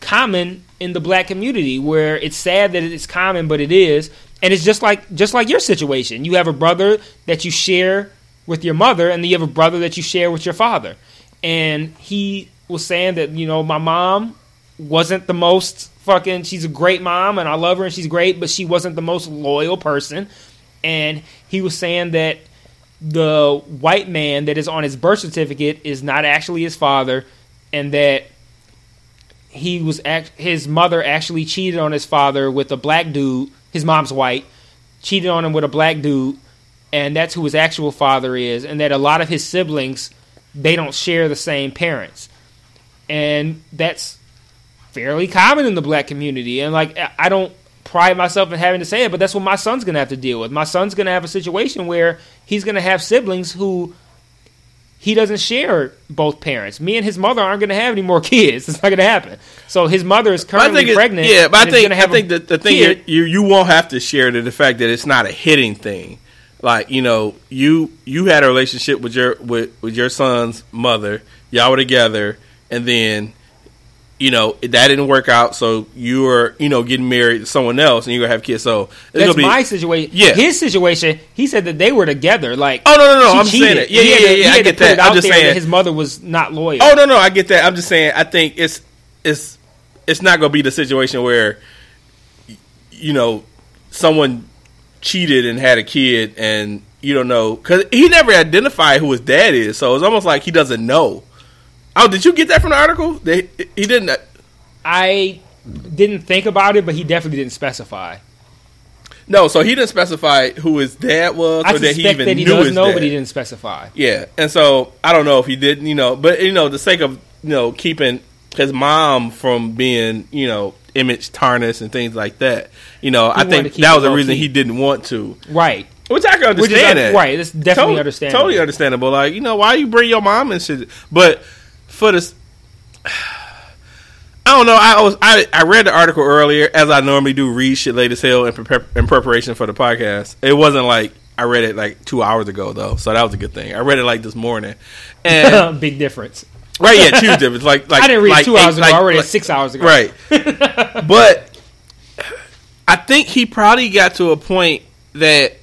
common in the black community where it's sad that it's common but it is and it's just like just like your situation you have a brother that you share with your mother and then you have a brother that you share with your father and he was saying that you know my mom wasn't the most fucking she's a great mom and I love her and she's great but she wasn't the most loyal person. And he was saying that the white man that is on his birth certificate is not actually his father and that he was act- his mother actually cheated on his father with a black dude his mom's white cheated on him with a black dude and that's who his actual father is and that a lot of his siblings they don't share the same parents and that's fairly common in the black community and like I- don't pride myself in having to say it but that's what my son's gonna have to deal with my son's gonna have a situation where he's gonna have siblings who he doesn't share both parents. Me and his mother aren't going to have any more kids. It's not going to happen. So his mother is currently pregnant.
yeah, but I think I think the, the thing you you won't have to share the, the fact that it's not a hitting thing. Like you know, you you had a relationship with your with with your son's mother. Y'all were together, and then you know that didn't work out. So you were you know getting married to someone else, and you're gonna have kids. So it's
That's
be
my situation.
Yeah.
His situation, he said that they were together. Like,
Oh, no, no, no, I'm saying
cheated.
it. Yeah, yeah,
to-
yeah, yeah, I get that. I'm just saying-
that his mother was not loyal.
Oh no, no, I get that. I'm just saying. I think it's it's it's not gonna be the situation where you know someone cheated and had a kid and you don't know because he never identified who his dad is. So it's almost like he doesn't know. Oh, did you get that from the article? They, he didn't.
Uh, I didn't think about it, but he definitely didn't specify.
No, so he didn't specify who his dad was,
I
or that he even
that he
knew
does
his
know,
dad.
but he didn't specify.
Yeah, and so I don't know if he didn't, you know, but you know, the sake of you know keeping his mom from being you know image tarnished and things like that. You know, I think that was the reason
key.
he didn't want to.
Right.
Which I can
Which is
understand that.
right, it's definitely
Tot-
understandable.
Totally understandable. Like you know, why you bring your mom and shit? But for this, I don't know. I was I, I read the article earlier, as I normally do, read shit late as hell in, prepar- in preparation for the podcast. It wasn't like I read it like two hours ago though, so that was a good thing. I read it like this morning, and
Big difference.
right, yeah, two difference. Like like
I didn't read
like
two
eight-
hours ago.
like-
I read
like-
it six hours ago.
Right. but I think he probably got to a point that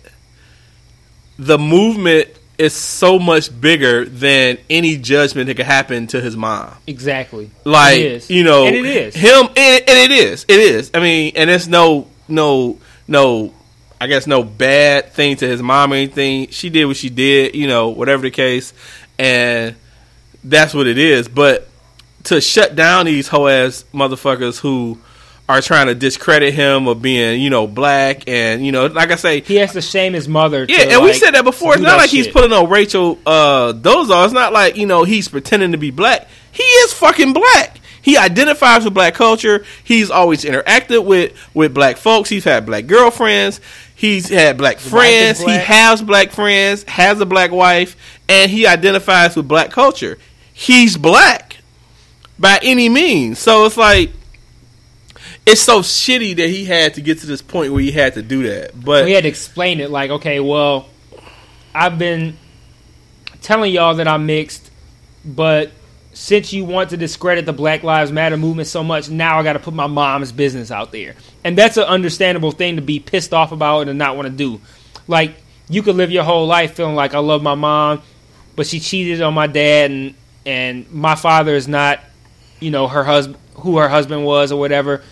the movement is so much bigger than any judgment that could happen to his mom.
Exactly.
Like
It is.
you know,
and it is.
him, and, and it is, it is. I mean, and it's no, no, no. I guess no bad thing to his mom or anything. She did what she did, you know, whatever the case, and that's what it is. But to shut down these hoe ass motherfuckers who are trying to discredit him of being, you know, black and you know, like I say,
He has to shame his mother.
yeah, and we said that before. It's not like he's
shit.
putting on Rachel uh, Dozal. It's not like you know he's pretending to be black. He is fucking black. He identifies with black culture. He's always interacted with with black folks. He's had black girlfriends. He's had black friends. He has black friends. Has a black wife, and he identifies with black culture. He's black by any means. So it's like it's so shitty that he had to get to this point where he had to do that. But
we had to explain it like, okay, well, I've been telling y'all that I'm mixed, but since you want to discredit the Black Lives Matter movement so much, now I got to put my mom's business out there. And that's an understandable thing to be pissed off about and not want to do. Like, you could live your whole life feeling like I love my mom, but she cheated on my dad and and my father is not, you know, her husband who her husband was or whatever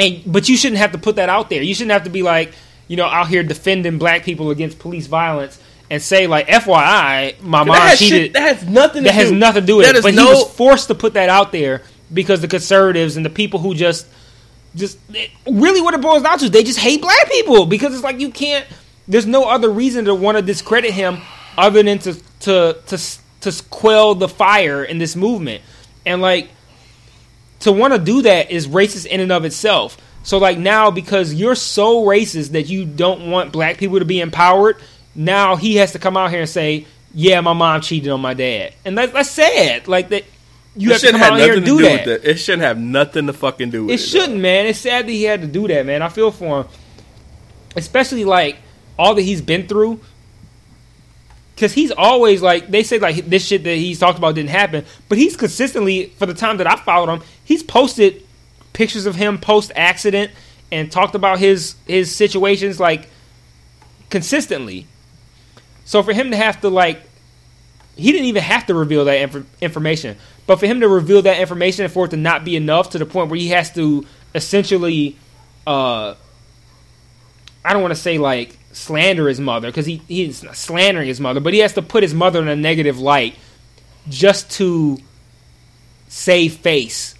and but you shouldn't have to put that out there. You shouldn't have to be like, you know, out here defending black people against police violence and say like, FYI, my mom
has,
cheated.
shit, that has nothing.
that
to
has
do.
nothing to do with
That
it. But
no,
he was forced to put that out there because the conservatives and the people who just, just really what it boils down to, they just hate black people because it's like you can't. There's no other reason to want to discredit him other than to to to to quell the fire in this movement and like to want to do that is racist in and of itself. So like now because you're so racist that you don't want black people to be empowered, now he has to come out here and say, "Yeah, my mom cheated on my dad," and that, that's sad. Like that, you
it
have to come
have
out here and
to
do
do
that.
with that. It shouldn't have nothing to fucking do with
It
it.
shouldn't, man. It's sad that he had to do that, man. I feel for him, especially like all that he's been through. Because he's always like they say like this shit that he's talked about didn't happen, but he's consistently for the time that I followed him, he's posted pictures of him post accident and talked about his his situations like consistently. So for him to have to like he didn't even have to reveal that inf- information. But for him to reveal that information and for it to not be enough to the point where he has to essentially, uh, I don't want to say like slander his mother because he he's slandering his mother, but he has to put his mother in a negative light just to save face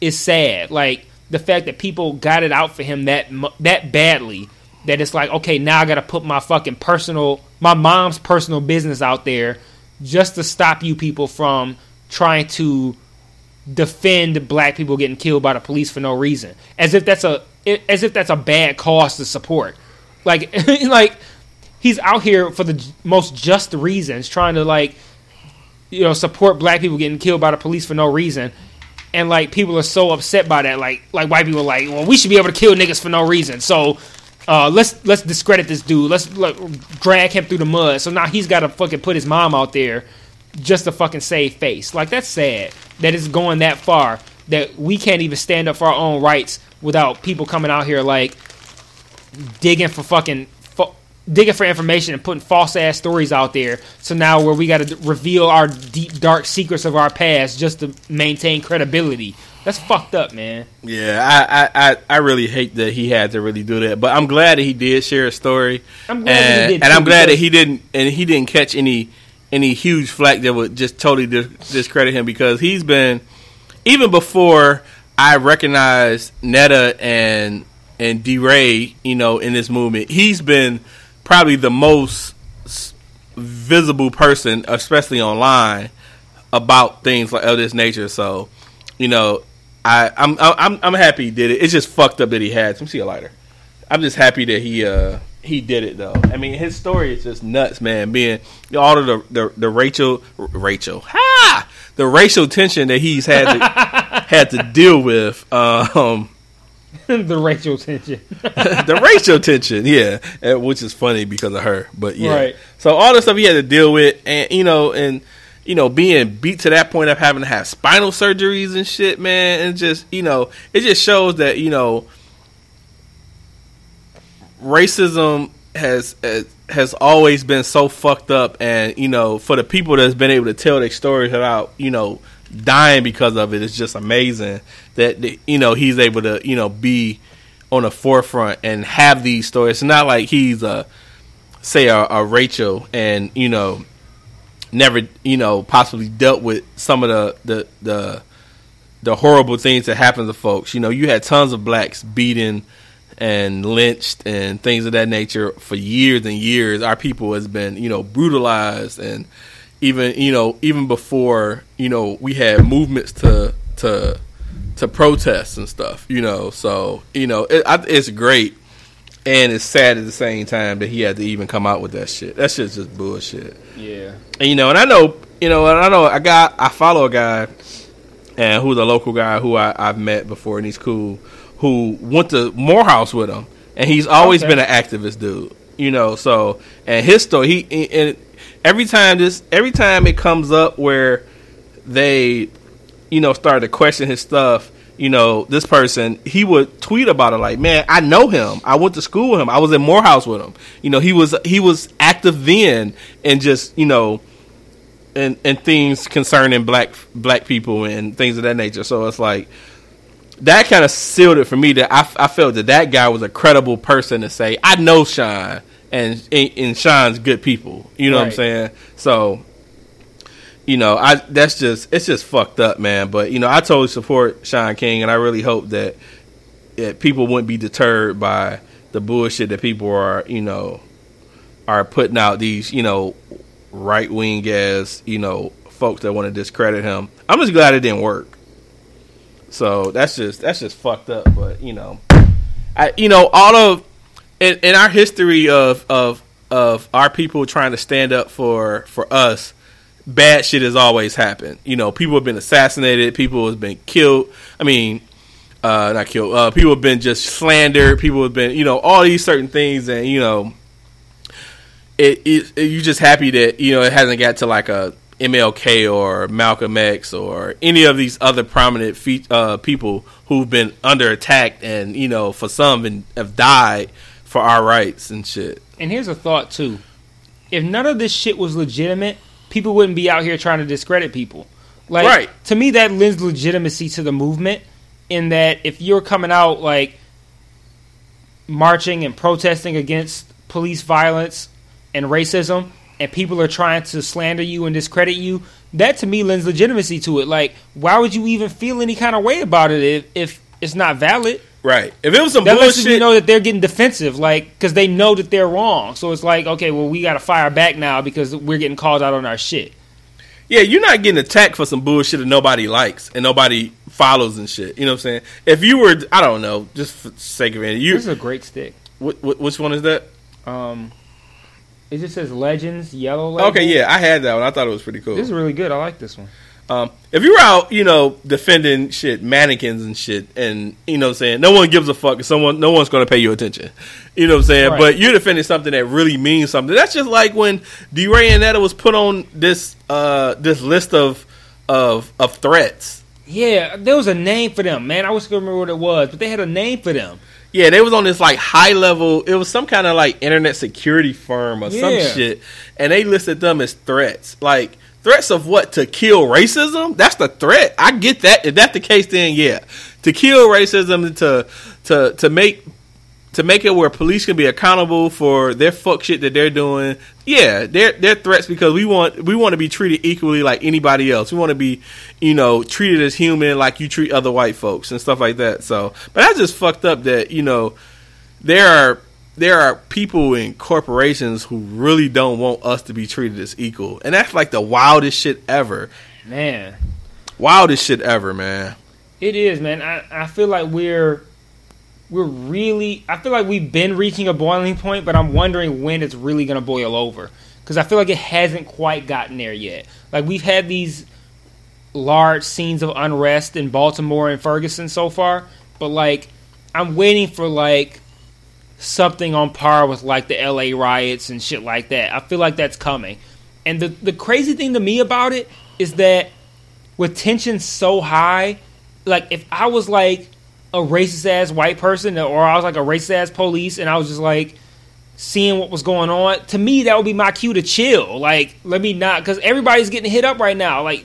is sad. Like the fact that people got it out for him that that badly that it's like okay now I got to put my fucking personal my mom's personal business out there just to stop you people from trying to defend black people getting killed by the police for no reason as if that's a as if that's a bad cause to support like like he's out here for the most just reasons trying to like you know support black people getting killed by the police for no reason. And like people are so upset by that. Like like white people are like well we should be able to kill niggas for no reason. So uh, let's let's discredit this dude. Let's like, drag him through the mud. So now he's got to fucking put his mom out there just to fucking save face. Like that's sad that it's going that far that we can't even stand up for our own rights without people coming out here like digging for fucking fu- digging for information and putting false ass stories out there. So now where we got to reveal our deep dark secrets of our past just to maintain credibility. That's fucked up, man.
Yeah, I, I, I, I really hate that he had to really do that, but I'm glad that he did share a story.
I'm glad that he
and,
did,
and I'm glad that he didn't, and he didn't catch any any huge flack that would just totally dis- discredit him because he's been even before I recognized Netta and and DeRay, you know, in this movement. He's been probably the most visible person, especially online, about things like of this nature. So you know, I I'm I'm I'm happy he did it. It's just fucked up that he had. Let me see a lighter. I'm just happy that he uh he did it though. I mean, his story is just nuts, man. Being all of the the, the Rachel Rachel ha the racial tension that he's had to had to deal with. Um,
the racial tension.
the racial tension, yeah, and- which is funny because of her. But yeah,
Right.
so all the stuff he had to deal with, and you know, and you know, being beat to that point of having to have spinal surgeries and shit, man, and just you know, it just shows that you know, racism has has- always been so fucked up, and you know, for the people that's been able to tell their stories without you know dying because of it, it's just amazing that you know he's able to you know be on the forefront and have these stories. It's not like he's a say a, a Rachel and you know never you know possibly dealt with some of the the the the horrible things that happen to folks. You know, you had tons of blacks beaten and lynched and things of that nature for years and years. Our people has been, you know, brutalized and even, you know, even before, you know, we had movements to to to protest and stuff, you know. So, you know, it, I, it's great and it's sad at the same time that he had to even come out with that shit. That shit's just bullshit.
yeah.
And, you know, and I know, you know, and I know a guy, I follow a guy, and who's a local guy who I, I've met before, and he's cool, who went to Morehouse with him, and he's always
Okay.
been an activist dude, you know. So, and his story, he and every time this, every time it comes up where they, you know, start to question his stuff. You know, this person, he would tweet about it like, "Man, I know him. I went to school with him. I was in Morehouse with him. You know, he was he was active then, and just you know, and and things concerning black black people and things of that nature. So it's like that kind of sealed it for me that I, I felt that that guy was a credible person to say I know Shaun and and Shaun's good people. You know what I'm saying? So you know, I that's just it's just fucked up, man. But you know, I totally support Shaun King, and I really hope that, that people wouldn't be deterred by the bullshit that people are, you know, are putting out these, you know, right wing as, you know, folks that want to discredit him. I'm just glad it didn't work. So that's just that's just fucked up. But you know, I you know all of in, in our history of of of our people trying to stand up for for us, bad shit has always happened. You know, people have been assassinated, people have been killed. I mean, uh, not killed. Uh, people have been just slandered. People have been, you know, all these certain things, and you know, it, it, it you just happy that you know it hasn't got to like a MLK or Malcolm X or any of these other prominent fe- uh, people who've been under attack and you know for some been, have died for our rights and shit.
And here's a thought too: if none of this shit was legitimate, people wouldn't be out here trying to discredit people. Like
Right.
to me, that lends legitimacy to the movement. In that, if you're coming out like marching and protesting against police violence and racism, and people are trying to slander you and discredit you, that to me lends legitimacy to it. Like, why would you even feel any kind of way about it if, if it's not valid?
Right. If it was some
That lets you know that they're getting defensive, like because they know that they're wrong. So it's like, okay, well, we got to fire back now because we're getting called out on our shit.
yeah, you're not getting attacked for some bullshit that nobody likes and nobody follows and shit. You know what I'm saying? If you were, I don't know, just for sake of it, you
This is a great stick.
wh- wh- which one is that?
Um, it just says Legends yellow. Label.
Okay, yeah, I had that one. I thought it was pretty cool.
this is really good. I like this one.
Um, if you were out, you know, defending shit, mannequins and shit, and you know what I'm saying, no one gives a fuck. Someone, no one's going to pay you attention. You know what I'm saying?
Right.
But you're defending something that really means something. That's just like when DeRay and Netta was put on this uh, this list of of of threats.
Yeah, there was a name for them, man. I wish I could remember what it was, but they had a name for them.
Yeah, they was on this like high level. It was some kind of like internet security firm or some shit, and they listed them as threats. Like threats of what? To kill racism? That's the threat. I get that. If that's the case, then yeah, to kill racism to to to make to make it where police can be accountable for their fuck shit that they're doing. Yeah, they're they're threats because we want we want to be treated equally like anybody else. We want to be, you know, treated as human like you treat other white folks and stuff like that. So, but that's just fucked up that you know there are there are people in corporations who really don't want us to be treated as equal, and that's like the wildest shit ever.
Man,
Wildest shit ever, man.
It is, man. I, I feel like we're we're really I feel like we've been reaching a boiling point, but I'm wondering when it's really gonna boil over. Because I feel like it hasn't quite gotten there yet. Like we've had these large scenes of unrest in Baltimore and Ferguson so far, but like I'm waiting for like something on par with like the LA riots and shit like that. I feel like that's coming. And the the crazy thing to me about it is that with tension so high, like if I was like a racist ass white person or I was like a racist ass police and I was just like seeing what was going on, to me that would be my cue to chill. Like let me not cuz everybody's getting hit up right now. Like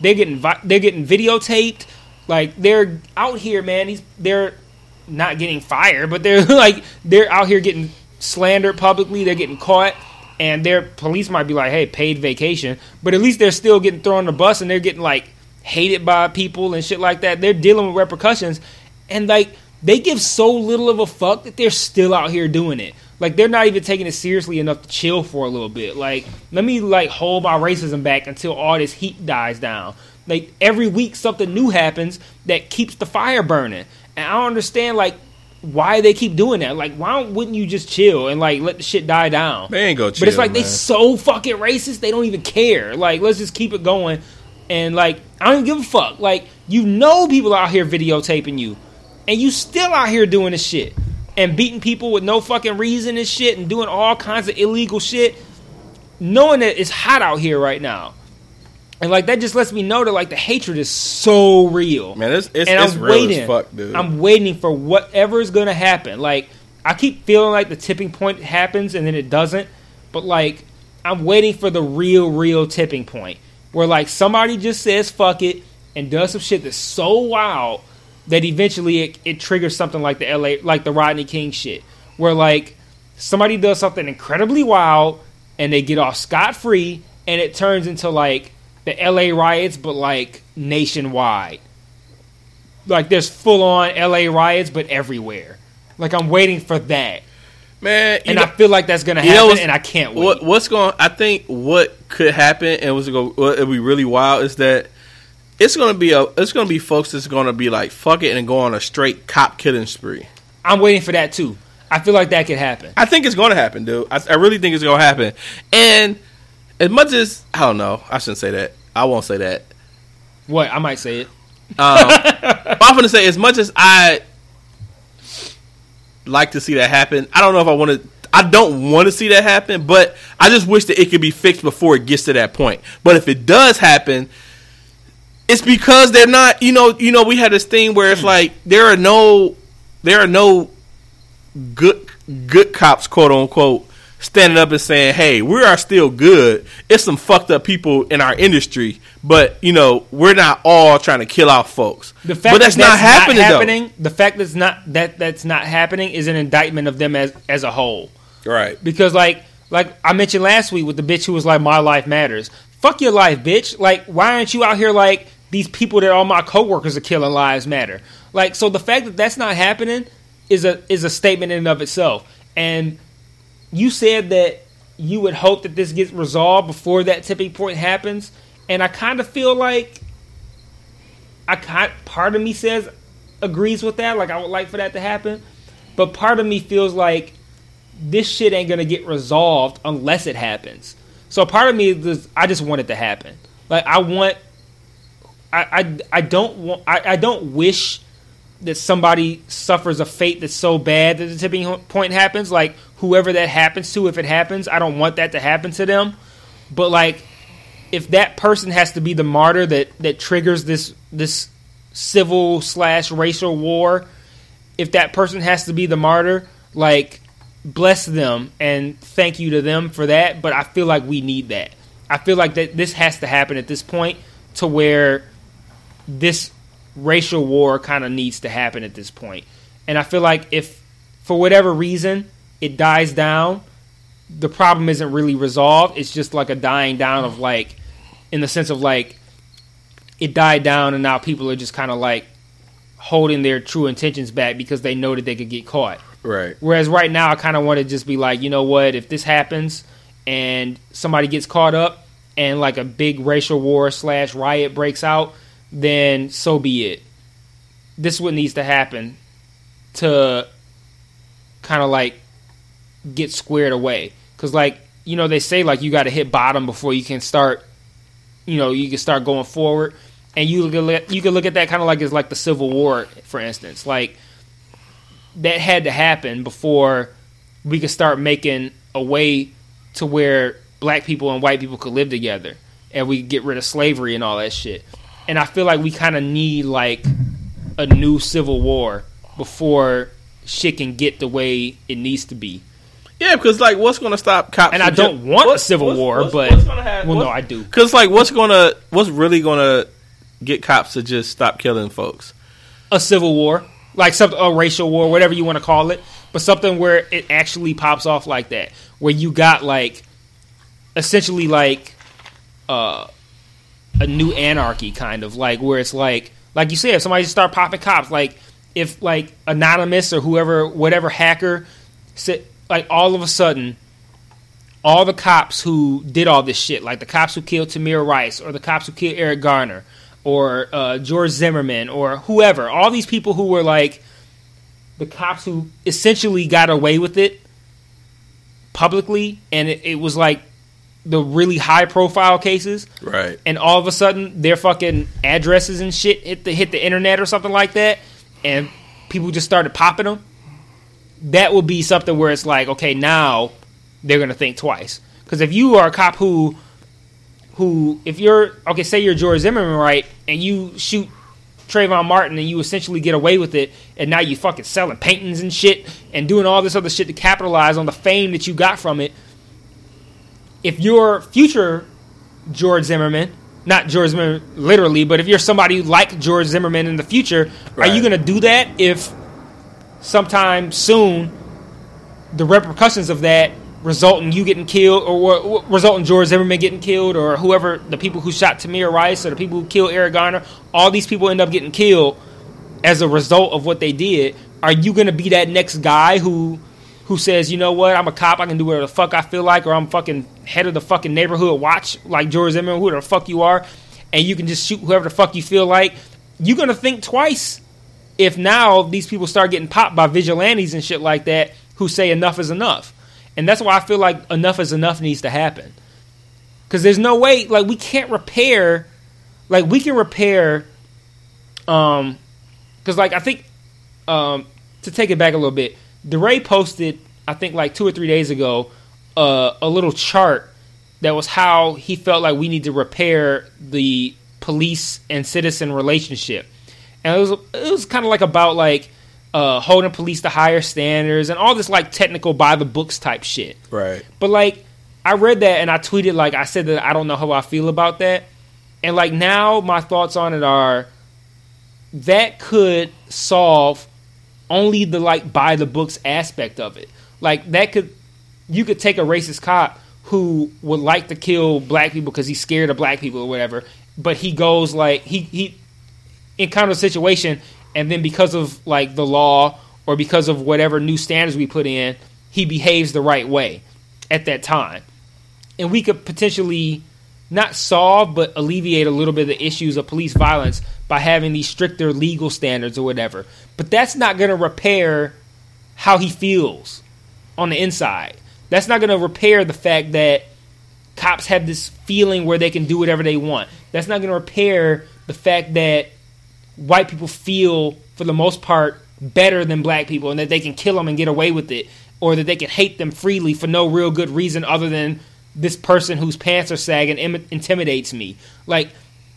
they're getting they're getting videotaped. Like they're out here, man. He's they're not getting fired, but they're like they're out here getting slandered publicly. They're getting caught, and their police might be like, "Hey, paid vacation," but at least they're still getting thrown on the bus, and they're getting like hated by people and shit like that. They're dealing with repercussions, and like they give so little of a fuck that they're still out here doing it. Like they're not even taking it seriously enough to chill for a little bit. Like let me like hold my racism back until all this heat dies down. Like every week something new happens that keeps the fire burning. And I don't understand like why they keep doing that. Like why wouldn't you just chill and like let the shit die down?
They ain't go chill.
But it's like they
man.
so fucking racist, they don't even care. Like, let's just keep it going. And like, I don't give a fuck. Like, you know people out here videotaping you. And you still out here doing this shit. And beating people with no fucking reason and shit and doing all kinds of illegal shit. Knowing that it's hot out here right now. And like that just lets me know that like the hatred is so real.
Man, it's it's,
and
it's
I'm
real
waiting.
as fuck, dude.
I'm waiting for whatever is gonna happen. Like I keep feeling like the tipping point happens and then it doesn't. But like I'm waiting for the real, real tipping point where like somebody just says fuck it and does some shit that's so wild that eventually it, it triggers something like the LA, like the Rodney King shit, where like somebody does something incredibly wild and they get off scot free and it turns into like the LA riots, but like nationwide. Like there's full on LA riots, but everywhere. Like I'm waiting for that,
man,
and
know,
I feel like that's gonna
you know
happen, and I can't wait.
what what's going? I think what could happen and what's going what it'll be really wild is that it's gonna be a it's gonna be folks that's gonna be like fuck it and go on a straight cop killing spree.
I'm waiting for that too. I feel like that could happen.
I think it's going to happen, dude. I, I really think it's going to happen. And as much as I don't know, I shouldn't say that. I won't say that.
What I might say it.
Um, I'm going to say as much as I like to see that happen, I don't know if I want to. I don't want to see that happen, but I just wish that it could be fixed before it gets to that point. But if it does happen, it's because they're not. You know, you know, we had this thing where it's like there are no, there are no good good cops, quote unquote, standing up and saying, "Hey, we are still good. It's some fucked up people in our industry, but you know, we're not all trying to kill off folks."
The fact
but that's,
that
not happening. though.
happening the fact that's not that that's not happening is an indictment of them as as a whole.
right?
Because like like I mentioned last week with the bitch who was like, "My life matters." Fuck your life, bitch. Like, why aren't you out here like these people that all my coworkers are killing lives matter? Like, so the fact that that's not happening is a is a statement in and of itself. And you said that you would hope that this gets resolved before that tipping point happens, and I kind of feel like I kind part of me says agrees with that. Like, I would like for that to happen, but part of me feels like this shit ain't gonna get resolved unless it happens. So part of me is I just want it to happen. Like I want, I I, I don't want, I, I don't wish that somebody suffers a fate that's so bad that the tipping point happens. Like whoever that happens to, if it happens, I don't want that to happen to them. But like, if that person has to be the martyr that that triggers this this civil slash racial war, if that person has to be the martyr, like bless them and thank you to them for that. But I feel like we need that. I feel like that this has to happen at this point to where this racial war kind of needs to happen at this point. And I feel like if for whatever reason it dies down, the problem isn't really resolved. It's just like a dying down of like in the sense of like it died down and now people are just kind of like holding their true intentions back because they know that they could get caught.
Right.
Whereas right now, I kind of want to just be like, you know what? If this happens and somebody gets caught up and like a big racial war slash riot breaks out, then so be it. this is what needs to happen to kind of like get squared away. Because like you know they say like you got to hit bottom before you can start. You know you can start going forward, and you look at you can look at that kind of like as like the Civil War, for instance. Like that had to happen before we could start making a way to where black people and white people could live together, and we could get rid of slavery and all that shit. And I feel like we kind of need like a new Civil War before shit can get the way it needs to be.
Yeah, because like, what's going to stop cops?
And I don't want a civil
what's-
war,
what's-
but
hap-
well, no, I do.
Because like, what's gonna, what's really gonna get cops to just stop killing folks?
A civil war, like something, a racial war, whatever you want to call it, but something where it actually pops off like that, where you got like essentially like uh, a new anarchy, kind of like where it's like, like you said, if somebody just start popping cops, like if like anonymous or whoever, whatever hacker, said like all of a sudden all the cops who did all this shit, like the cops who killed Tamir Rice or the cops who killed Eric Garner or uh, George Zimmerman or whoever, all these people who were like the cops who essentially got away with it publicly, and it, it was like the really high profile cases,
Right.
and all of a sudden their fucking addresses and shit hit the hit the internet or something like that, and people just started popping them. That would be something where it's like, okay, now they're gonna think twice. Because if you are a cop who, who, if you're okay, say you're George Zimmerman, right, and you shoot Trayvon Martin and you essentially get away with it, and now you fucking selling paintings and shit and doing all this other shit to capitalize on the fame that you got from it. If you're future George Zimmerman, not George Zimmerman literally, but if you're somebody like George Zimmerman in the future, are you going to do that if sometime soon the repercussions of that result in you getting killed or wa- result in George Zimmerman getting killed or whoever the people who shot Tamir Rice or the people who killed Eric Garner, all these people end up getting killed as a result of what they did. Are you going to be that next guy who who says, you know what, I'm a cop, I can do whatever the fuck I feel like, or I'm fucking head of the fucking neighborhood watch like George Zimmerman, who the fuck you are, and you can just shoot whoever the fuck you feel like? You're gonna think twice if now these people start getting popped by vigilantes and shit like that who say enough is enough. And that's why I feel like enough is enough needs to happen. Cuz there's no way like we can't repair like we can repair um cuz like I think um to take it back a little bit, DeRay posted I think like 2 or 3 days ago uh, a little chart that was how he felt like we need to repair the police and citizen relationship. And it was it was kind of like about like uh, holding police to higher standards and all this like technical by the books type shit.
Right.
But like I read that and I tweeted like I said that I don't know how I feel about that. And like now my thoughts on it are that could solve only the like by the books aspect of it. Like that could you could take a racist cop who would like to kill black people because he's scared of black people or whatever, but he goes like he he encounters a situation and then because of like the law or because of whatever new standards we put in, he behaves the right way at that time. And we could potentially not solve but alleviate a little bit of the issues of police violence by having these stricter legal standards or whatever. But that's not going to repair how he feels on the inside. That's not going to repair the fact that cops have this feeling where they can do whatever they want. That's not going to repair the fact that white people feel, for the most part, better than black people and that they can kill them and get away with it, or that they can hate them freely for no real good reason other than this person whose pants are sagging Im- intimidates me. Like,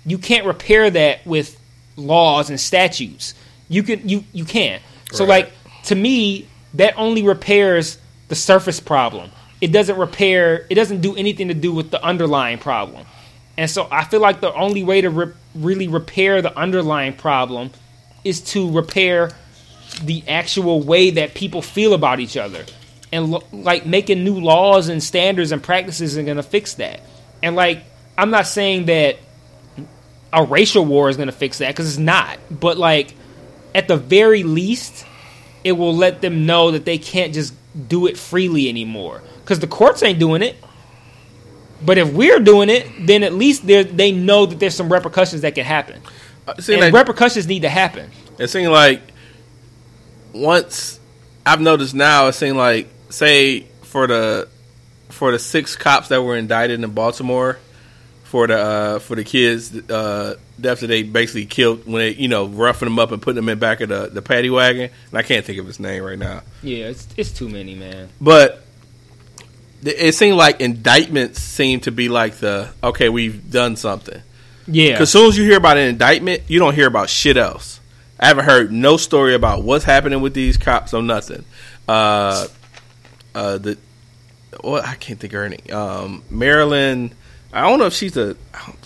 you can't repair that with laws and statutes. You can you you can't. So like to me, that only repairs the surface problem. It doesn't repair. It doesn't do anything to do with the underlying problem. And so I feel like the only way to re- really repair the underlying problem is to repair the actual way that people feel about each other. And lo- like making new laws and standards and practices are going to fix that. And like I'm not saying that a racial war is going to fix that cuz it's not. But like at the very least it will let them know that they can't just do it freely anymore cuz the courts ain't doing it. But if we're doing it, then at least they they know that there's some repercussions that can happen.
Uh,
and
like,
repercussions need to happen.
It seemed like once I've noticed now, it seemed like say for the for the six cops that were indicted in Baltimore for the uh, for the kids uh, that they basically killed when they you know roughing them up and putting them in back of the the paddy wagon. And I can't think of his name right now,
Yeah, it's it's too many, man.
but it seemed like indictments seem to be like the okay we've done something.
Yeah,
Because as soon as you hear about an indictment, you don't hear about shit else. I haven't heard no story about what's happening with these cops or nothing. Uh, uh, the what I can't think of her name. Um, Marilyn. I don't know if she's a.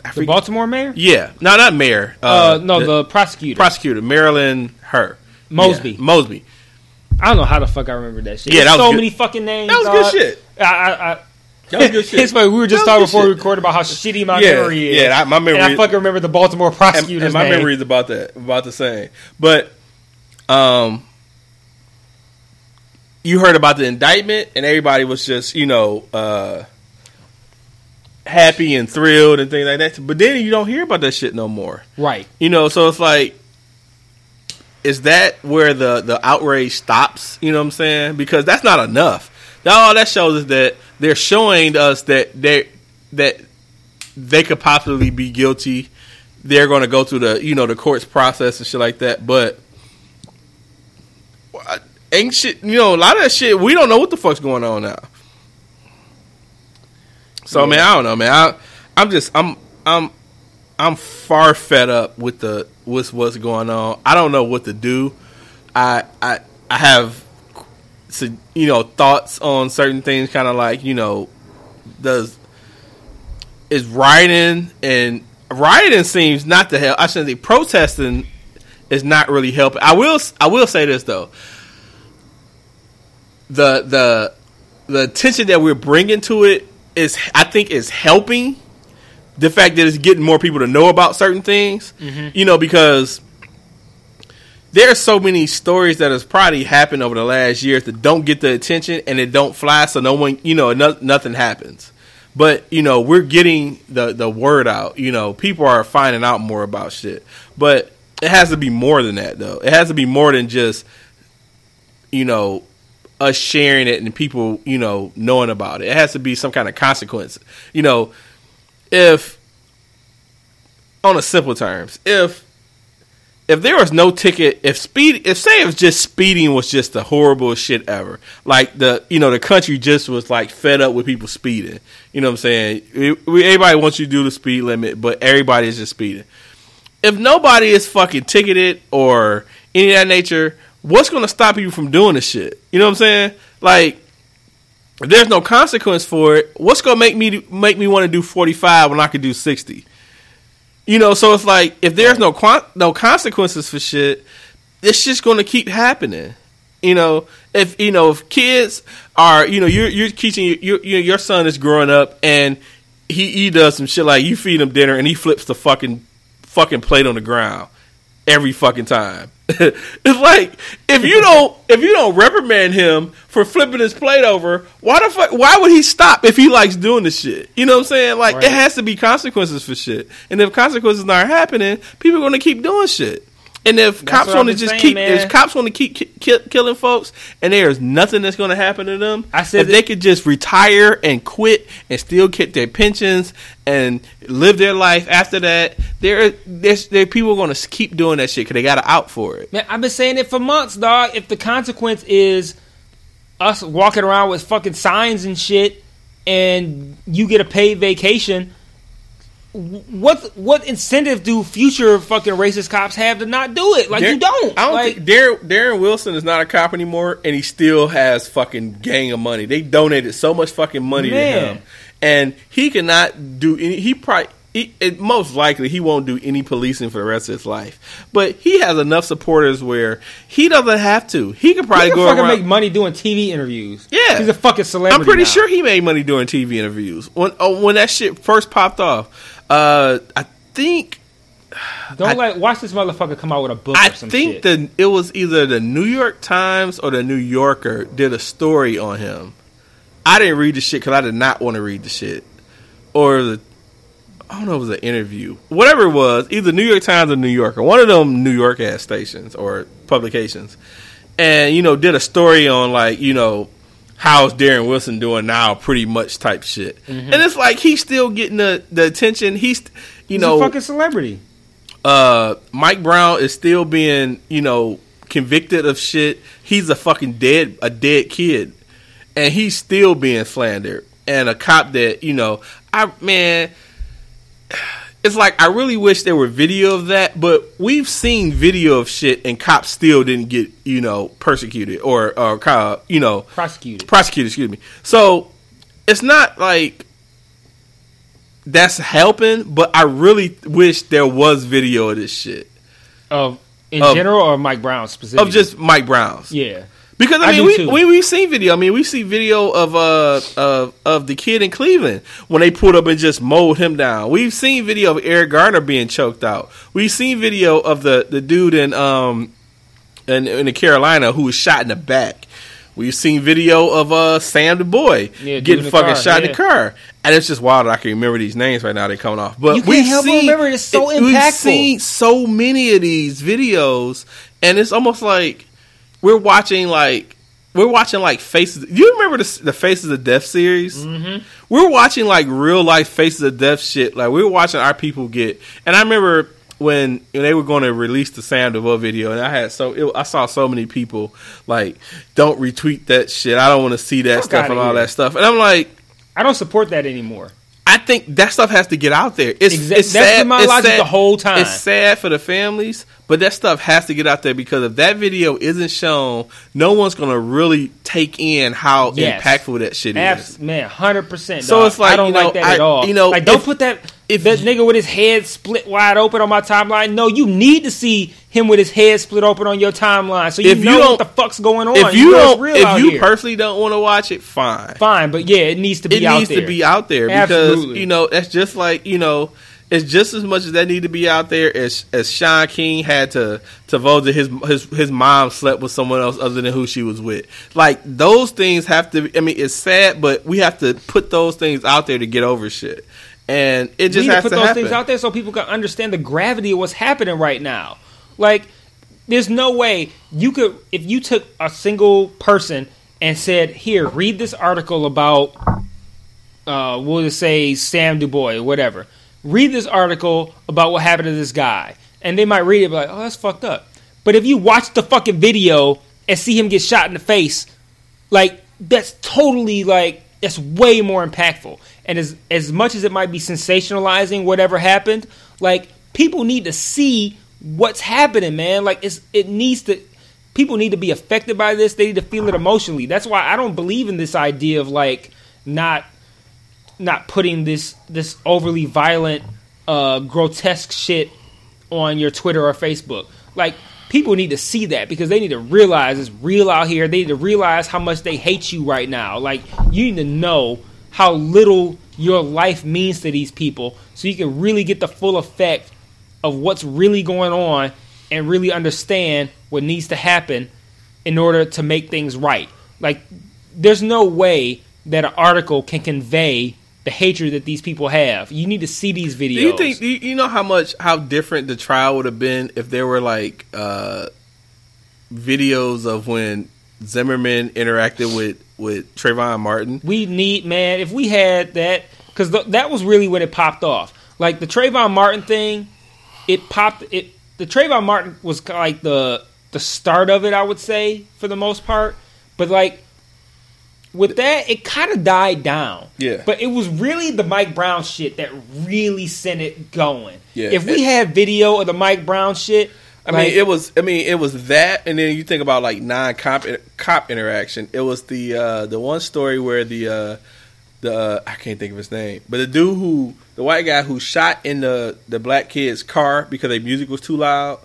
I
the Baltimore mayor.
yeah, no, not mayor.
Uh, no, the, prosecutor
prosecutor, Marilyn. Her
Mosby.
Yeah, Mosby.
I don't know how the fuck I remember that shit.
Yeah,
There's
that was
so
good-
many fucking names.
That was
dog.
good shit.
I, I, I,
That was good shit.
It's funny. We were just talking before we recorded about how shitty my
Yeah,
memory is.
yeah, I- my memory-
And I fucking remember the Baltimore
and, and my
name.
memory is about that about the same. But um, you heard about the indictment, and everybody was just you know uh, happy and thrilled and things like that. But then you don't hear about that shit no more.
Right.
You know, so it's like. Is that where the, the outrage stops? You know what I'm saying? Because that's not enough. That all that shows is that they're showing us that they that they could possibly be guilty. They're going to go through the you know the courts process and shit like that. But ain't shit. You know a lot of that shit. We don't know what the fuck's going on now. So man, I don't know, man. I, I'm just I'm I'm I'm far fed up with the with what's going on. I don't know what to do. I I I have so, you know thoughts on certain things, kind of like you know does is rioting and rioting seems not to help. I shouldn't say protesting is not really helping. I will I will say this though. The the the attention that we're bringing to it is I think is helping the fact that it's getting more people to know about certain things. Mm-hmm. You know because there are so many stories that has probably happened over the last years that don't get the attention and it don't fly, so no one, you know, no, nothing happens. But you know, we're getting the the word out. You know, people are finding out more about shit. But it has to be more than that, though. It has to be more than just, you know, us sharing it and people, you know, knowing about it. It has to be some kind of consequence. You know, if on a simple terms, if if there was no ticket, if speed, if say was just speeding was just the horrible shit ever, like the you know the country just was like fed up with people speeding. You know what I'm saying? We- we- everybody wants you to do the speed limit, but everybody is just speeding. If nobody is fucking ticketed or any of that nature, what's going to stop you from doing the shit? You know what I'm saying? Like, if there's no consequence for it, what's going to make me make me want to do 45 when I could do 60? You know, so it's like if there's no no consequences for shit, it's just going to keep happening. You know, if you know if kids are, you know, you're you're teaching your, your son is growing up and he he does some shit like you feed him dinner and he flips the fucking fucking plate on the ground every fucking time. it's like if you don't if you don't reprimand him for flipping his plate over, why the fuck why would he stop if he likes doing the shit? You know what I'm saying? Like
Right.
it has to be consequences for shit. And if consequences aren't happening, people are going to keep doing shit. And if cops want to just
saying,
keep
man.
if cops want to keep ki- ki- killing folks and there's nothing that's going to happen to them,
I said
if
that-
they could just retire and quit and still get their pensions and live their life after that, there there's there people going to keep doing that shit because they got to out for it.
Man, I've been saying it for months, dog. If the consequence is us walking around with fucking signs and shit, and you get a paid vacation, what what incentive do future fucking racist cops have to not do it? Like
Dar-
you don't.
I don't
like,
think Darren, Darren Wilson is not a cop anymore, and he still has fucking gang of money. They donated so much fucking money to him, and he cannot do any. He probably. He, it, most likely, he won't do any policing for the rest of his life. But he has enough supporters where he doesn't have to. He could probably
he can
go
fucking
around.
make money doing TV interviews.
Yeah.
he's a fucking celebrity.
I'm pretty
now.
sure he made money doing TV interviews when oh, when that shit first popped off. Uh, I think
Don't
I-
let watch this motherfucker come out with a book
I
or some
think the it was either the New York Times or the New Yorker did a story on him. I didn't read the shit because I did not want to read the shit, or the I don't know if it was an interview, whatever it was, either New York Times or New Yorker, one of them New York ass stations or publications, and you know did a story on like you know how's Darren Wilson doing now, pretty much type shit, and it's like he's still getting the the attention. He's you
He's
know
a fucking celebrity.
uh, Mike Brown is still being, you know, convicted of shit. He's a fucking dead, a dead kid, and he's still being slandered. And a cop that, you know, I man, it's like I really wish there were video of that, but we've seen video of shit, and cops still didn't get, you know, persecuted or or kind you know,
Prosecuted.
prosecuted. Excuse me. So it's not like that's helping, but I really wish there was video of this shit
Of in
Of-
general or Mike Brown specifically?
of just Mike Brown's.
yeah.
Because I mean, we,
too.
we we see video. I mean, we see video of uh of of the kid in Cleveland when they pulled up and just mowed him down. We've seen video of Eric Garner being choked out. We've seen video of the the dude in um in, in the Carolina who was shot in the back. We've seen video of uh Sam the boy
Yeah,
getting
the
fucking
car,
shot in the car, and it's just wild. that I can remember these names right now. They're coming off, but
You can't
we've
help but
seen,
remember, it's so impactful.
We've seen so many of these videos, and it's almost like we're watching like we're watching like faces. Do you remember the, the Faces of Death series? Mm-hmm. We're watching like real life Faces of Death shit. Like we're watching our people get. And I remember when, when they were going to release the Sam DuBose video, and I had so it, I saw so many people like don't retweet that shit. I don't want to see that
Fuck
stuff and all
here.
that stuff. And I'm like.
I don't support that anymore.
I think that stuff has to get out there. It's,
Exact-
it's
that's
sad.
my
it's
logic
sad-
the whole time.
It's sad for the families, but that stuff has to get out there because if that video isn't shown, no one's gonna really take in how
Yes.
impactful that shit is.
Abs- man, hundred percent.
So it's like,
I don't
you know,
like that
I-
at all.
you know,
like don't
if-
put that
if
that nigga with his head split wide open on my timeline. No, you need to see him with his head split open on your timeline, so you
If you
know
don't-
what the fuck's going on.
If you
it's
don't, if you
here.
personally don't want to watch it, fine.
fine, but yeah, it needs to be out there.
it
out
needs
there.
to be out there because
Absolutely.
you know that's just like you know it's just as much as that need to be out there as as Shaun King had to to vote that his his his mom slept with someone else other than who she was with. Like those things have to. I mean, it's sad, but we have to put those things out there to get over shit, and it
we
just
to
has
put
to
those
happen.
things out there so people can understand the gravity of what's happening right now. Like, there's no way you could if you took a single person and said, "Here, read this article about, uh, we'll just say Sam DuBose, whatever. Read this article about what happened to this guy," and they might read it, and be like, "Oh, that's fucked up." But if you watch the fucking video and see him get shot in the face, like that's totally like that's way more impactful. And as as much as it might be sensationalizing whatever happened, like people need to see what's happening, man. Like it's it needs to people need to be affected by this. They need to feel it emotionally. That's why I don't believe in this idea of like not not putting this this overly violent uh grotesque shit on your Twitter or Facebook. Like people need to see that because they need to realize it's real out here. They need to realize how much they hate you right now. Like you need to know how little your life means to these people so you can really get the full effect of what's really going on and really understand what needs to happen in order to make things right. Like there's no way that an article can convey the hatred that these people have. You need to see these videos.
Do you think do you, you know how much how different the trial would have been if there were like uh, videos of when Zimmerman interacted with with Trayvon Martin?
We need man. If we had that, because th- that was really when it popped off. Like the Trayvon Martin thing, it popped. It the Trayvon Martin was like the the start of it. I would say for the most part, but like with that, it kind of died down.
Yeah.
But it was really the Mike Brown shit that really sent it going.
Yeah.
If we had video of the Mike Brown shit,
I
like,
mean, it was. I mean, it was that, and then you think about like non cop cop interaction. It was the uh, the one story where the uh, the uh, I can't think of his name, but the dude who the white guy who shot in the the black kid's car because their music was too loud.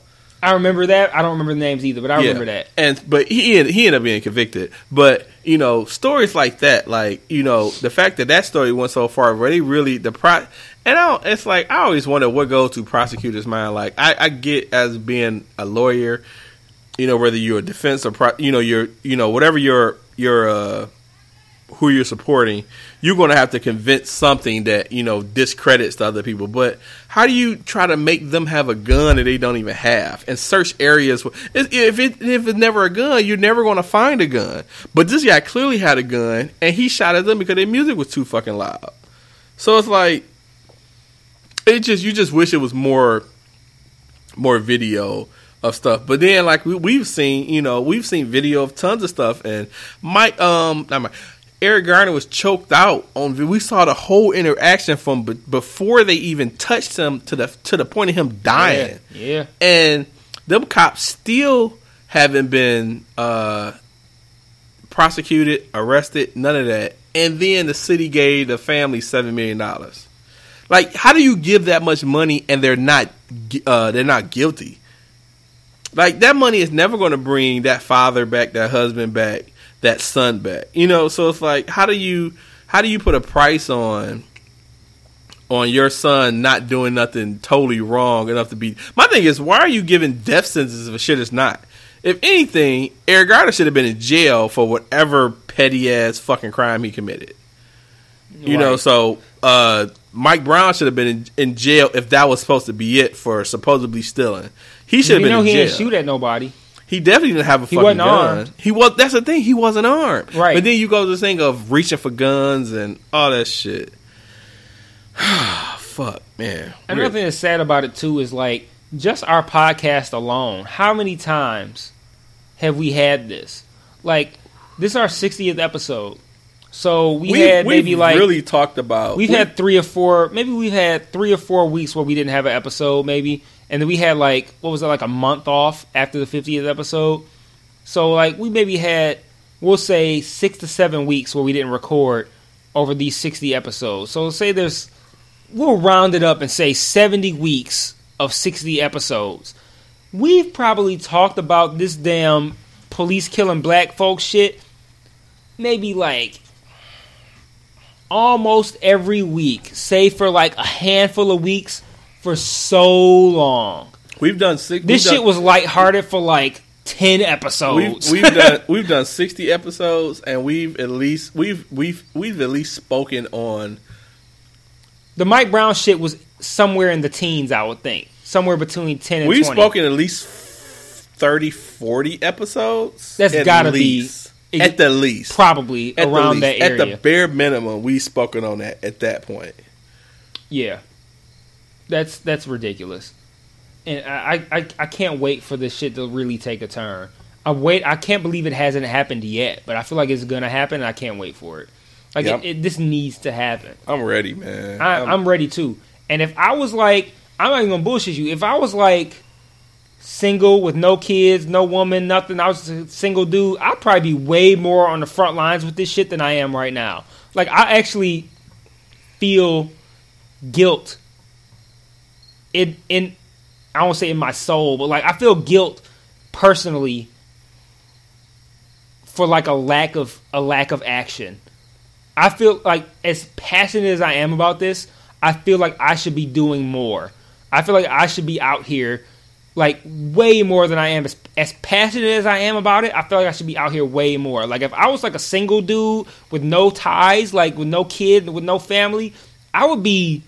I remember that. I don't remember the names either, but I remember that.
And but he he ended up being convicted. But you know, stories like that, like you know, the fact that that story went so far, where they really the pro. And I it's like I always wonder what goes through prosecutors' mind. Like I, I get as being a lawyer, you know, whether you're a defense or pro, you know, you're you know whatever your your uh, who you're supporting, you're going to have to convince something that you know discredits the other people. But how do you try to make them have a gun that they don't even have and search areas? where- if it if it's never a gun, you're never going to find a gun. But this guy clearly had a gun, and he shot at them because their music was too fucking loud. So it's like it just you just wish it was more more video of stuff. But then like we, we've seen, you know, we've seen video of tons of stuff and Mike um not Mike, Eric Garner was choked out on we saw the whole interaction from b- before they even touched him to the to the point of him dying.
Yeah.
And them cops still haven't been uh prosecuted, arrested, none of that. And then the city gave the family seven million dollars. Like, how do you give that much money and they're not uh, they're not guilty? Like that money is never going to bring that father back, that husband back, that son back. You know, so it's like, how do you how do you put a price on on your son not doing nothing totally wrong enough to be? My thing is, why are you giving death sentences for shit it's not? If anything, Eric Garner should have been in jail for whatever petty ass fucking crime he committed. You know, so uh, Mike Brown should have been in, in jail if that was supposed to be it for supposedly stealing. He should have been.
you know
in
he
jail.
didn't shoot at nobody.
He definitely didn't have a
He
fucking
wasn't
gun.
armed.
He was. That's the thing. He wasn't armed.
Right.
But then you go to the thing of reaching for guns and all that shit. Fuck, man.
Another thing that's sad about it too is like just our podcast alone. How many times have we had this? Like this is our 60th episode. So we, had
we've
maybe like
really talked about.
we've
we-
had three or four maybe we've had three or four weeks where we didn't have an episode maybe. And then we had like what was it like a month off after the 50th episode? So like we maybe had we'll say six to seven weeks where we didn't record over these 60 episodes. So say there's we'll round it up and say 70 weeks of 60 episodes. We've probably talked about this damn police killing black folks shit maybe like almost every week, save for like a handful of weeks, for so long.
we've done six.
This
we've
shit
done,
was lighthearted for like ten
We've,
episodes.
we've done we've done sixty episodes and we've at least we've we've we've at least spoken on
the Mike Brown shit was somewhere in the teens, I would think, somewhere between ten and
we've
20.
spoken at least 30, 40 episodes.
That's gotta be-
least. At the least.
probably
At
around that
At the bare minimum, we've spoken on that at that point.
Yeah, that's that's ridiculous, and I, I I can't wait for this shit to really take a turn. I wait. I can't believe it hasn't happened yet, but I feel like it's gonna happen. and I can't wait for it. Like
Yep.
it, it, this needs to happen.
I'm ready, man.
I,
I'm-
I'm ready too. And if I was like, I'm not even gonna bullshit you. If I was like single with no kids, no woman, nothing, I was a single dude, I'd probably be way more on the front lines with this shit than I am right now. Like I actually feel guilt in in I won't say in my soul, but like I feel guilt personally for like a lack of a lack of action. I feel like as passionate as I am about this, I feel like I should be doing more. I feel like I should be out here like way more than I am. As, as passionate as I am about it, I feel like I should be out here way more. Like if I was like a single dude with no ties, like with no kid, with no family, I would be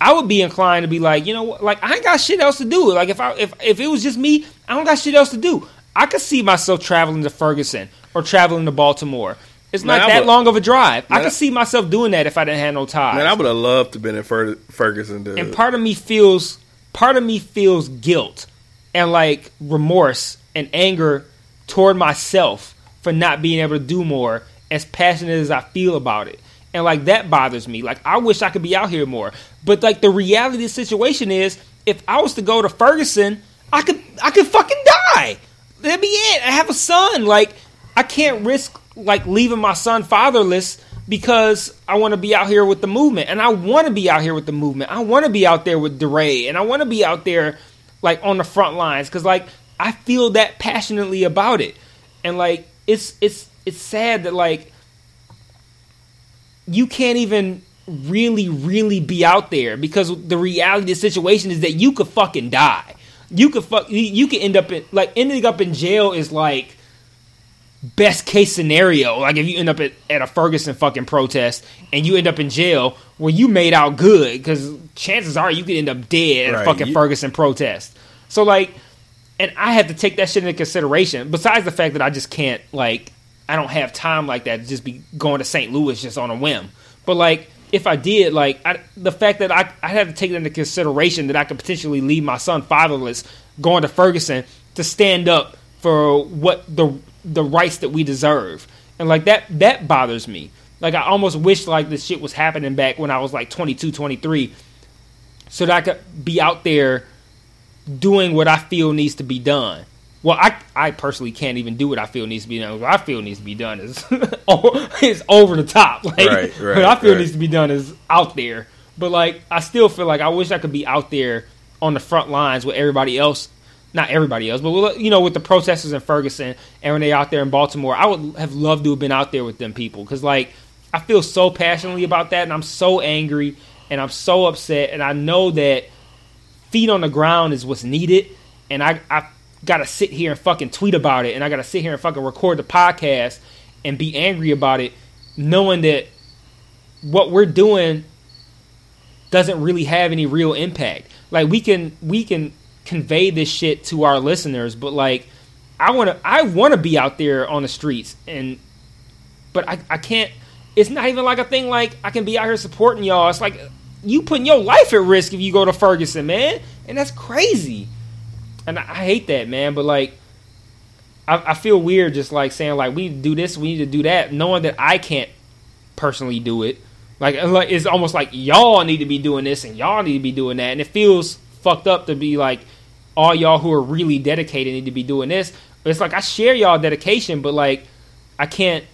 I would be inclined to be like, you know what, like I ain't got shit else to do. Like if I if if it was just me, I don't got shit else to do. I could see myself traveling to Ferguson or traveling to Baltimore. It's
Man,
not that long of a drive. I
Man, I-
could see myself doing that if I didn't have no ties.
man, I would have loved to been in Fer- Ferguson. To,
and part of me feels part of me feels guilt and like remorse and anger toward myself for not being able to do more as passionate as I feel about it. And like that bothers me. Like I wish I could be out here more. But like the reality of the situation is if I was to go to Ferguson, I could I could fucking die. That'd be it. I have a son. Like I can't risk like leaving my son fatherless because I want to be out here with the movement, and I want to be out here with the movement. I want to be out there with DeRay, and I want to be out there like on the front lines because like I feel that passionately about it, and like it's it's it's sad that like you can't even really really be out there because the reality of the situation is that you could fucking die. You could fuck you- you could end up in like ending up in jail is like best case scenario, like if you end up at, at a Ferguson fucking protest and you end up in jail, well, you made out good because chances are you could end up dead at
Right,
a fucking
you-
Ferguson protest. So like, and I have to take that shit into consideration. Besides the fact that I just can't like, I don't have time like that to just be going to St. Louis just on a whim. But like, if I did, like, I, the fact that I I have to take it into consideration that I could potentially leave my son fatherless going to Ferguson to stand up for what the the rights that we deserve, and like that that bothers me. Like I almost wish like this shit was happening back when I was like 22, 23, so that I could be out there doing what I feel needs to be done. Well, I I personally can't even do what I feel needs to be done. What I feel needs to be done is is over the top. Like
Right, right,
what I feel
right.
needs to be done is out there. But like I still feel like I wish I could be out there on the front lines with everybody else. Not everybody else, but you know, with the protesters in Ferguson and when they out there in Baltimore, I would have loved to have been out there with them people because like I feel so passionately about that, and I'm so angry and I'm so upset, and I know that feet on the ground is what's needed, and I I gotta sit here and fucking tweet about it, and I gotta sit here and fucking record the podcast and be angry about it, knowing that what we're doing doesn't really have any real impact. Like we can we can convey this shit to our listeners, but like I want to I want to be out there on the streets and but I I can't it's not even like a thing like I can be out here supporting y'all. It's like you putting your life at risk if you go to Ferguson, man. And that's crazy. And I, I hate that, man, but like I, I feel weird just like saying like we do this, we need to do that, knowing that I can't personally do it. Like it's almost like y'all need to be doing this and y'all need to be doing that, and it feels fucked up to be like all y'all who are really dedicated need to be doing this. It's like I share y'all dedication, but like I can't,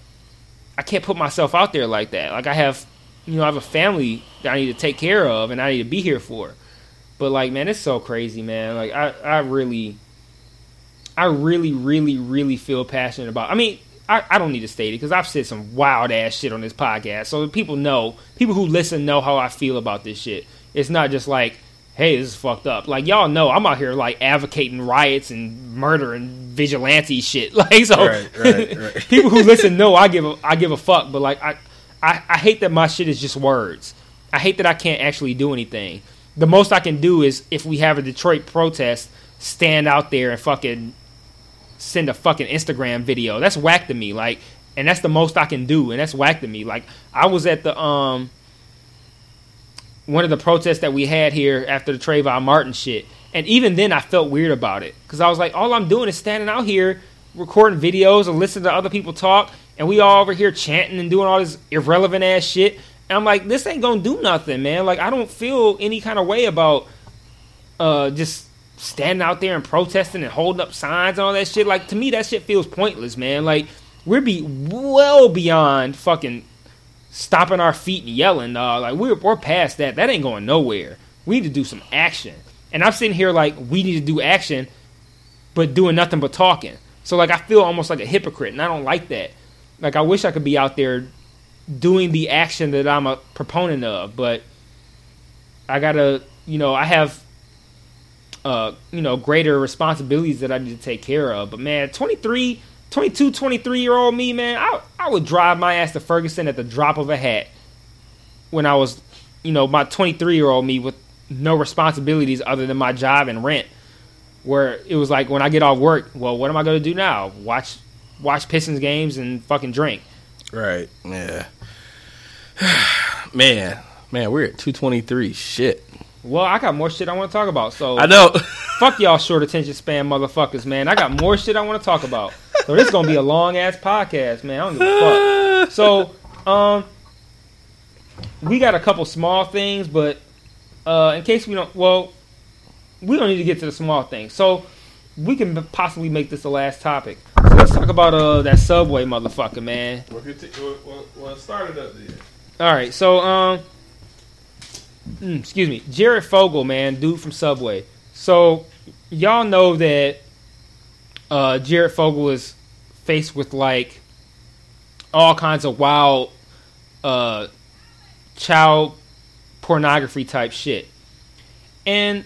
I can't put myself out there like that. Like I have, you know, I have a family that I need to take care of and I need to be here for. But like, man, it's so crazy, man. Like I, I really, I really, really, really feel passionate about. I mean, I, I don't need to state it because I've said some wild ass shit on this podcast, so people know. People who listen know how I feel about this shit. It's not just like, hey, this is fucked up. Like y'all know, I'm out here like advocating riots and murder and vigilante shit. Like so,
Right, right, right.
people who listen know I give a I give a fuck. But like I, I I hate that my shit is just words. I hate that I can't actually do anything. The most I can do is if we have a Detroit protest, stand out there and fucking send a fucking Instagram video. That's whack to me. Like, and that's the most I can do, and that's whack to me. Like, I was at the um one of the protests that we had here after the Trayvon Martin shit, and even then I felt weird about it because I was like, all I'm doing is standing out here recording videos and listening to other people talk, and we all over here chanting and doing all this irrelevant ass shit. And I'm like, this ain't gonna do nothing, man. Like, I don't feel any kind of way about uh just standing out there and protesting and holding up signs and all that shit. Like to me, that shit feels pointless, man. Like we're be well beyond fucking stomping our feet and yelling. Uh, like we're we're past that. That ain't going nowhere. We need to do some action. And I'm sitting here like we need to do action, but doing nothing but talking. So like I feel almost like a hypocrite, and I don't like that. Like I wish I could be out there doing the action that I'm a proponent of, but I gotta, you know, I have uh, you know, greater responsibilities that I need to take care of. But man, 23, 22, 23 year old me, man, I, I would drive my ass to Ferguson at the drop of a hat when I was, you know, my 23 year old me with no responsibilities other than my job and rent. Where it was like when I get off work, well, what am I going to do now? Watch, watch Pistons games and fucking drink.
Right. Yeah. man, man, we're at 223. Shit.
Well, I got more shit I want to talk about. So
I know.
Fuck y'all short attention span motherfuckers, man. I got more shit I want to talk about. So this is gonna be a long ass podcast, man. I don't give a fuck. So, um, we got a couple small things, but uh, in case we don't, well, we don't need to get to the small things. So we can possibly make this the last topic. So let's talk about uh that subway motherfucker, man.
Well, started up there.
All right, so um, mm, excuse me, Jared Fogle, man, dude from Subway. So y'all know that uh, Jared Fogle is faced with like all kinds of wild uh, child pornography type shit, and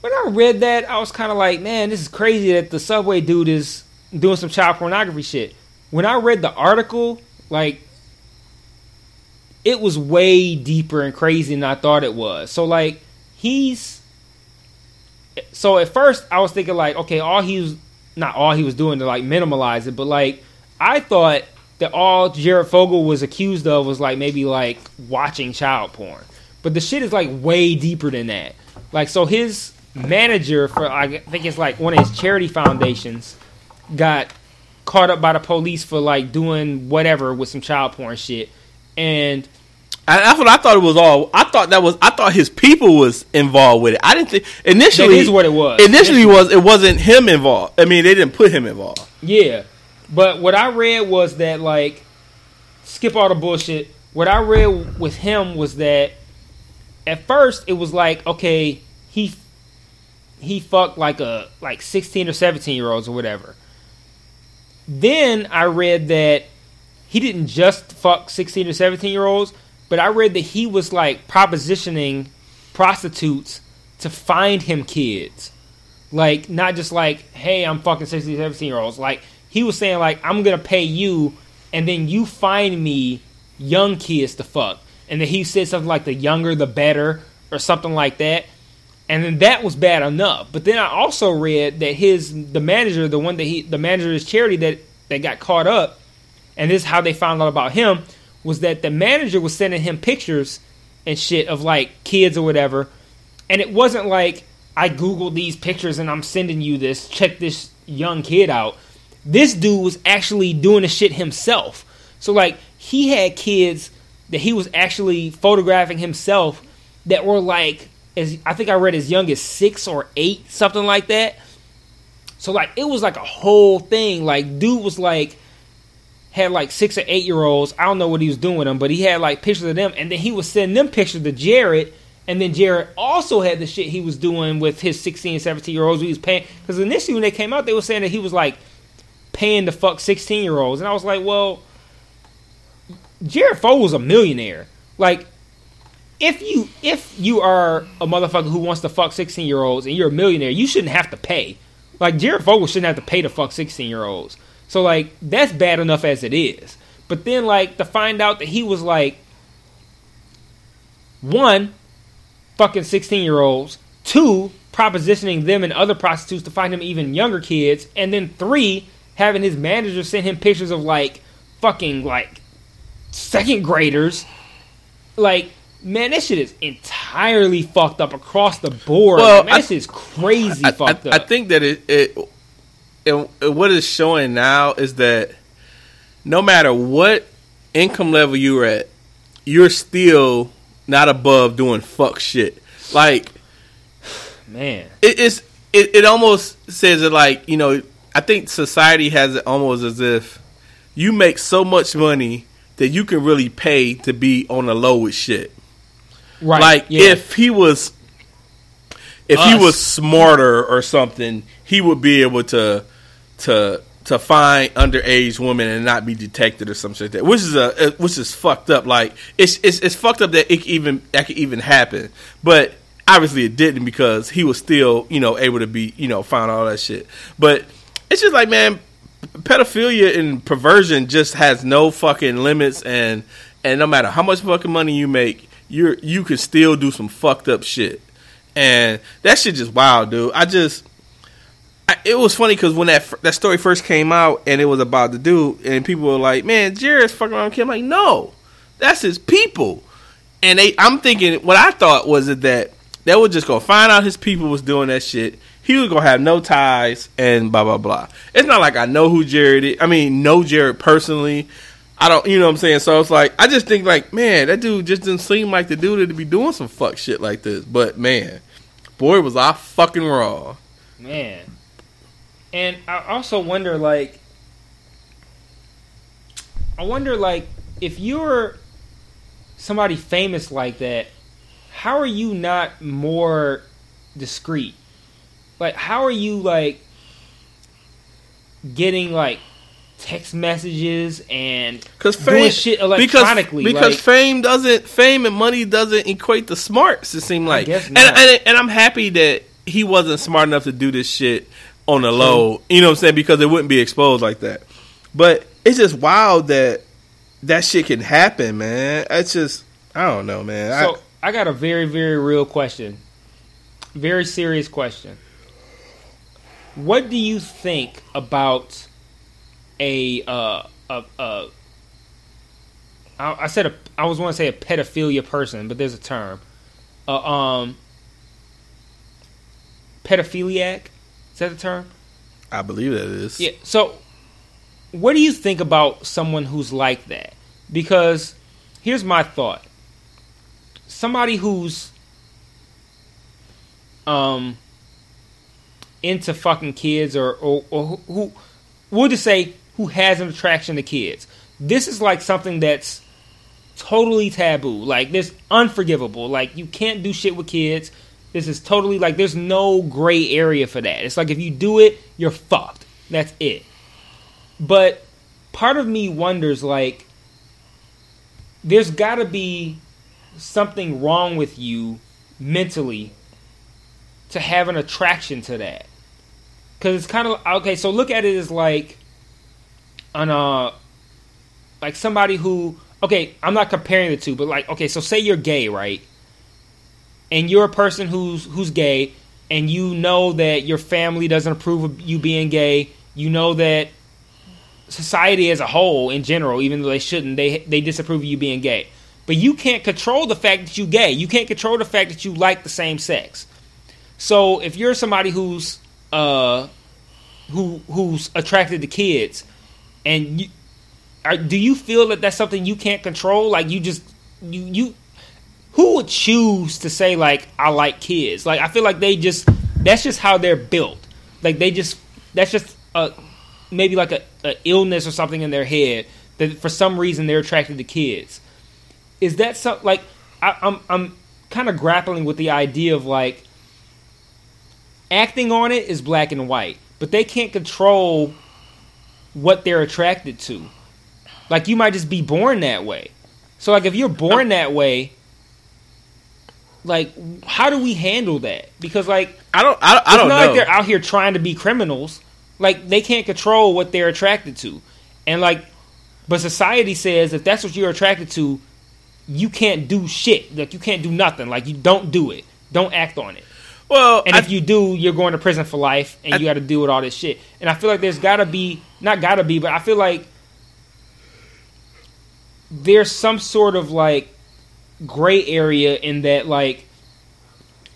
when I read that, I was kind of like, man, this is crazy that the Subway dude is doing some child pornography shit. when I read the article, like it was way deeper and crazy than I thought it was. So like he's so at first I was thinking like, okay, all he was not all he was doing to like minimalize it, but like I thought that all Jared Fogle was accused of was like maybe like watching child porn. But the shit is like way deeper than that. Like so his manager for I think it's like one of his charity foundations got caught up by the police for like doing whatever with some child porn shit. And
And that's what I thought it was all. I thought that was. I thought his people was involved with it. I didn't think initially.
That is what it was.
Initially, was it wasn't him involved. I mean, they didn't put him involved.
Yeah. But what I read was that like skip all the bullshit. What I read with him was that at first it was like okay, he he fucked like a like 16 or 17 year olds or whatever. Then I read that he didn't just fuck 16 or 17 year olds, but I read that he was like propositioning prostitutes to find him kids. Like, not just like, hey, I'm fucking 16, 17 year olds. Like, he was saying, like, I'm gonna pay you, and then you find me young kids to fuck. And then he said something like, the younger the better, or something like that. And then that was bad enough. But then I also read that his the manager, the one that he the manager of his charity that that got caught up, and this is how they found out about him, was that the manager was sending him pictures and shit of like kids or whatever. And it wasn't like I googled these pictures and I'm sending you this. Check this young kid out. This dude was actually doing the shit himself. So like he had kids that he was actually photographing himself that were like as I think I read as young as six or eight, something like that. So like it was like a whole thing. Like dude was like had like six or eight year olds. I don't know what he was doing with them, but he had like pictures of them, and then he was sending them pictures to Jared. And then Jared also had the shit he was doing with his 16, 17 year olds. He was paying because initially when they came out, they were saying that he was like paying to fuck 16 year olds, and I was like, well, Jared Fogle's a millionaire. Like, if you if you are a motherfucker who wants to fuck 16 year olds and you're a millionaire, you shouldn't have to pay. Like Jared Fogle shouldn't have to pay to fuck 16 year olds. So like that's bad enough as it is. But then like to find out that he was like one fucking 16 year olds, two propositioning them and other prostitutes to find him even younger kids, and then three having his manager send him pictures of like fucking like second graders. Like man, this shit is entirely fucked up across the board.
Well,
man,
I-
this is crazy
I,
fucked
I,
up.
I think that it, it, it, what it's showing now is that no matter what income level you're at, you're still not above doing fuck shit. Like
man.
it, it's it, it almost says it like you know I think society has it almost as if you make so much money that you can really pay to be on the low with shit.
Right.
Like
yeah.
if he was if he was smarter or something, he would be able to to to find underage women and not be detected or something like that. Which is a which is fucked up. Like it's it's it's fucked up that it even that could even happen. But obviously it didn't because he was still, you know, able to be, you know, find all that shit. But it's just like man, pedophilia and perversion just has no fucking limits and and no matter how much fucking money you make, you're you can still do some fucked up shit. And that shit just wild, dude. I just It was funny because when that that story first came out and it was about the dude, and people were like, "Man, Jared's fucking around with Kim." I'm like, no, that's his people. And they, I'm thinking, what I thought was that they were just gonna find out his people was doing that shit. He was gonna have no ties and blah blah blah. It's not like I know who Jared is. I mean, know Jared personally. I don't, you know what I'm saying. So it's like I just think like, man, that dude just didn't seem like the dude to be doing some fuck shit like this. But man, boy, was I fucking wrong.
Man. And I also wonder, like, I wonder, like, if you're somebody famous like that, how are you not more discreet? Like, how are you, like, getting, like, text messages and
Because
doing
fame,
shit electronically?
because
like,
fame doesn't, fame and money doesn't equate to smarts. It seems like, and, and and I'm happy that he wasn't smart enough to do this shit on the low. You know what I'm saying? Because it wouldn't be exposed like that. But it's just wild that that shit can happen, man. It's just I don't know, man. I-
So I got a very, very real question. Very serious question. What do you think about a uh, a, a I, I said a I was want to say a pedophilia person, but there's a term. Uh, um, pedophiliac. Is that the term?
I believe that it is.
Yeah. So, what do you think about someone who's like that? Because here's my thought: somebody who's um into fucking kids, or or, or who, who we'll just say who has an attraction to kids. This is like something that's totally taboo. Like this unforgivable. Like you can't do shit with kids. This is totally like there's no gray area for that. It's like if you do it, you're fucked. That's it. But part of me wonders like there's got to be something wrong with you mentally to have an attraction to that. Cuz it's kind of okay, so look at it as like on a uh, like somebody who okay, I'm not comparing the two, but like okay, so say you're gay, right? And you're a person who's who's gay and you know that your family doesn't approve of you being gay. You know that society as a whole in general, even though they shouldn't, they they disapprove of you being gay. But you can't control the fact that you're gay. You can't control the fact that you like the same sex. So if you're somebody who's uh who who's attracted to kids and you are, do you feel that that's something you can't control like you just you you who would choose to say like I like kids? Like I feel like they just that's just how they're built. Like they just that's just a maybe like a, a illness or something in their head that for some reason they're attracted to kids. Is that some like I, I'm I'm kind of grappling with the idea of like acting on it is black and white, but they can't control what they're attracted to. Like you might just be born that way. So like if you're born that way, like how do we handle that? Because like
I don't. I, I
it's
don't
not
know.
like they're out here trying to be criminals. Like they can't control what they're attracted to, and like, but society says if that's what you're attracted to, you can't do shit. Like you can't do nothing. Like you don't do it. Don't act on it.
well,
And
I,
if you do, you're going to prison for life, and
I-
you got to deal with all this shit. And I feel like there's got to be not got to be, but I feel like there's some sort of like gray area in that like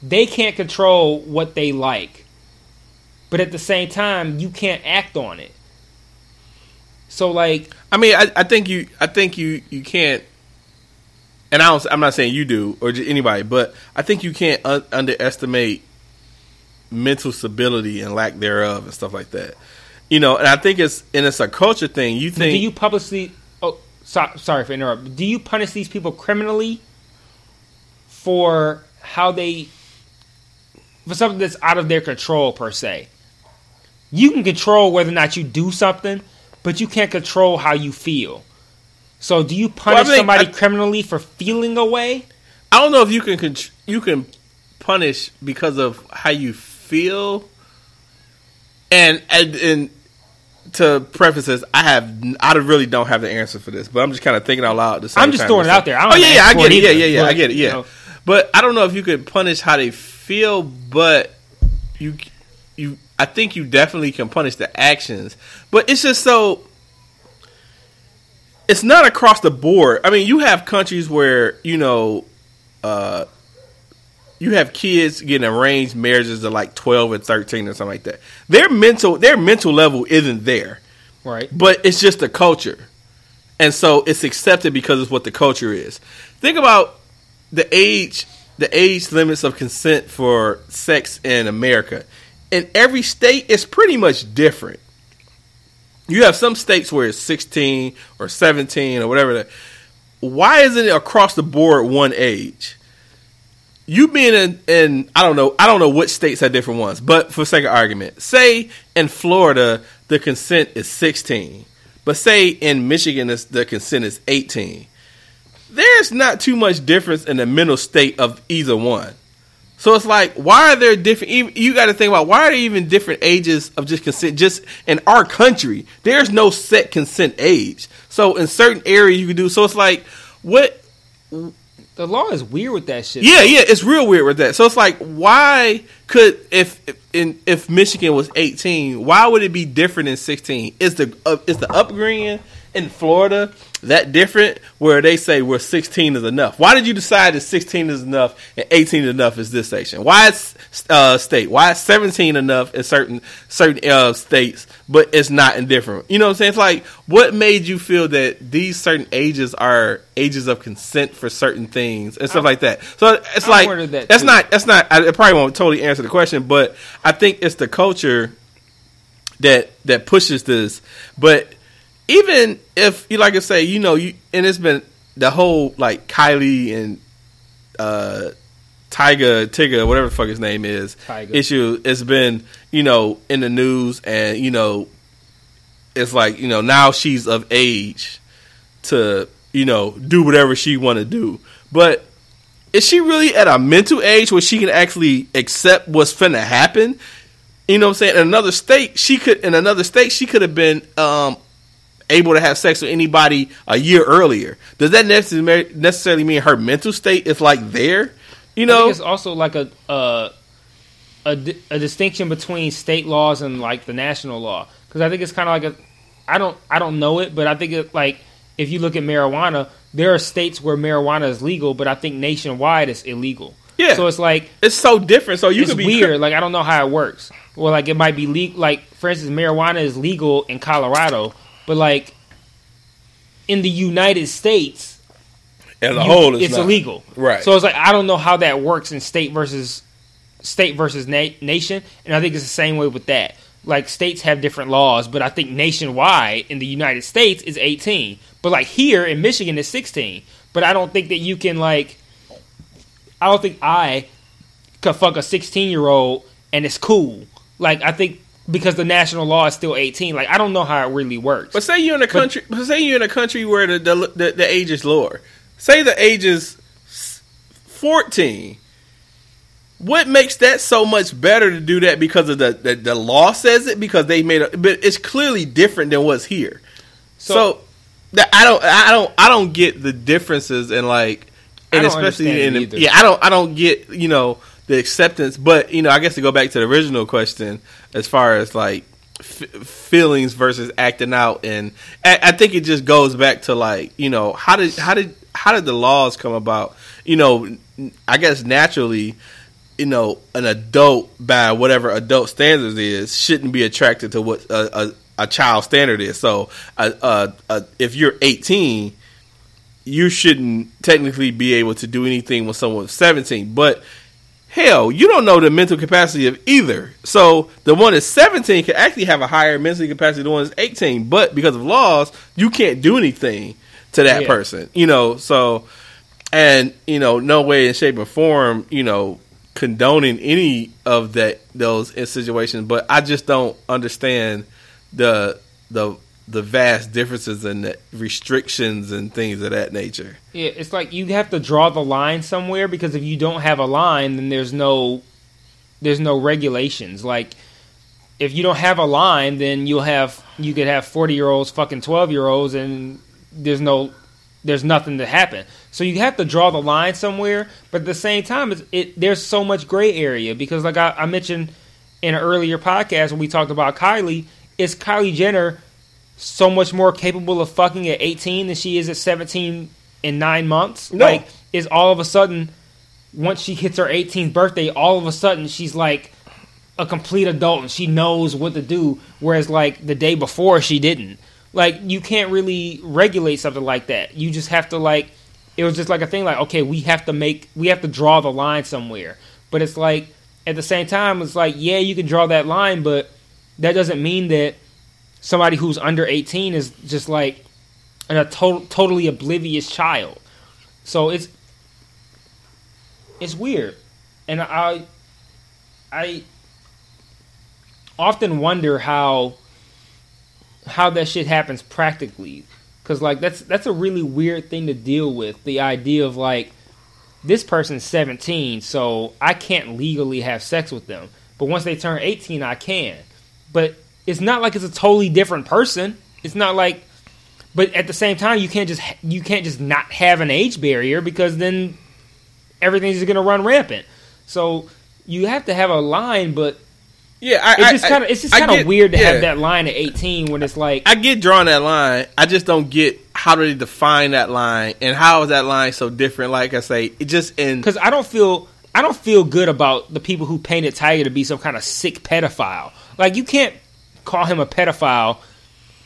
they can't control what they like, but at the same time, you can't act on it. So like,
I mean, I, I think you. I think you. You can't. And I don't. I'm not saying you do or just anybody, but I think you can't un- underestimate mental stability and lack thereof and stuff like that. You know, and I think it's and it's a culture thing. You think do
you publicly? Oh, so, sorry for interrupting. Do you punish these people criminally for how they for something that's out of their control per se? You can control whether or not you do something, but you can't control how you feel. So, do you punish
think
somebody
I-
criminally for feeling a way?
I don't know if you can you can punish because of how you feel. And and, and to preface this, I have I really don't have the answer for this, but I'm just kind of thinking out loud. At the same
I'm just throwing it out there. I don't
oh yeah, yeah, I get it. Yeah, yeah, yeah, I get it.
you
Yeah,
know.
But I don't know if you could punish how they feel, but you you I think you definitely can punish the actions. But it's just so it's not across the board. I mean, you have countries where you know, uh, you have kids getting arranged marriages at like twelve and thirteen or something like that. Their mental their mental level isn't there,
Right.
but it's just the culture, and so it's accepted because it's what the culture is. Think about the age the age limits of consent for sex in America. In every state, is pretty much different. You have some states where it's 16 or 17 or whatever. That, why isn't it across the board one age? You being in, in, I don't know, I don't know what states have different ones, but for sake of argument, say in Florida the consent is 16, but say in Michigan the consent is 18. There's not too much difference in the mental state of either one. So it's like, why are there different? You got to think about why are there even different ages of just consent? Just in our country, there's no set consent age. So in certain areas you can do. So it's like, what?
The law is weird with that shit.
Yeah, yeah, it's real weird with that. So it's like, why could if in, if Michigan was 18, why would it be different than 16? Is the uh, is the upbringing in Florida that different where they say where 16 is enough? Why did you decide that 16 is enough and 18 is enough is this station? Why is uh, state? Why is 17 enough in certain certain uh, states, but it's not in different? You know what I'm saying? It's like what made you feel that these certain ages are ages of consent for certain things and stuff like that? So it's
I
like
that
that's
too.
not that's not. I it probably won't totally answer the question, but I think it's the culture that that pushes this. But even if you like to say, you know, you and it's been the whole like Kylie and uh Tiger Tigger, whatever the fuck his name is,
Tyga.
issue. It's been you know in the news, and you know, it's like you know now she's of age to you know do whatever she want to do, but is she really at a mental age where she can actually accept what's finna happen? You know what I'm saying? In another state, she could in another state she could have been um able to have sex with anybody a year earlier. Does that necessarily mean her mental state is like there? You
I
know?
think it's also like a uh, a a distinction between state laws and like the national law because I think it's kind of like a I don't I don't know it, but I think it like if you look at marijuana, there are states where marijuana is legal, but I think nationwide it's illegal.
Yeah.
So it's like
It's so different. So you could be
weird. Like I don't know how it works. Well, like it might be legal. Like for instance, marijuana is legal in Colorado, but like in the United States,
as a
you-
whole. It's,
it's illegal.
Right.
So it's like I don't know how that works in state versus state versus na- nation, and I think it's the same way with that. Like states have different laws, but I think nationwide in the United States is 18, but like here in Michigan is 16. But I don't think that you can like. I don't think I could fuck a 16 year old and it's cool. Like I think because the national law is still 18. Like I don't know how it really works.
But say you're in a country. But say you're in a country where the the, the the age is lower. Say the age is fourteen. What makes that so much better to do that because of the the, the law says it because they made it, but it's clearly different than what's here. So,
So-
that I don't I don't I don't get the differences in like and especially in the, yeah I don't I don't get you know the acceptance but you know I guess to go back to the original question as far as like f- feelings versus acting out. And I, I think it just goes back to like you know how did how did how did the laws come about? You know I guess naturally you know an adult by whatever adult standards is shouldn't be attracted to what a, a, a child standard is. So uh, uh, if you're 18 you shouldn't technically be able to do anything with someone 17 but hell you don't know the mental capacity of either so the one that's 17 can actually have a higher mental capacity than the one that's 18 but because of laws you can't do anything to that
Yeah.
person you know so and you know no way in shape or form you know condoning any of that those situations but i just don't understand the the the vast differences and restrictions and things of that nature
Yeah, it's like you have to draw the line somewhere because if you don't have a line, then there's no there's no regulations. Like if you don't have a line, then you'll have you could have forty year olds fucking twelve year olds, and there's no there's nothing to happen. So you have to draw the line somewhere, but at the same time, it there's so much gray area because like I, I mentioned in an earlier podcast when we talked about Kylie, it's Kylie Jenner so much more capable of fucking at 18 than she is at 17 in nine months?
No.
Like, is all of a sudden, once she hits her 18th birthday, all of a sudden she's like a complete adult and she knows what to do, whereas like the day before she didn't. Like, you can't really regulate something like that. You just have to like, it was just like a thing like, okay, we have to make, we have to draw the line somewhere. But it's like, at the same time, it's like, yeah, you can draw that line, but that doesn't mean that somebody who's under 18 is just like an, a to- totally oblivious child. So it's it's weird, and I I often wonder how how that shit happens practically, because like that's that's a really weird thing to deal with. The idea of like this person's 17, so I can't legally have sex with them. But once they turn 18, I can. But it's not like it's a totally different person. It's not like but at the same time you can't just you can't just not have an age barrier because then everything's just going to run rampant. So you have to have a line, but
Yeah, I,
it's just kind of it's just kind of weird to
yeah.
have that line at 18 when it's like
I get drawing that line. I just don't get how do they define that line and how is that line so different? Like I say, it just in
because I don't feel I don't feel good about the people who painted Tyga to be some kind of sick pedophile. Like you can't call him a pedophile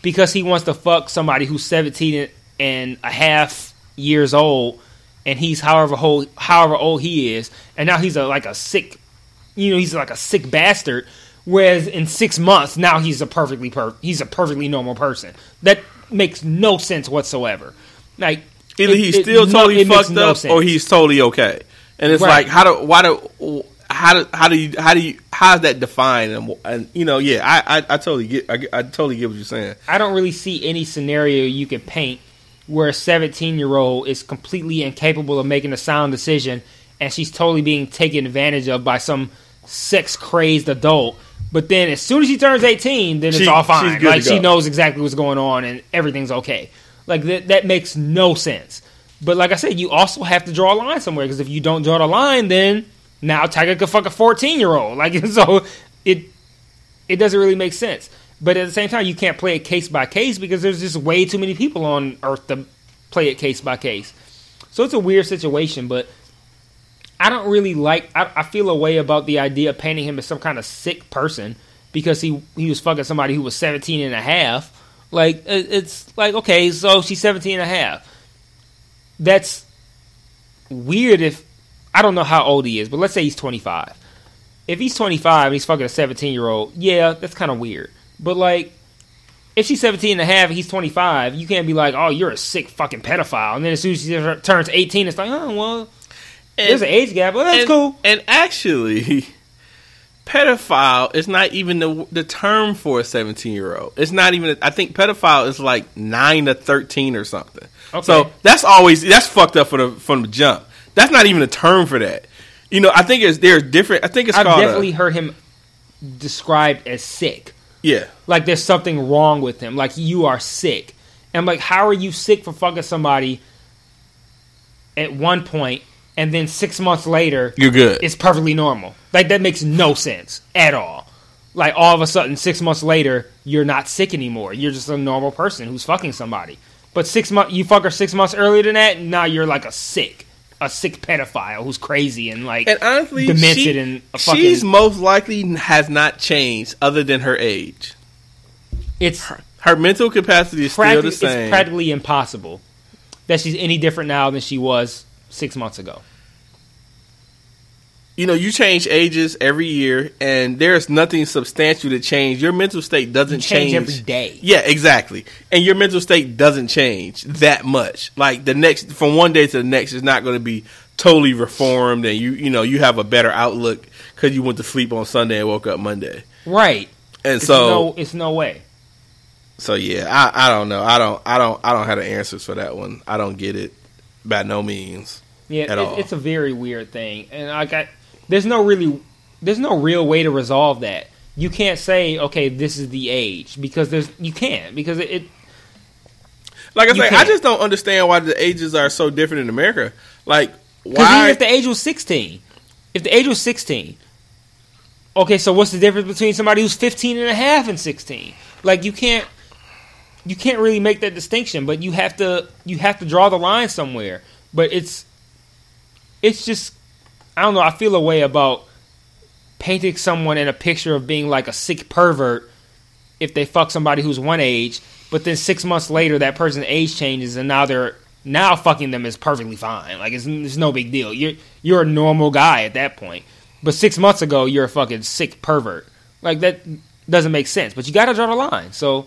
because he wants to fuck somebody who's 17 and a half years old and he's however old however old he is and now he's a like a sick you know he's like a sick bastard whereas in 6 months now he's a perfectly per- he's a perfectly normal person. That makes no sense whatsoever. Like
either
it-
he's
it-
still
no-
totally
it
fucked
no
up
sense.
or he's totally okay. And it's
Right.
like how do why do how do how do you how do you how is that defined and, and you know yeah I I, I totally get I, I totally get what you're saying.
I don't really see any scenario you could paint where a 17 year old is completely incapable of making a sound decision and she's totally being taken advantage of by some sex crazed adult. But then as soon as she turns 18, then it's
She-
all
she's
fine.
good
Like she knows exactly what's going on and everything's okay. Like that, that makes no sense. But like I said, you also have to draw a line somewhere because if you don't draw the line, then now Tyga could fuck a 14 year old. Like so, it it doesn't really make sense. But at the same time, you can't play it case by case because there's just way too many people on Earth to play it case by case. So it's a weird situation, but I don't really like. I, I feel a way about the idea of painting him as some kind of sick person because he he was fucking somebody who was 17 and a half. Like it's like okay, so she's 17 and a half. That's weird if I don't know how old he is, but let's say he's 25 if he's 25 and he's fucking a 17 year old, yeah, that's kind of weird. But like, if she's 17 and a half and he's 25, you can't be like, oh, you're a sick fucking pedophile. And then as soon as she turns 18, it's like, oh, well, there's an age gap. Well, that's
and,
cool.
And actually, pedophile is not even the the term for a seventeen year old. It's not even. I think pedophile is like nine to thirteen or something.
Okay.
So that's always that's fucked up for the from the jump. That's not even a term for that. You know, I think it's there's different. I think it's
I've
called. a-
definitely heard him described as sick.
yeah.
Like there's something wrong with him. Like you are sick. And I'm like, how are you sick for fucking somebody at one point and then six months later
You're good.
it's perfectly normal. Like that makes no sense at all. Like all of a sudden, six months later, you're not sick anymore. You're just a normal person who's fucking somebody. But six months, you fuck her six months earlier than that, now you're like a sick, a sick pedophile who's crazy and like
and honestly,
demented
she-
and a fucking.
she's most likely has not changed other than her age.
it's
Her mental capacity is still the same.
it's practically impossible that she's any different now than she was six months ago.
You know, you change ages every year, and there's nothing substantial to change. Your mental state doesn't
Change
change,
every day.
Yeah, exactly. And your mental state doesn't change that much. Like the next, from one day to the next, is not going to be totally reformed, and you, you know, you have a better outlook because you went to sleep on Sunday and woke up Monday.
Right.
And
It's
so,
no, it's no way.
so yeah, I, I don't know. I don't, I don't, I don't have the answers for that one. I don't get it by no means.
Yeah, it, it's a very weird thing, and I, there's no really, there's no real way to resolve that. You can't say, okay, this is the age because there's you can't because it, it
Like I say, I just don't understand why the ages are so different in America. Like, why?
even if the age was 16, if the age was 16, okay, so what's the difference between somebody who's 15 and a half and 16? Like you can't, you can't really make that distinction, but you have to, you have to draw the line somewhere. But it's, it's just, I don't know. I feel a way about painting someone in a picture of being like a sick pervert if they fuck somebody who's one age, but then six months later that person's age changes and now they're now fucking them is perfectly fine. Like it's, it's no big deal. You're you're a normal guy at that point. But six months ago you're a fucking sick pervert. Like that doesn't make sense. But you got to draw the line. So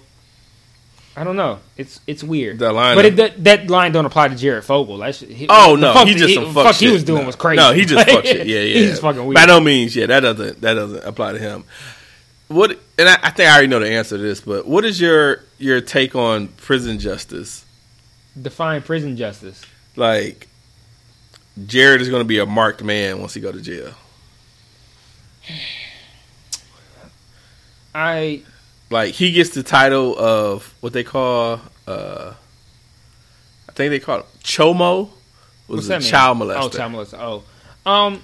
I don't know. It's it's weird.
The line
but it, that, that line don't apply to Jared Fogle. That shit, he,
Oh no,
fuck
he
that
just some fuck,
fuck
shit.
he was doing
no.
was crazy.
No, he just fuck shit. Yeah, yeah.
He's just fucking weird.
By no means, yeah, that doesn't that doesn't apply to him. What? And I, I think I already know the answer to this, but what is your your take on prison justice?
Define prison justice.
Like, Jared is going to be a marked man once he go to jail.
I
Like he gets the title of what they call, uh I think they call it chomo, was
what's
a
mean?
child molester,
Oh, child molester. Oh, um,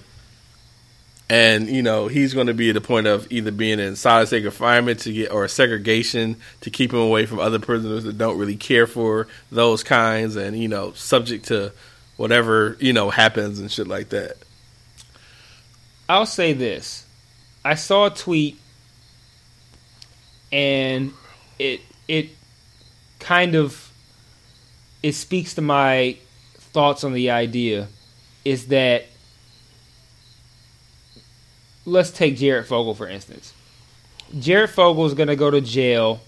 and you know he's going to be at the point of either being in solid state confinement to get or segregation to keep him away from other prisoners that don't really care for those kinds, and you know subject to whatever you know happens and shit like that.
I'll say this. I saw a tweet and it it kind of it speaks to my thoughts on the idea is that let's take Jared Fogle for instance. Jared Fogle is going to go to jail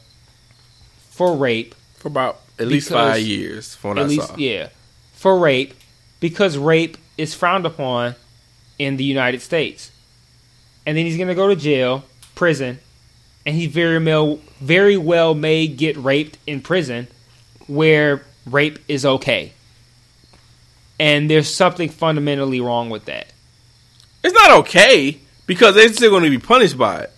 for rape
For about at least five years, from what
at
I
least
saw.
yeah for rape because rape is frowned upon in the United States and then he's going to go to jail prison and he very well very well may get raped in prison where rape is okay. And there's something fundamentally wrong with that.
It's not okay because they're still going to be punished by it.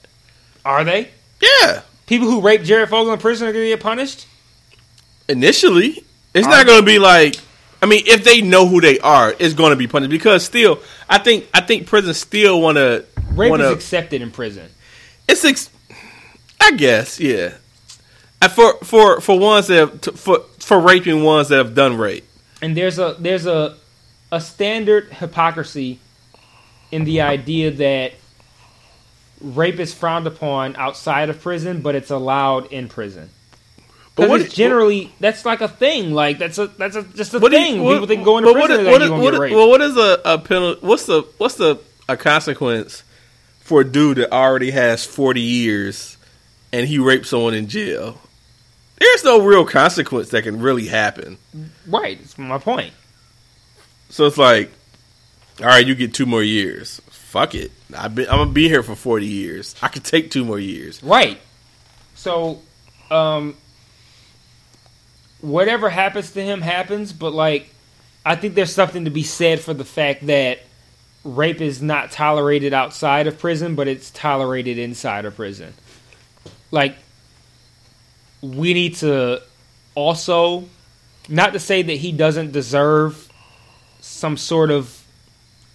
are they?
Yeah,
people who rape Jared Fogle in prison are going to get punished?
Initially, it's
Are
not going to be like. I mean, if they know who they are, it's going to be punished because still, I think I think prisons still want to
rape
want
is accepted in prison.
It's ex- I guess, yeah. Uh, For for for ones that have, for for raping ones that have done rape.
and there's a there's a a standard hypocrisy in the idea that rape is frowned upon outside of prison, but it's allowed in prison.
But what-
generally that's like a thing. Like that's a that's a just a
What do you-
thing.
what-
People think going to prison
is- what
you
is- what
raped.
Well, what is a, a penalty? What's the what's the a consequence for a dude that already has forty years and he raped someone in jail? There's no real consequence that can really happen.
right, It's my point.
So it's like, all right, you get two more years. Fuck it. I've been, I'm gonna be here for forty years. I could take two more years.
Right. So, um, whatever happens to him happens, but like, I think there's something to be said for the fact that rape is not tolerated outside of prison, but it's tolerated inside of prison. Like, we need to also, not to say that he doesn't deserve some sort of,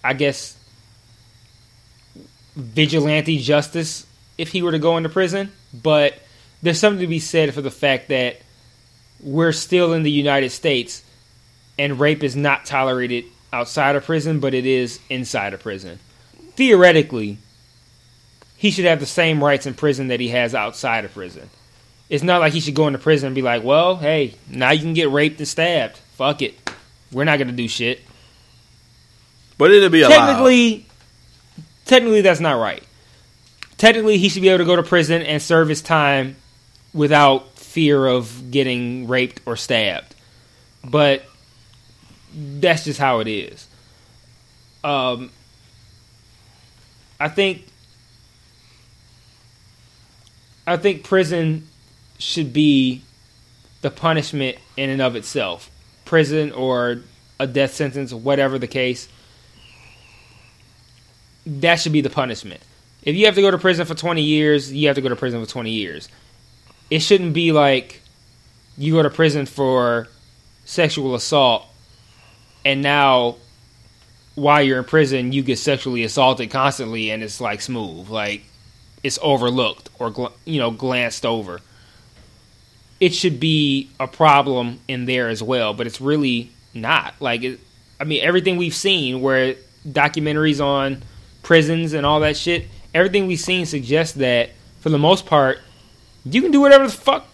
I guess, vigilante justice if he were to go into prison, but there's something to be said for the fact that we're still in the United States and rape is not tolerated outside of prison, but it is inside of prison. Theoretically, he should have the same rights in prison that he has outside of prison. It's not like he should go into prison and be like, well, hey, now you can get raped and stabbed. Fuck it. We're not going to do shit.
But it'll be allowed.
Technically, technically that's not right. Technically, he should be able to go to prison and serve his time without fear of getting raped or stabbed. But that's just how it is. Um, I think I think prison should be the punishment in and of itself. Prison or a death sentence, whatever the case that should be the punishment. If you have to go to prison for 20 years, you have to go to prison for 20 years. It shouldn't be like you go to prison for sexual assault and now while you're in prison you get sexually assaulted constantly and it's like smooth like it's overlooked or you know glanced over it should be a problem in there as well but it's really not like it, i mean everything we've seen where documentaries on prisons and all that shit everything we've seen suggests that for the most part you can do whatever the fuck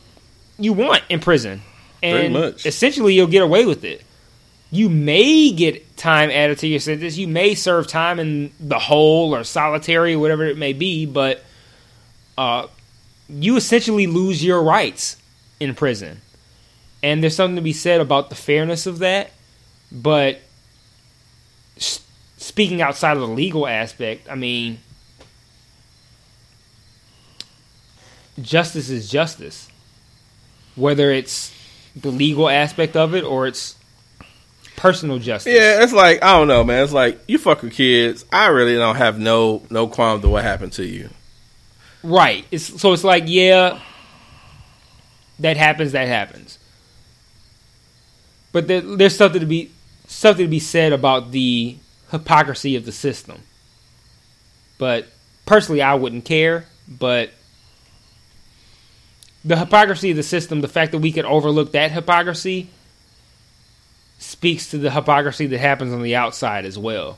you want in prison and
much.
essentially you'll get away with it you may get time added to your sentence. You may serve time in the hole or solitary, whatever it may be, but you essentially lose your rights in prison. And there's something to be said about the fairness of that. But speaking outside of the legal aspect, I mean, justice is justice. Whether it's the legal aspect of it or it's personal justice.
Yeah, it's like I don't know, man. It's like you fuck with kids. I really don't have no no qualms to what happened to you.
Right. It's so it's like yeah, that happens. That happens. But there, there's something to be something to be said about the hypocrisy of the system. But personally, I wouldn't care. But the hypocrisy of the system, the fact that we could overlook that hypocrisy, speaks to the hypocrisy that happens on the outside as well.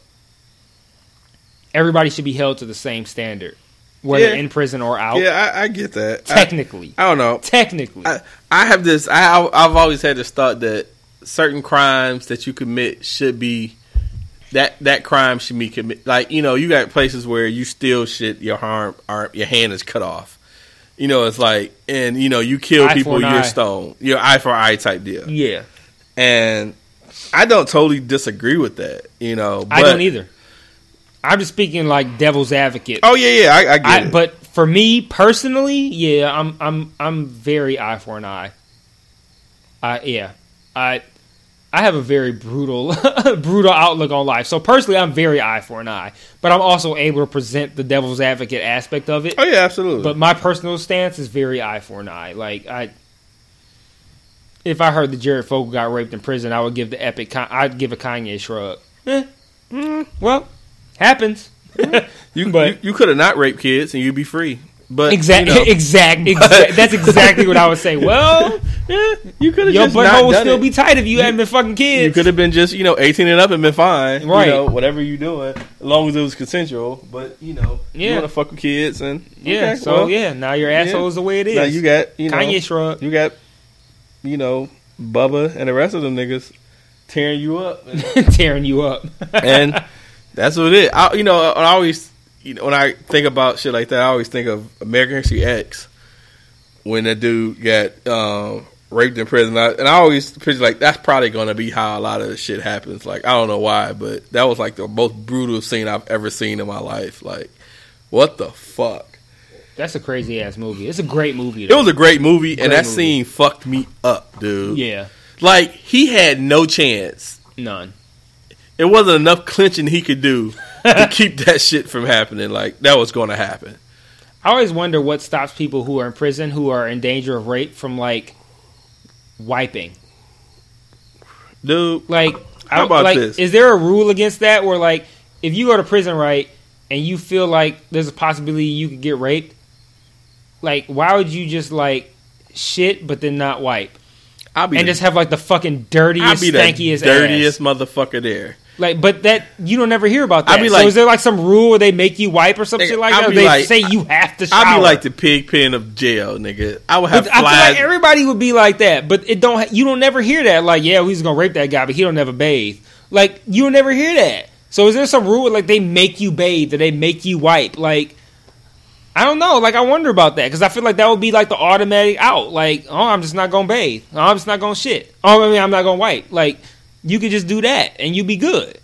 Everybody should be held to the same standard, whether
Yeah.
in prison or out.
Yeah, I, I get that.
Technically,
I don't know.
technically,
I, I have this. I, I've always had this thought that certain crimes that you commit should be that that crime should be commit. Like you know, you got places where you steal shit, your harm, arm, your hand is cut off. You know, it's like, and you know, you kill
Eye
people, you're
eye.
stone, you're eye for eye type deal.
yeah,
And I don't totally disagree with that. You know,
I don't either. I'm just speaking like devil's advocate.
Oh yeah, yeah, I, I get
I,
it.
but for me personally, yeah, I'm I'm I'm very eye for an eye. Uh, yeah, I I have a very brutal brutal outlook on life. So personally, I'm very eye for an eye, but I'm also able to present the devil's advocate aspect of it.
oh yeah, absolutely.
But my personal stance is very eye for an eye. Like I, if I heard that Jared Fogle got raped in prison, I would give the epic. Con- I'd give a Kanye shrug. Eh, mm, well, happens.
you,
but-
you, you could have not raped kids and you'd be free. But
Exactly.
you know,
exact. Exact. That's exactly what I would say. Well,
yeah, you could have
your
just
butthole would still
it.
be tight if you, hadn't been fucking kids.
You could have been just, you know, 18 and up and been fine.
Right.
You know, whatever you doing, as long as it was consensual. But, you know, you
Yeah.
want to fuck with kids and.
yeah.
okay,
so
well,
yeah, now your asshole is the way it is.
Now you got, you know,
Kanye shrug.
you got, you know, Bubba and the rest of them niggas tearing you up. And,
tearing you up.
and that's what it is. I, you know, I always, you know, when I think about shit like that, I always think of American History X when that dude got um, raped in prison. I, and I always picture like that's probably going to be how a lot of this shit happens. Like I don't know why, but that was like the most brutal scene I've ever seen in my life. Like, what the fuck?
That's a crazy ass movie. It's a great movie.
It was a great movie,
Great
and that
movie.
scene fucked me up, dude.
yeah,
Like he had no chance.
none.
It wasn't enough clinching he could do to keep that shit from happening. Like that was going to happen.
I always wonder what stops people who are in prison who are in danger of rape from like wiping.
dude.
Like, I
How about
like,
this?
Is there a rule against that where like if you go to prison right and you feel like there's a possibility you could get raped, like why would you just like shit but then not wipe
I'll be
and
the,
just have like the fucking
I'll
dirtiest,
be the
stankiest,
dirtiest
ass?
motherfucker there.
Like, but that you don't ever hear about that.
I'd be
so
like-
is there like some rule where they make you wipe or some
Nigga,
shit like that? Or they
like-
say you have to shower.
I'd be like the pig pen of jail, nigga. I would have
But I feel like everybody would be like that, but it don't. You don't never hear that. Like, yeah, was gonna rape that guy, but he don't never bathe. Like, you don't never hear that. So, is there some rule like they make you bathe, that they make you wipe? Like, I don't know. Like, I wonder about that because I feel like that would be like the automatic out. Like, oh, I'm just not gonna bathe. Oh, I'm just not gonna shit. Oh, I mean, I'm not gonna wipe. Like, you could just do that and you'd be good.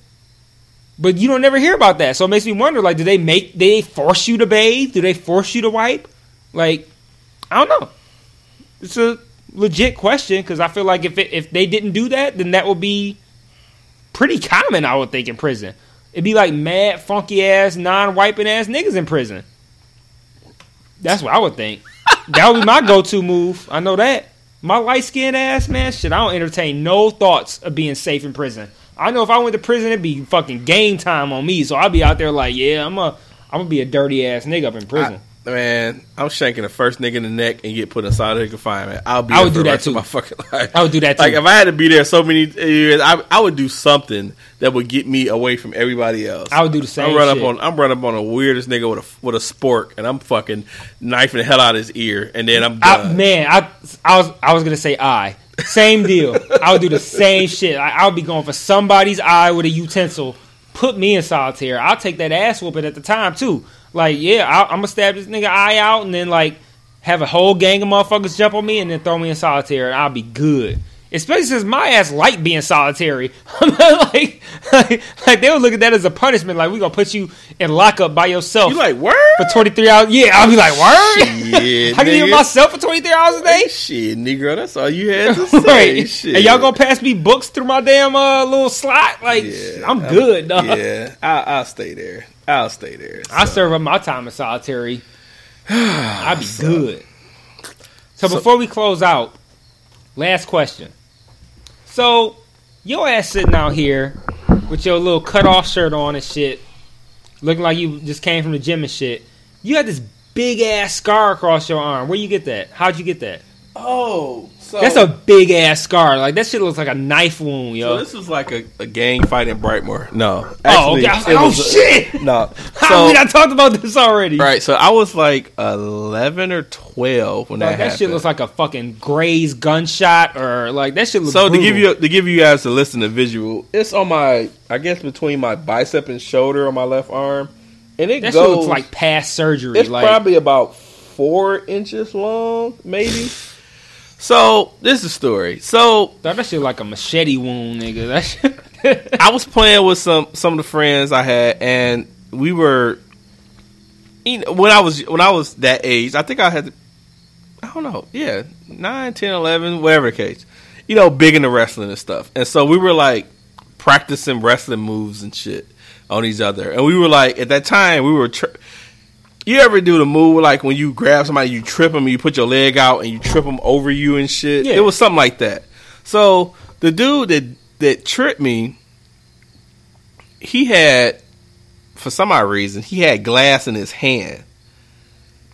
But you don't never hear about that, so it makes me wonder. Like, do they make? They force you to bathe? Do they force you to wipe? Like, I don't know it's a legit question because I feel like if it, if they didn't do that, then that would be pretty common. I would think in prison, it'd be like mad, funky ass, non wiping ass niggas in prison. That's what I would think. that would be my go to move. I know that. My light skinned ass man, shit. I don't entertain no thoughts of being safe in prison. I know if I went to prison, it'd be fucking game time on me. So I'd be out there like, yeah, I'm a, I'm gonna be a dirty ass nigga up in prison.
Man, I'm shanking the first nigga in the neck and get put inside in solitary confinement. I'll be
I would do that too.
my fucking life.
I would do that too.
Like if I had to be there so many years, I, I would do something that would get me away from everybody else.
I would do the same
I'm run
shit.
up on I'm run up on a weirdest nigga with a with a spork and I'm fucking knifing the hell out of his ear and then I'm
I, man, I I was I was gonna say I. Same deal. I would do the same shit. I, I'll be going for somebody's eye with a utensil. Put me in solitaire. I'll take that ass whooping at the time too. Like, yeah, I, I'm gonna stab this nigga eye out and then like have a whole gang of motherfuckers jump on me and then throw me in solitaire and I'll be good. Especially since my ass like being solitary. like, like, like they would look at that as a punishment. Like we gonna put you in lockup by yourself
You like word?
for twenty three hours. Yeah, I'll be like, word.
Shit,
I can
nigga.
myself for twenty three hours a day.
Shit, Negro, that's all you had to say.
right.
Shit.
And y'all gonna pass me books through my damn uh, little slot? Like
Yeah,
I'm good, dog.
Yeah, I'll, I'll stay there. I'll stay there.
I serve up my time in solitary. I'd be good. So,
So-
before we close out, last question. So your ass sitting out here with your little cut off shirt on and shit, looking like you just came from the gym and shit. You had this big ass scar across your arm. Where you get that? How'd you get that?
oh, so
That's a big ass scar. Like that shit looks like a knife wound, yo.
So this was like a, a gang fight in Brightmoor. No,
oh, okay. I was
it
like, oh
was a-
shit!
No,
How
so
we not talked about this already?
right. So I was like eleven or twelve when
Like,
that
that
happened.
shit looks like a fucking grazed gunshot, or like that shit looks.
so to give you to give you guys to listen to visual, it's on my I guess between my bicep and shoulder on my left arm, and it
that shit
goes
looks like past surgery.
It's
like
probably about four inches long, maybe. so this is the story. So
that shit like a machete wound, nigga. That shit.
I was playing with some some of the friends I had, and we were, you know, when I was when I was that age, I think I had, I don't know, yeah, 9, 10, 11, whatever the case, you know, big into wrestling and stuff, and so we were like practicing wrestling moves and shit on each other, and we were like at that time we were. Tr- you ever do the move like when you grab somebody, you trip them, and you put your leg out, and you trip them over you and shit?
Yeah.
It was something like that. So the dude that that tripped me, he had, for some odd reason, he had glass in his hand.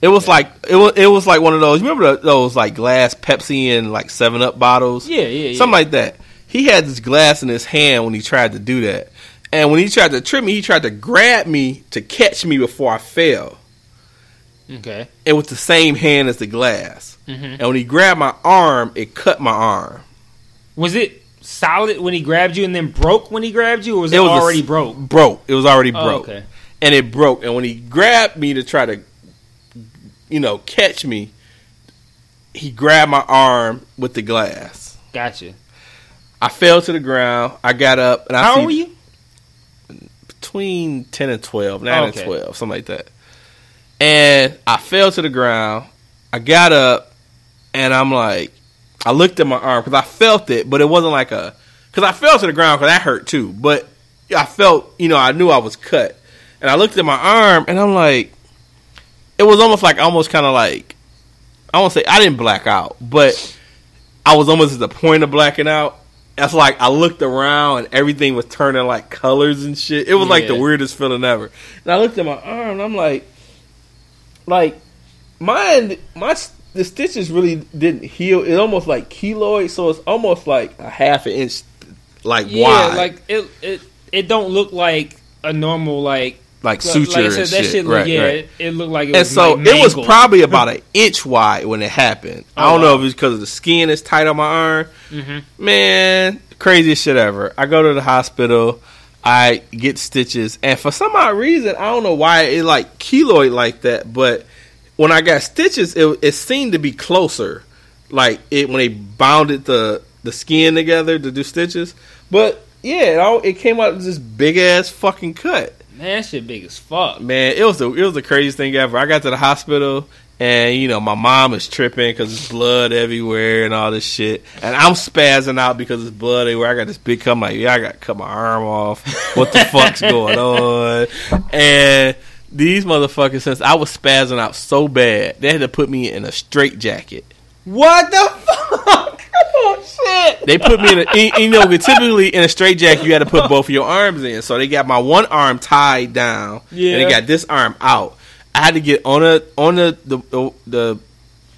It was like it was it was like one of those. You remember those like glass Pepsi and like Seven Up bottles?
yeah, yeah, yeah.
something like that. He had this glass in his hand when he tried to do that, and when he tried to trip me, he tried to grab me to catch me before I fell.
Okay.
It was the same hand as the glass,
hmm
and when he grabbed my arm, it cut my arm.
Was it solid when he grabbed you and then broke when he grabbed you, or was it,
It was
already
s-
broke?
Broke. It was already
Oh,
broke.
okay.
and it broke. And when he grabbed me to try to, you know, catch me, he grabbed my arm with the glass.
Gotcha.
I fell to the ground. I got up, and I
How
see
old were you?
between ten and twelve, nine
Okay.
and twelve, something like that. And I fell to the ground. I got up, and I'm like, I looked at my arm because I felt it, but it wasn't like a because I fell to the ground because that hurt too. But I felt, you know, I knew I was cut, and I looked at my arm, and I'm like, it was almost like almost kind of like I won't say I didn't black out, but I was almost at the point of blacking out. That's like I looked around and everything was turning like colors and shit. It was like the weirdest feeling ever. And I looked at my arm and I'm like, like mine, my the stitches really didn't heal. It almost like keloid, so it's almost like a half an inch, like wide.
Yeah,
wide,
like it. It it don't look like a normal like
like
like
suture
I said,
and
that
shit.
shit.
Right,
yeah,
right.
It, it looked like it
And so
like,
it was probably about an inch wide when it happened. I
Oh,
don't know if it's because of the skin is tight on my arm.
Mhm.
Man, craziest shit ever. I go to the hospital. I get stitches, and for some odd reason, I don't know why it like keloid like that, but when I got stitches, it, it seemed to be closer. Like it when they bounded the the skin together to do stitches. But yeah, it, all, it came out as this big ass fucking cut.
Man, that shit big as fuck.
Man, it was the it was the craziest thing ever. I got to the hospital and you know my mom is tripping because there's blood everywhere and all this shit, and I'm spazzing out because it's blood everywhere. I got this big cut. I'm like, yeah, I got to cut my arm off. What the fuck's going on? And these motherfuckers, since I was spazzing out so bad, they had to put me in a straight jacket.
What the fuck? oh shit!
They put me in a, you- you know, typically in a straight jacket, you had to put both of your arms in. So they got my one arm tied down,
Yeah.
and they got this arm out. I had to get on a on the the, the,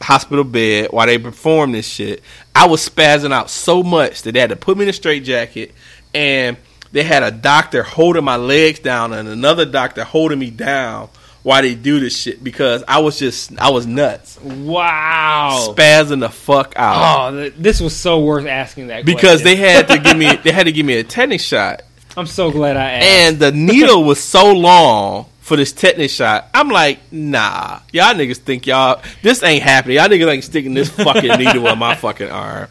hospital bed while they performed this shit. I was spazzing out so much that they had to put me in a straight jacket, and they had a doctor holding my legs down and another doctor holding me down while they do this shit because I was just I was nuts,
Wow.
spazzing the fuck out.
Oh, this was so worth asking that
because
question.
they had to give me they had to give me a tetanus shot
I'm so glad I asked.
and the needle was so long for this tetanus shot. I'm like nah. Y'all niggas think y'all this ain't happening. Y'all niggas ain't sticking this fucking needle in my fucking arm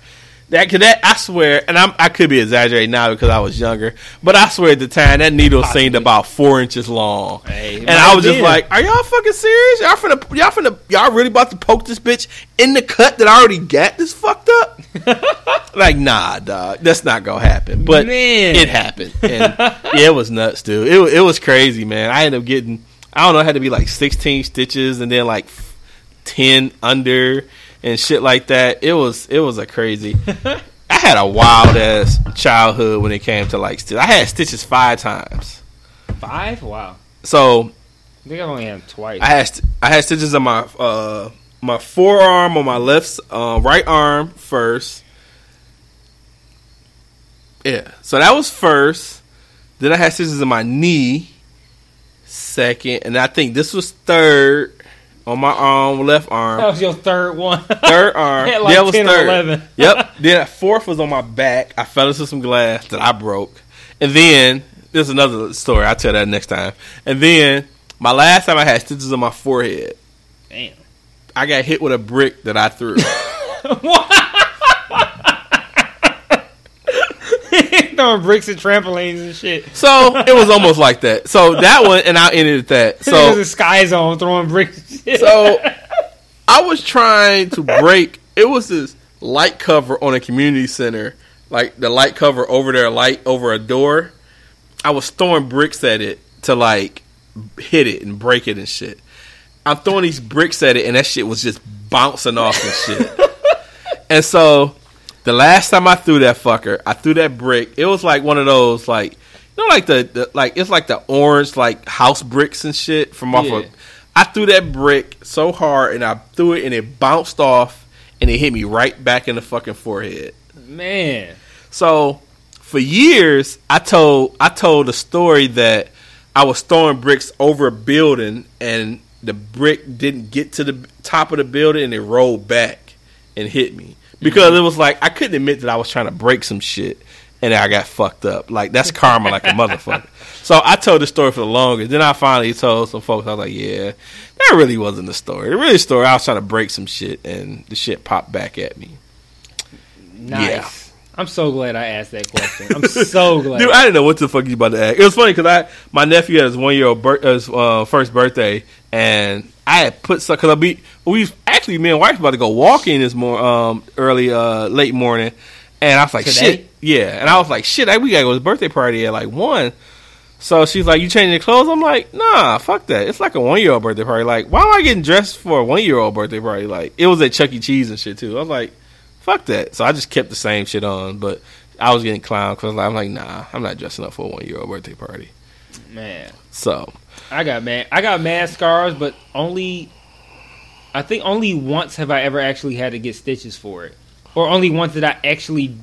That, that I swear, and I'm, I could be exaggerating now because I was younger, but I swear at the time that needle
Possibly.
seemed about four inches long,
Hey,
and I was just like, "Are y'all fucking serious? Y'all finna, y'all finna, y'all really about to poke this bitch in the cut that I already got this fucked up?" like, nah, dog, that's not gonna happen. But
Man.
it happened, and yeah, it was nuts, dude. It it was crazy, man. I ended up getting, I don't know, it had to be like 16 stitches, and then like 10 under and shit like that. It was it was a crazy. I had a wild ass childhood when it came to like stitches. I had stitches five times.
Five? Wow.
So
I think I've only had twice.
I had st- I had stitches on my uh my forearm on my left uh, right arm first. Yeah, so that was first. Then I had stitches in my knee, second, and I think this was third on my arm, left arm.
that was your third one.
Third arm.
Like
that was
10 or
third.
11.
yep. Then fourth was on my back. I fell into some glass that I broke. And then there's another story. I'll tell that next time. And then my last time I had stitches on my forehead.
Damn.
I got hit with a brick that I threw.
Throwing bricks at trampolines and shit.
so it was almost like that. So that one, and I ended at that.
So
So
the sky zone throwing bricks. and shit.
so I was trying to break. It was this light cover on a community center, like the light cover over their light over a door. I was throwing bricks at it to like hit it and break it and shit. I'm throwing these bricks at it, and that shit was just bouncing off and shit. and so the last time I threw that fucker, I threw that brick. It was like one of those like you know like the, the like it's like the orange like house bricks and shit from off
Yeah.
of I threw that brick so hard and I threw it and it bounced off and it hit me right back in the fucking forehead.
Man.
So for years I told I told the story that I was throwing bricks over a building and the brick didn't get to the top of the building and it rolled back and hit me. Because it was like I couldn't admit that I was trying to break some shit and I got fucked up. Like that's karma like a motherfucker. So I told the story for the longest. Then I finally told some folks I was like, Yeah, that really wasn't the story. The really story I was trying to break some shit and the shit popped back at me.
Nice.
Yeah.
I'm so glad I asked that question. I'm so glad.
Dude, I didn't know what the fuck you about to ask. It was funny because I my nephew had his one year old bir- his uh, first birthday, and I had put because I be we actually me and wife about to go walking this more um early uh late morning, and I was like
Today?
shit yeah, and I was like shit I, we gotta go to his birthday party at like one. So she's like, "You changing your clothes?" I'm like, "Nah, fuck that. It's like a one year old birthday party. Like, why am I getting dressed for a one year old birthday party? Like, it was at Chuck E. Cheese and shit too. I was like, fuck that. So I just kept the same shit on, but I was getting clowned because I'm like, nah, I'm not dressing up for a one year old birthday party.
Man.
So
I got mad. I got mad scars, but only. I think only once have I ever actually had to get stitches for it, or only once did I actually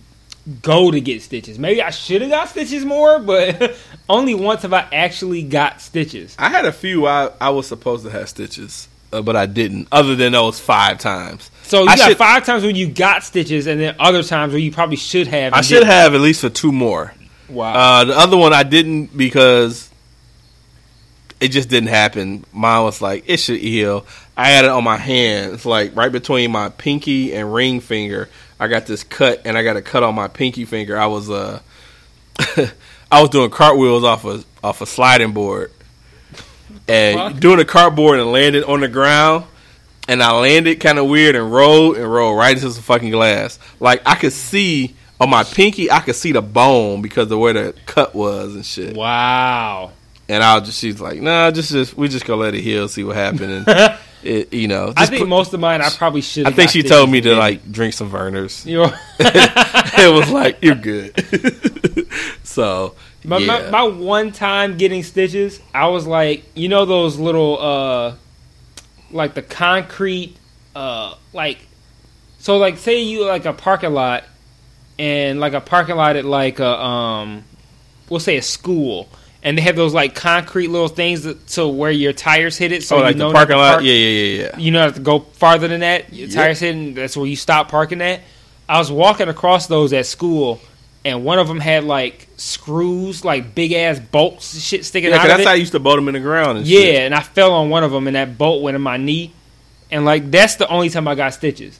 go to get stitches. Maybe I should have got stitches more, but only once have I actually got stitches.
I had a few I, I was supposed to have stitches, uh, but I didn't. Other than those five times,
So you
I
got
should-
five times when you got stitches, and then other times where you probably should have.
I should
didn't.
have at least for two more.
Wow.
Uh, the other one I didn't because it just didn't happen. Mine was like it should heal. I had it on my hands, like right between my pinky and ring finger. I got this cut, and I got a cut on my pinky finger. I was uh, I was doing cartwheels off a off a sliding board, and
fuck?
doing a cartboard and landed on the ground. And I landed kind of weird and rolled and rolled right into some fucking glass. Like I could see on my pinky, I could see the bone because of where the cut was and shit.
wow.
And I was just, she's like, nah, just, just, we just gonna let it heal, see what happened. And it, you know,
I think most of mine I probably should.
I think she told me to like drink some Vernors.
You know,
it was like you're good. so
my,
yeah.
my, my one time getting stitches, I was like, you know those little uh, like the concrete uh, like, so like say you like a parking lot, and like a parking lot at like a um, we'll say a school. And they have those like concrete little things that, so where your tires hit it. So
oh,
you
like
know
the parking lot.
park-
Yeah, yeah, yeah, yeah.
you know have to go farther than that. Your
Yep.
tires hitting. That's where you stop parking at. I was walking across those at school, and one of them had like screws, like big ass bolts, and shit sticking
Yeah,
out of
that's
it.
how I used to bolt them in the ground. And
yeah,
shit.
and I fell on one of them, and that bolt went in my knee, and like that's the only time I got stitches.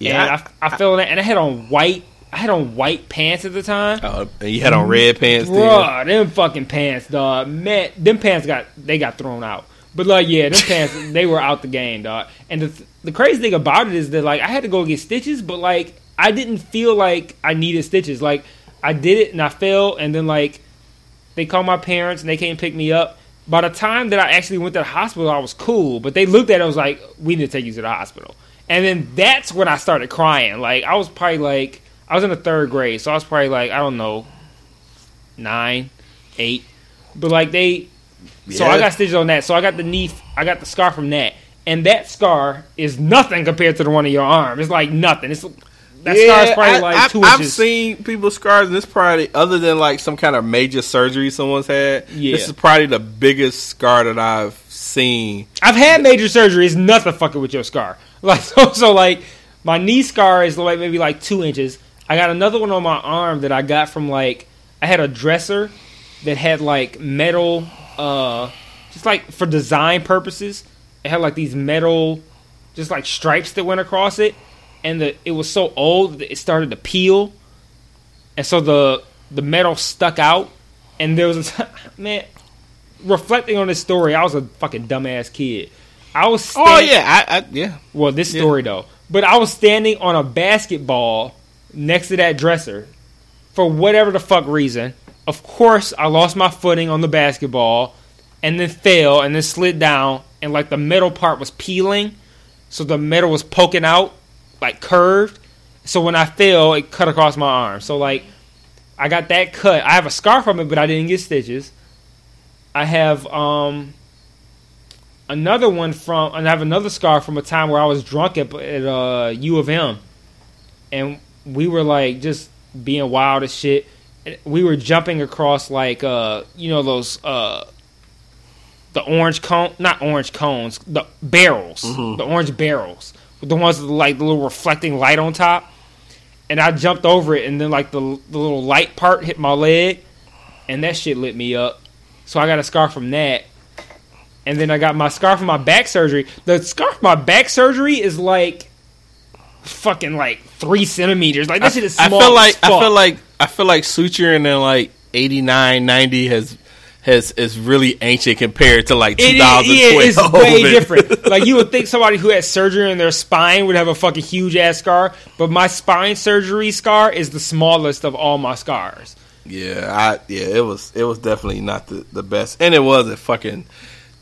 Yeah,
and I, I, fell in that, and I had on white. I had on white pants at the time.
Uh, and you had on red pants.
Bruh, them fucking pants, dog. Man, them pants got they got thrown out. But like, yeah, them pants they were out the game, dog. And the the crazy thing about it is that like I had to go get stitches, but like I didn't feel like I needed stitches. Like I did it and I fell, and then like they called my parents and they came pick me up. By the time that I actually went to the hospital, I was cool. But they looked at it, I was like, "We need to take you to the hospital." And then that's when I started crying. Like I was probably like I was in the third grade, so I was probably like I don't know nine, eight. But like they, so I got stitches on that. So I got the knee, I got the scar from that, and that scar is nothing compared to the one in your arm. It's like nothing. It's that scar is probably
I,
like
I've,
2
I've
inches.
seen people's scars, and this probably other than like some kind of major surgery someone's had.
Yeah.
This is probably the biggest scar that I've seen.
I've had major surgery. It's nothing fucking with your scar. Like so, so like my knee scar is like maybe like two inches. I got another one on my arm that I got from like I had a dresser that had like metal, uh, just like for design purposes. It had like these metal, just like stripes that went across it, and the it was so old that it started to peel, and so the the metal stuck out. And there was a man reflecting on this story. I was a fucking dumbass kid. I was stand-
Oh yeah, I, I yeah.
well, this
Yeah.
story though. But I was standing on a basketball next to that dresser for whatever the fuck reason. Of course, I lost my footing on the basketball and then fell and then slid down and like the metal part was peeling, so the metal was poking out like curved. So when I fell, it cut across my arm. So like I got that cut. I have a scar from it, but I didn't get stitches. I have um another one from, and I have another scar from a time where I was drunk at, at uh, U of M, and we were like just being wild as shit. We were jumping across like uh, you know those uh, the orange cone, not orange cones, the barrels, the orange barrels, the ones with like the little reflecting light on top. And I jumped over it, and then like the the little light part hit my leg, and that shit lit me up. So I got a scar from that and then I got my scar from my back surgery. The scar from my back surgery is like fucking like three centimeters. Like that shit is
I
small.
feel
as
like I feel like I feel like suturing in like 89, 90 has has is really ancient compared to like
It is,
2012.
yeah, it's way different. Like you would think somebody who had surgery in their spine would have a fucking huge ass scar, but my spine surgery scar is the smallest of all my scars.
Yeah, I yeah, it was it was definitely not the, the best, and it was a fucking.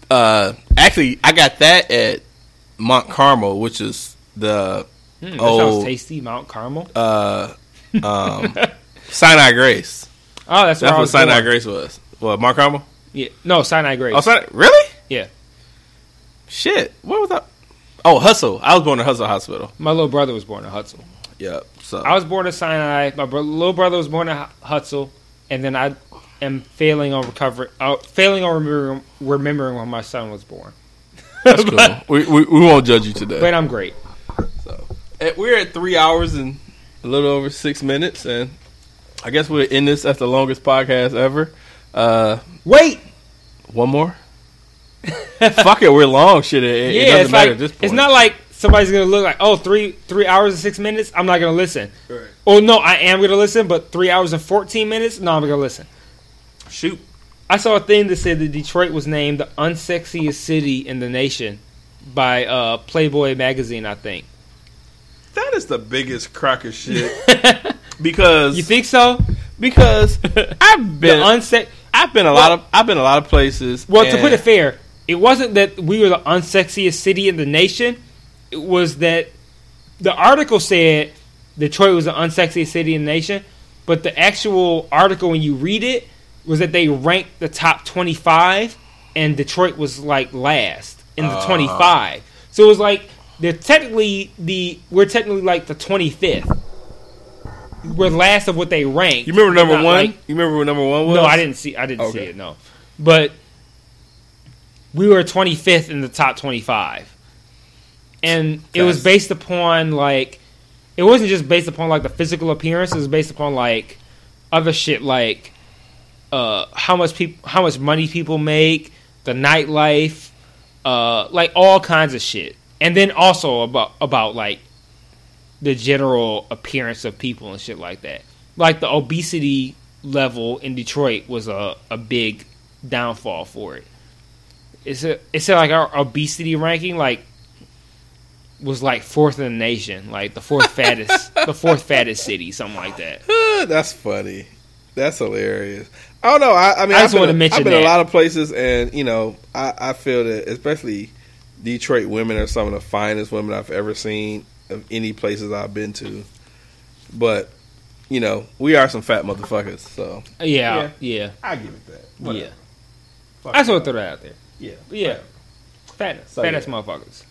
Uh, actually, I got that at Mount Carmel, which is the
Mm, that
Oh.
sounds tasty, Mount Carmel.
uh, um, Sinai Grace.
oh, that's
That's what Sinai
born.
Grace was. What Mount Carmel?
Yeah, no, Sinai Grace.
Oh, Sinai, really?
Yeah.
Shit, what was that? Oh, Hutzel. I was born in Hutzel Hospital.
My little brother was born in Hutzel.
Yep. So
I was born in Sinai. My bro- little brother was born in Hu- Hutzel, and then I am failing on recovery, uh, failing on remembering, remembering when my son was born.
that's cool. we, we we won't judge you today.
But I'm great.
Eh, we're at three hours and a little over six minutes, and I guess we'll end this as the longest podcast ever. Uh,
Wait,
one more. Fuck it, we're long. Shit, it, it
yeah,
doesn't
it's
matter
like
at this point.
it's not like somebody's gonna look like oh three three hours and six minutes. I'm not gonna listen.
Right.
Oh no, I am gonna listen, but three hours and fourteen minutes. No, I'm gonna listen.
Shoot.
I saw a thing that said that Detroit was named the unsexiest city in the nation by uh, Playboy magazine. I think.
That is the biggest crock of shit. because
You think so?
because I've been
unsex.
I've been a lot of I've been a lot of places.
Well, to put it fair, it wasn't that we were the unsexiest city in the nation. It was that the article said Detroit was the unsexiest city in the nation, but the actual article, when you read it, was that they ranked the top 25, and Detroit was like last in the
Ah.
25. So it was like they're technically the we're technically like the 25th. We're last of what they ranked.
you remember number one?
like-
you remember what number one was?
no, I didn't see. I didn't see it. No, but we were 25th in the top 25, and it was based upon like it wasn't just based upon like the physical appearance. It was based upon like other shit like uh, how much people, how much money people make, the nightlife, uh, like all kinds of shit, and then also about about like the general appearance of people and shit like that. Like the obesity level in Detroit was a, a big downfall for it. It's a it's like our obesity ranking like was like fourth in the nation, like the fourth fattest the fourth fattest city, something like that.
That's funny. That's hilarious. I don't know. I, I mean,
I just
been,
to mention
I've been a lot of places, and you know, I, I feel that especially Detroit women are some of the finest women I've ever seen of any places I've been to. But you know, we are some fat motherfuckers, so
Yeah, yeah,
I give it that.
yeah.
Fuck
I just
it.
want to throw that out there.
yeah,
But yeah, fatness,
So,
fatness,
yeah.
motherfuckers.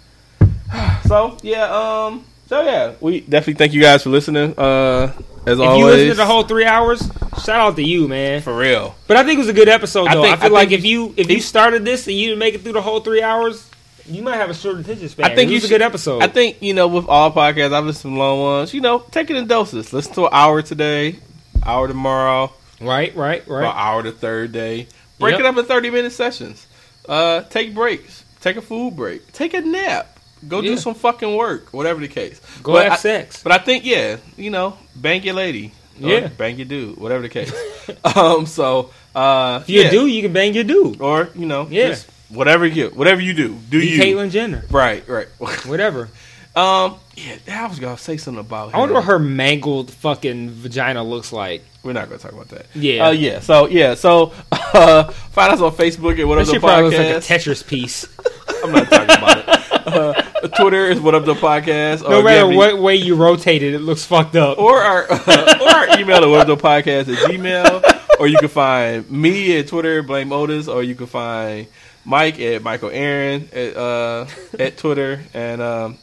So yeah, um, so yeah, we definitely thank you guys for listening. Uh, as
If
always,
you listened to the whole three hours, shout out to you, man.
for real.
But I think it was a good episode,
I
though. I,
think-
feel
I
like if you if you started this and you didn't make it through the whole three hours, you might have a short attention span.
I think
it was a good episode.
I think you know with all podcasts, I've listened to long ones. You know, take it in doses. Listen to an hour today, hour tomorrow,
right, right, right.
an hour the third day. Break
Yep.
it up in thirty minute sessions. Uh, take breaks. Take a food break. Take a nap. Go
Yeah.
do some fucking work. Whatever the case.
Go
But
have
I-
sex.
But I think yeah, you know, bank your lady. Or
Yeah.
bank your dude. Whatever the case. um. So uh,
If you
yeah.
do, you can bang your dude.
or you know,
Yeah.
just whatever you whatever you do, do
Be
you
Caitlyn Jenner.
right, right.
Whatever.
um, yeah, I was gonna say something about.
I wonder what her mangled fucking vagina looks like.
We're not gonna talk about that.
Yeah.
uh, yeah. So yeah, so uh, find us on Facebook at What Up the
shit probably looks like a Tetris piece.
I'm not talking about it. Uh, Twitter is What Up the Podcast.
No
or
matter
Gabby-
what way you rotate it, it looks fucked up.
or our or our email at What Up the Podcast at Gmail, or you can find me at Twitter, Blame Otis, or you can find Mike at Michael Aaron at uh, at Twitter. And um,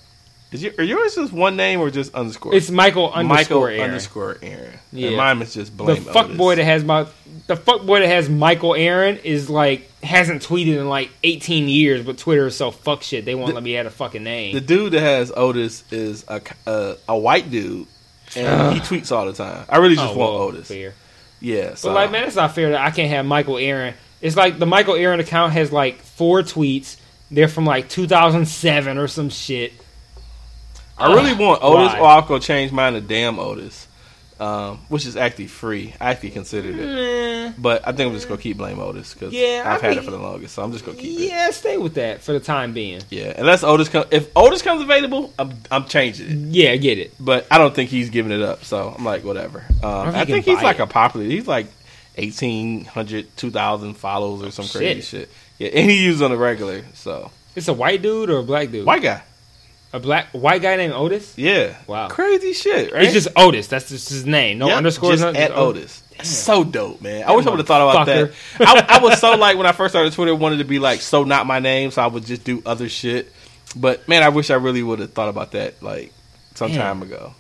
is your, are yours just one name or just underscore?
It's Michael
Michael
underscore Aaron.
underscore Aaron.
Yeah.
And mine is just
the
Blame
fuck
Otis.
boy that has my the fuck boy that has Michael Aaron is like hasn't tweeted in like 18 years, but Twitter is so fuck shit they won't
The-
let me add a fucking name.
The dude that has Otis is a a, a white dude, and he tweets all the time. I really just
Oh,
want
well,
Otis.
fair.
Yeah, so
But like, man, it's not fair that I can't have Michael Aaron. It's like the Michael Aaron account has like four tweets. They're from like 2007 or some shit.
I really want Otis,
Why?
or I'll go change mine to Damn Otis, um, which is actually free. I actually considered it, but I think I'm just gonna keep Blame Otis because
Yeah, I
I've had it for the longest, so I'm just gonna keep it.
yeah, stay with that for the time being.
Yeah, unless Otis comes, if Otis comes available, I'm I'm changing it.
Yeah, I get it.
But I don't think he's giving it up, so I'm like whatever. Um,
he
I think he's like
it.
a popular. He's like 1,800, 2,000 follows or some crazy
Shit.
shit. Yeah, and he uses on the regular, so
It's a white dude or a black dude?
white guy.
A black white guy named Otis.
Yeah.
Wow.
Crazy shit, right?
It's just Otis. That's just his name. No
Yep,
underscores.
just at Otis. That's so dope, man. I wish I would have thought about
motherfucker.
that. I, I was so like when I first started Twitter, wanted to be like so not my name, so I would just do other shit. But man, I wish I really would have thought about that like some
Damn.
time ago.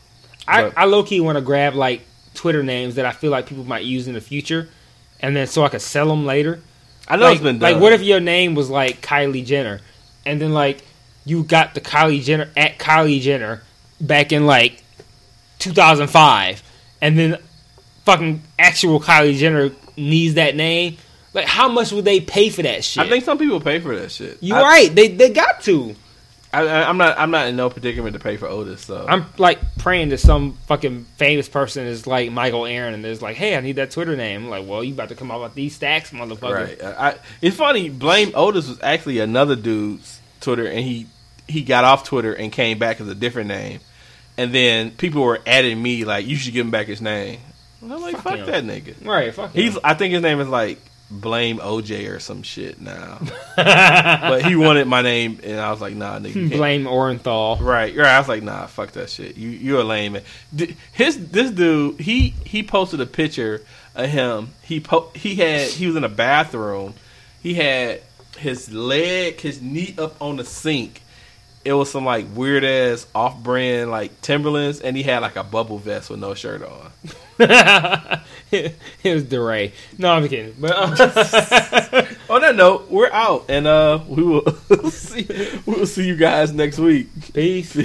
I, I low key want to grab like Twitter names that I feel like people might use in the future, and then so I could sell them later.
I know
like,
it's been done.
like what if your name was like Kylie Jenner, and then like you got the Kylie Jenner at Kylie Jenner back in like 2005, and then fucking actual Kylie Jenner needs that name. Like, how much would they pay for that shit?
I think some people pay for that shit.
you
I,
right. They they got to.
I, I'm not. I'm not in no predicament to pay for Otis. So
I'm like praying that some fucking famous person is like Michael Aaron and is like, hey, I need that Twitter name. I'm like, well, you about to come out with these stacks, motherfucker.
right. I, it's funny. Blame Otis was actually another dude's Twitter, and he he got off Twitter and came back as a different name. And then people were adding me like, you should give him back his name. I'm like,
Fuck
fuck, that nigga.
Right, fuck
He's.
him.
I think his name is like Blame OJ or some shit now. but he wanted my name, and I was like, nah, nigga.
Blame Orenthal.
Right, right. I was like, nah, fuck that shit. You you're a lame man. His this dude, he he posted a picture of him. He po- he had he was in a bathroom. He had his leg, his knee up on the sink. It was some like weird ass off brand like Timberlands, and he had like a bubble vest with no shirt on.
it was DeRay. No, I'm kidding. But uh,
On that note, we're out, and uh, we will see we will see you guys next week.
peace.